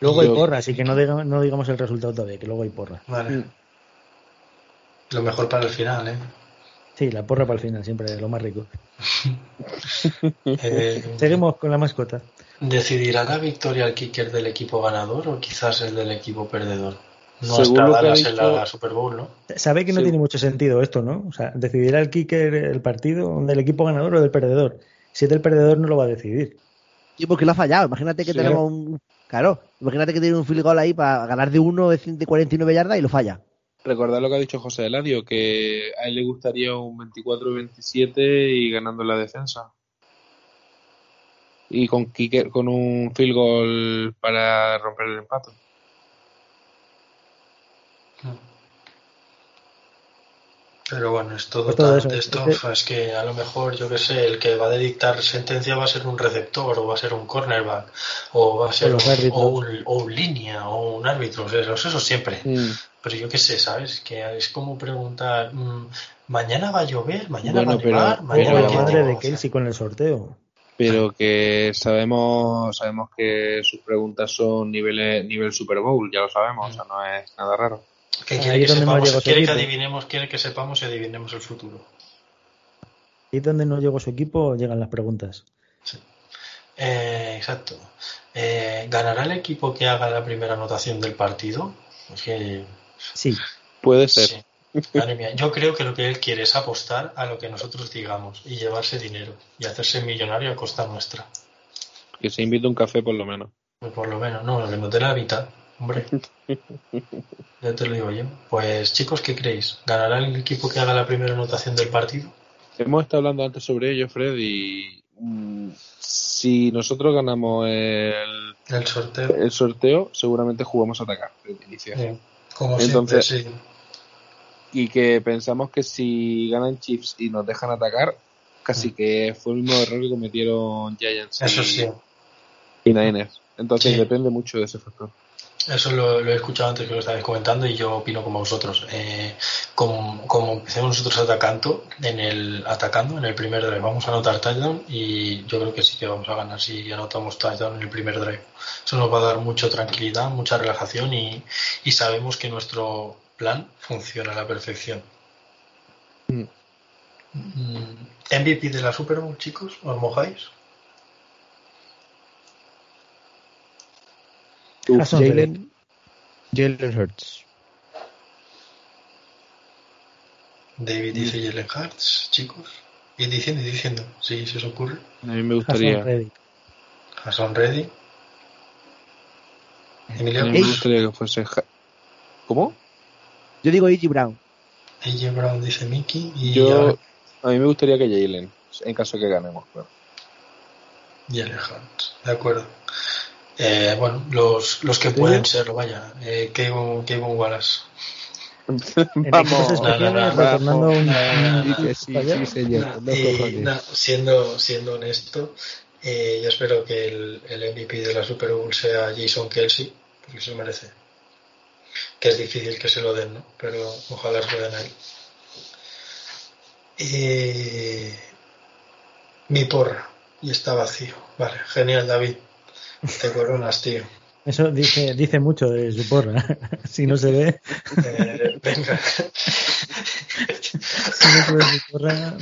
B: Luego hay porra, así que no, no digamos el resultado todavía, que luego hay porra.
G: Vale. Mm. Lo mejor para el final, ¿eh?
B: Sí, la porra para el final, siempre lo más rico. Eh, Seguimos con la mascota.
G: ¿Decidirá la victoria el kicker del equipo ganador o quizás el del equipo perdedor? No hasta Dallas en la Super Bowl, ¿no?
B: Sabe que no tiene mucho sentido esto, ¿no? O sea, decidirá el kicker el partido del equipo ganador o del perdedor. Si es del perdedor, no lo va a decidir.
C: Sí, porque lo ha fallado. Imagínate que tenemos un. Claro, imagínate que tiene un field goal ahí para ganar de uno de 49 yardas y lo falla.
H: Recordad lo que ha dicho José Eladio, que a él le gustaría un 24-27 y ganando la defensa. Y con, con un field goal para romper el empate.
G: Pero bueno, es todo, pues esto, es que a lo mejor, yo que sé, el que va a dictar sentencia va a ser un receptor, o va a ser un cornerback, o va a ser un, o, un, línea, o un árbitro, eso, eso siempre. Mm. Pero yo qué sé, ¿sabes? Que es como preguntar, mm, ¿mañana va a llover? ¿Mañana va a llover?
B: ¿Mañana pero, la madre de Kelsey con el sorteo.
D: pero que sabemos sabemos que sus preguntas son nivel, nivel Super Bowl, ya lo sabemos, o sea, no es nada raro.
G: Que quiere, que, sepamos, quiere que adivinemos, quiere que sepamos y adivinemos el futuro.
B: Y donde no llegó su equipo, llegan las preguntas.
G: Sí. Eh, exacto. Eh, ¿Ganará el equipo que haga la primera anotación del partido?
B: Sí.
D: Puede ser.
G: yo creo que lo que él quiere es apostar a lo que nosotros digamos y llevarse dinero y hacerse millonario a costa nuestra.
D: Que se invite un café por lo menos.
G: Pues por lo menos, no, nos dé la mitad, hombre. ya te lo digo yo. Pues chicos, ¿qué creéis? ¿Ganará el equipo que haga la primera anotación del partido?
D: Hemos estado hablando antes sobre ello, Fred, y mm, si nosotros ganamos el,
G: el, sorteo.
D: el sorteo, seguramente jugamos a atacar
G: como Entonces, sí
D: y que pensamos que si ganan Chiefs y nos dejan atacar, casi mm. que fue el mismo error que cometieron Giants
G: Eso sí.
D: y Niners. Entonces depende mucho de ese factor.
G: Eso lo, he escuchado antes que lo estabais comentando y yo opino como vosotros. Eh, como, como empecemos nosotros atacando en el atacando en el primer drive, vamos a anotar touchdown y yo creo que sí que vamos a ganar si anotamos touchdown en el primer drive. Eso nos va a dar mucha tranquilidad, mucha relajación y, y sabemos que nuestro plan funciona a la perfección. Mm. MVP de la Super Bowl, chicos, ¿os mojáis?
C: Jalen, Jalen Hurts.
G: David dice. Jalen Hurts, chicos. Y diciendo y diciendo, si se os ocurre.
D: A mí me gustaría.
G: Hassan Reddy.
D: Emilio. A mí me gustaría que fuese. ¿Cómo?
C: Yo digo A.J. Brown.
G: A.J. Brown dice Mickey. Y
D: Yo, a mí me gustaría que Jalen, en caso de que ganemos. Claro.
G: Jalen Hunt, de acuerdo. Eh, bueno, los, los que pueden serlo, vaya. Eh, Kevin, Kevin Wallace.
B: Vamos,
G: sí, siendo, siendo honesto, eh, yo espero que el, el MVP de la Super Bowl sea Jason Kelsey, porque se lo merece que es difícil que se lo den, ¿no? Pero ojalá se lo den a él. Y mi porra, y está vacío. Vale, genial, David. Te coronas, tío.
B: Eso dice, dice mucho de su porra. si no se ve.
G: Eh, venga.
B: si no se ve su porra.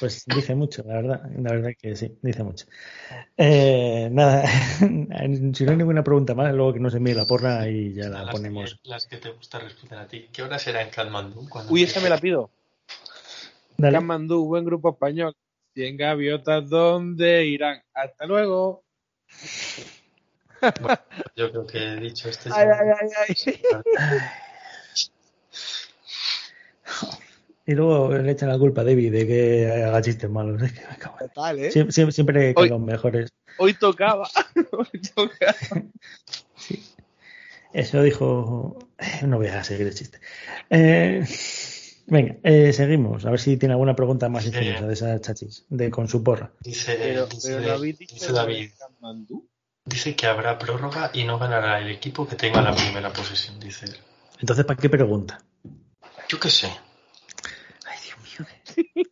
B: Pues dice mucho, la verdad. La verdad que sí, dice mucho. Eh, nada, si no hay ninguna pregunta más, luego que no se mire la porra y ya la ponemos.
G: las que te gusta responder a ti. ¿Qué hora será en Kathmandu?
D: Uy, esa me la pido. Dale. Kathmandu, buen grupo español. 100 gaviotas, ¿dónde irán? Hasta luego
G: yo creo que he dicho este.
C: Ay, ay, ay,
B: Y luego le echan la culpa a David de que haga chistes malos. Es que me
C: Total, ¿eh?
B: siempre, siempre, que los mejores.
D: Hoy tocaba. Hoy tocaba.
B: Sí. Eso dijo. No voy a seguir el chiste. Eh, venga, eh, seguimos. A ver si tiene alguna pregunta más ingeniosa de esas chachis, de con su porra.
G: Dice, pero, dice, David, dice David Dice que habrá prórroga y no ganará el equipo que tenga la primera posesión, dice él.
B: Entonces, ¿para qué pregunta?
G: Yo qué sé.
B: Ay, Dios
G: mío.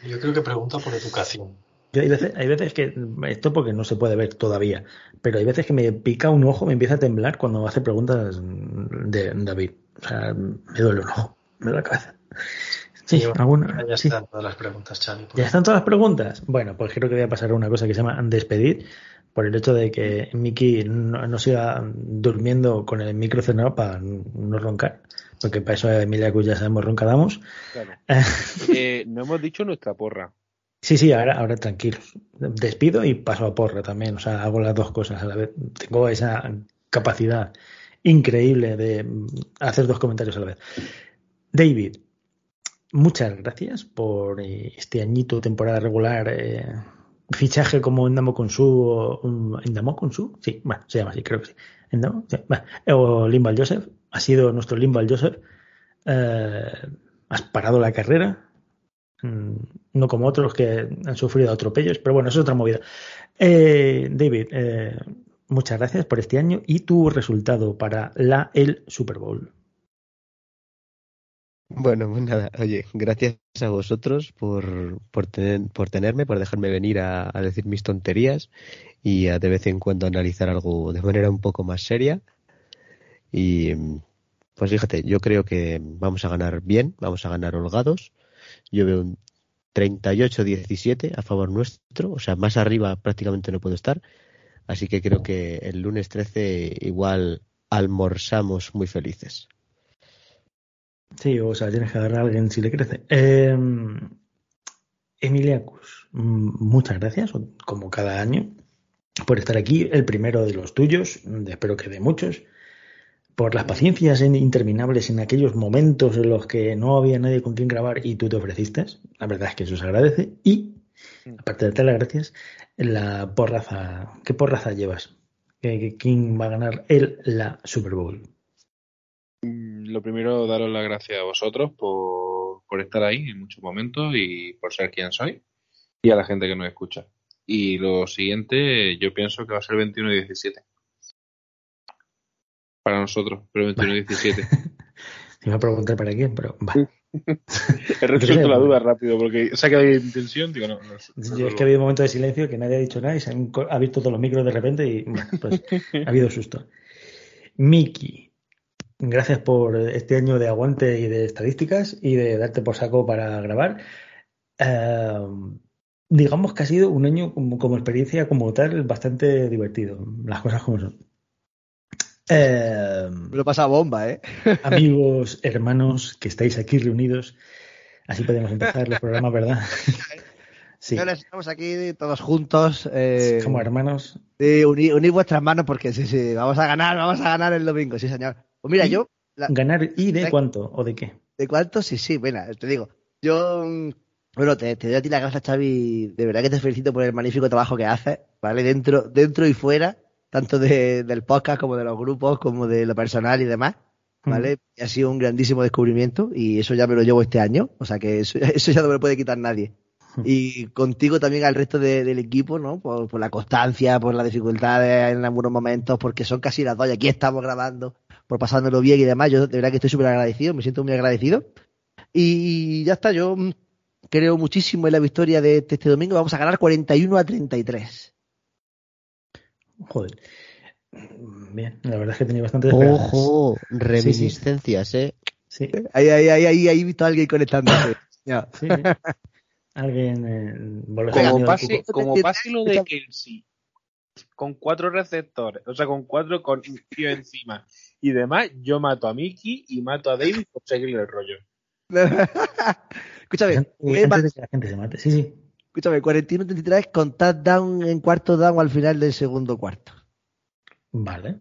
G: yo creo que pregunta por educación.
B: hay, veces, hay veces que, esto porque no se puede ver todavía, pero hay veces que me pica un ojo, me empieza a temblar cuando hace preguntas de David. O sea, me duele un ojo, me duele la cabeza.
G: Sí, alguna, ya están todas las preguntas, Xavi.
B: ¿Ya están todas las preguntas? Bueno, pues creo que voy a pasar a una cosa que se llama despedir, por el hecho de que Miki no, siga durmiendo con el micro cerrado para no roncar, porque para eso Emilia ya sabemos roncadamos.
D: Claro. eh, no hemos dicho nuestra porra.
B: Sí, sí, ahora, ahora tranquilos. Despido y paso a porra también. O sea, hago las dos cosas a la vez. Tengo esa capacidad increíble de hacer dos comentarios a la vez. David, muchas gracias por este añito temporada regular. Eh, fichaje como Endamo Konsu o Endamo Konsu, sí, bueno, se llama así, creo que sí. Endamo, o Limbal Joseph, ha sido nuestro Limbal Joseph. Eh, has parado la carrera, mm, no como otros que han sufrido atropellos, pero bueno, es otra movida. Eh, David, eh, muchas gracias por este año y tu resultado para la el Super Bowl.
F: Bueno, pues nada, oye, gracias a vosotros por, por, por tenerme, por dejarme venir a, a, decir mis tonterías y a de vez en cuando analizar algo de manera un poco más seria. Y pues fíjate, yo creo que vamos a ganar bien, vamos a ganar holgados. Yo veo un 38-17 a favor nuestro, o sea, más arriba prácticamente no puedo estar. Así que creo que el lunes 13 igual almorzamos muy felices.
B: Sí, o sea, tienes que agarrar a alguien si le crece. Eh, Emiliacus, mm, muchas gracias, como cada año, por estar aquí, el primero de los tuyos, espero que de muchos, por las paciencias interminables en aquellos momentos en los que no había nadie con quien grabar y tú te ofreciste. La verdad es que eso se agradece. Y, mm. aparte de darte las gracias, la porraza, ¿qué porraza llevas? ¿Quién va a ganar el la Super Bowl?
H: Mm, lo primero, daros las gracias a vosotros por, por estar ahí en muchos momentos y por ser quien soy y a la gente que nos escucha. Y lo siguiente, yo pienso que va a ser 21 y 17. Para nosotros, pero 21 y 17.
B: iba a preguntar para quién, pero va.
H: He resuelto la duda rápido porque sé que hay intención, digo, no.
B: yo es que ha habido un momento de silencio que nadie ha dicho nada y se han abierto todos los micros de repente y bueno, pues ha habido susto. Miki, Gracias por este año de aguante y de estadísticas y de darte por saco para grabar. Eh, digamos que ha sido un año como, experiencia como tal bastante divertido. Las cosas como son.
C: Eh, lo pasa bomba, ¿eh?
B: amigos, hermanos que estáis aquí reunidos. Así podemos empezar el programa, ¿verdad?
C: Sí. estamos aquí todos juntos. Eh,
B: como hermanos.
C: Sí, unid, vuestras manos porque sí, sí, vamos a ganar, vamos a ganar el domingo, sí, señor. Pues mira, yo.
B: ¿Ganar y de cuánto o de qué?
C: ¿De cuánto? Sí, sí, bueno, te digo. Yo. Bueno, te, doy a ti las gracias, Xavi. De verdad que te felicito por el magnífico trabajo que haces, ¿vale? Dentro, dentro y fuera, tanto del podcast como de los grupos, como de lo personal y demás, ¿vale? Ha sido un grandísimo descubrimiento y eso ya me lo llevo este año, o sea que eso, ya no me lo puede quitar nadie. Y contigo también al resto del equipo, ¿no? Por, por, la constancia, por las dificultades en algunos momentos, porque son casi las dos y aquí estamos grabando por pasándolo bien y demás. Yo de verdad que estoy súper agradecido, me siento muy agradecido. Y ya está, yo creo muchísimo en la victoria de este domingo. Vamos a ganar 41 a 33.
B: Joder. Bien, la verdad es que tenía bastante
F: Ojo, reminiscencias, ¿eh?
B: Sí.
C: Ahí, ahí, ahí, ahí, ahí he visto a alguien conectándose.
B: Sí, Alguien. Eh,
H: como pase, como pase lo de Kelsey, con cuatro receptores, o sea, con cuatro con tío encima y demás, yo mato a Mickey y mato a David por seguirle el rollo.
C: Escúchame,
B: antes de que la gente se mate, sí, sí.
C: Escúchame, 41-33 con touchdown en cuarto down al final del segundo cuarto.
B: Vale.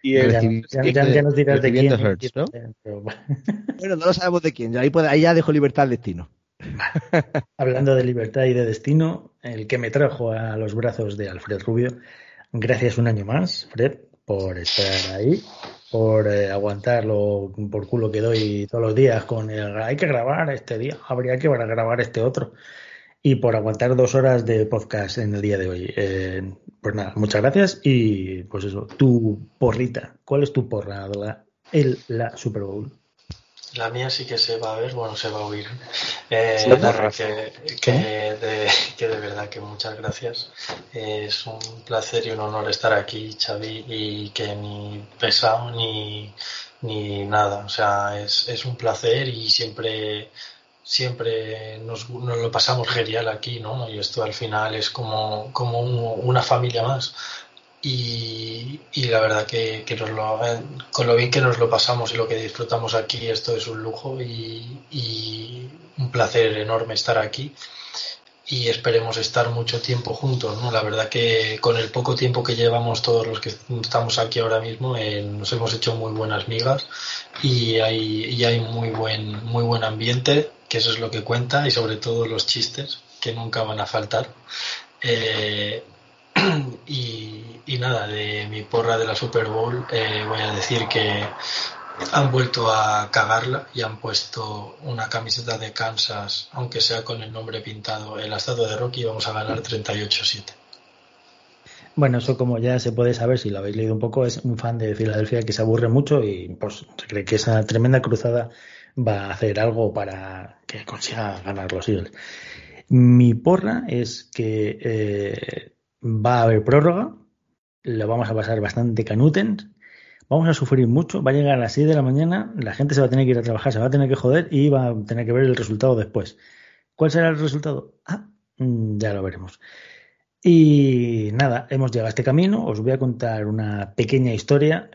H: Y el,
B: ya, ya, nos dirás de quién.
C: ¿no? bueno, no lo sabemos de quién. Ahí, ahí ya dejo libertad al destino.
B: Hablando de libertad y de destino, el que me trajo a los brazos de Alfred Rubio. Gracias un año más, Fred, por estar ahí por eh, aguantarlo por culo que doy todos los días con el hay que grabar este día, habría que grabar este otro. Y por aguantar dos horas de podcast en el día de hoy. Eh, pues nada, muchas gracias y pues eso, tu porrita. ¿Cuál es tu porra, el, la Super Bowl?
G: La mía sí que se va a ver, bueno, se va a oír. Eh, que, de, que, de, verdad que muchas gracias. es un placer y un honor estar aquí, Xavi, y que ni pesado ni, ni nada. O sea, es, es un placer y siempre siempre nos, nos, lo pasamos genial aquí, ¿no? Y esto al final es como, como una familia más y, la verdad que, nos lo, con lo bien que nos lo pasamos y lo que disfrutamos aquí, esto es un lujo y, un placer enorme estar aquí y esperemos estar mucho tiempo juntos. ¿no? La verdad que con el poco tiempo que llevamos todos los que estamos aquí ahora mismo eh, nos hemos hecho muy buenas migas y hay, y hay muy, buen, muy buen ambiente, que eso es lo que cuenta y sobre todo los chistes que nunca van a faltar. Eh, y, nada, de mi porra de la Super Bowl eh, voy a decir que han vuelto a cagarla y han puesto una camiseta de Kansas, aunque sea con el nombre pintado, en la estatua de Rocky y vamos a ganar 38-7.
B: Bueno, eso como ya se puede saber, si lo habéis leído un poco, es un fan de Filadelfia que se aburre mucho y pues se cree que esa tremenda cruzada va a hacer algo para que consiga ganar los Eagles. Mi porra es que eh, va a haber prórroga, lo vamos a pasar bastante canuten, vamos a sufrir mucho, va a llegar a las 6 de la mañana, la gente se va a tener que ir a trabajar, se va a tener que joder y va a tener que ver el resultado después. ¿Cuál será el resultado? Ah, mm, ya lo veremos. Y nada, hemos llegado a este camino. Os voy a contar una pequeña historia.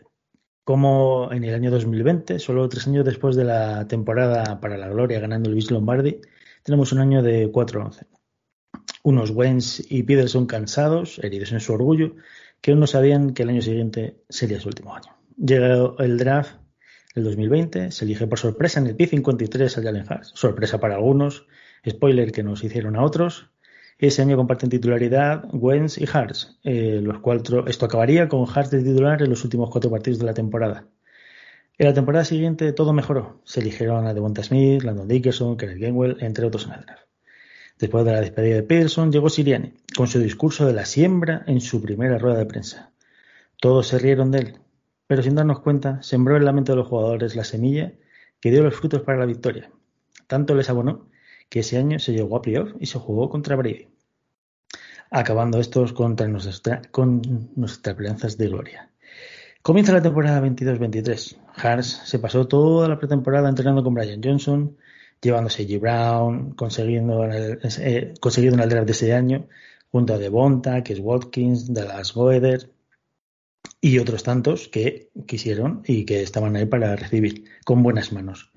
B: Como en el año 2020, solo tres años después de la temporada para la gloria ganando el Bis Lombardi, tenemos un año de 4-11. Unos Wens y Peterson cansados, heridos en su orgullo, que aún no sabían que el año siguiente sería su último año. Llega el draft el 2020, se elige por sorpresa en el P53 al Jalen Hurts. Sorpresa para algunos, spoiler que nos hicieron a otros. Ese año comparten titularidad Wens y Hartz, eh, los cuatro, esto acabaría con Hartz de titular en los últimos cuatro partidos de la temporada. En la temporada siguiente todo mejoró. Se eligieron a Devonta Smith, Landon Dickerson, Kenneth Gainwell, entre otros en el draft. Después de la despedida de Peterson, llegó Siriani, con su discurso de la siembra en su primera rueda de prensa. Todos se rieron de él, pero sin darnos cuenta, sembró en la mente de los jugadores la semilla que dio los frutos para la victoria. Tanto les abonó que ese año se llegó a playoff y se jugó contra Brady, acabando estos contra con nuestras esperanzas de gloria. Comienza la temporada 22-23. Hars se pasó toda la pretemporada entrenando con Brian Johnson, llevándose G. Brown, consiguiendo, el, eh, consiguiendo el draft de ese año, junto a Devonta, es Watkins, Dallas Goeder y otros tantos que quisieron y que estaban ahí para recibir con buenas manos.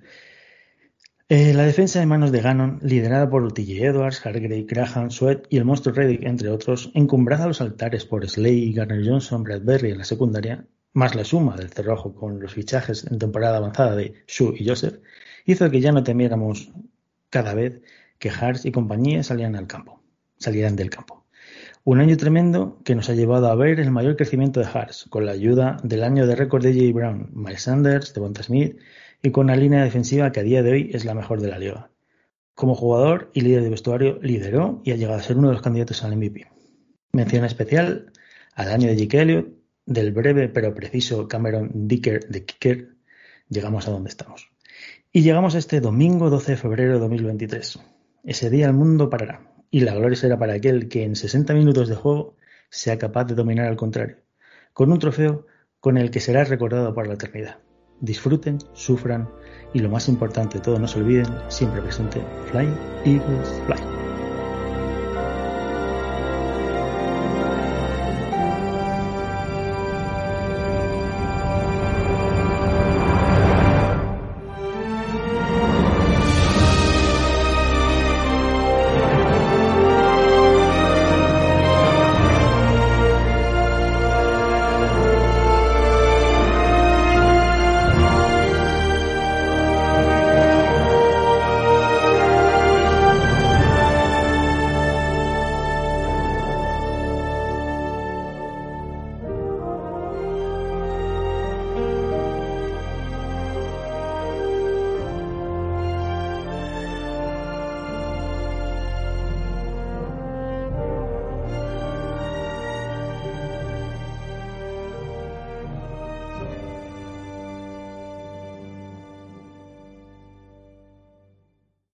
B: Eh, la defensa de manos de Gannon, liderada por TJ Edwards, Hargrave, Graham, Sweat y el monstruo Reddick, entre otros, encumbrada a los altares por Slay, Garner Johnson, Bradbury en la secundaria, más la suma del cerrojo con los fichajes en temporada avanzada de Shu y Joseph, hizo que ya no temiéramos cada vez que Hart y compañía salían al campo, salieran del campo. Un año tremendo que nos ha llevado a ver el mayor crecimiento de Hart, con la ayuda del año de récord de J. Brown, Miles Sanders, Devonta Smith y con una línea defensiva que a día de hoy es la mejor de la liga. Como jugador y líder de vestuario, lideró y ha llegado a ser uno de los candidatos al MVP. Mención especial al año de Jake Elliott, del breve pero preciso Cameron Dicker de Kicker, llegamos a donde estamos. Y llegamos a este domingo 12 de febrero de 2023. Ese día el mundo parará y la gloria será para aquel que en 60 minutos de juego sea capaz de dominar al contrario, con un trofeo con el que será recordado por la eternidad disfruten, sufran y lo más importante de todo, no se olviden, siempre presente, Fly Eagles Fly.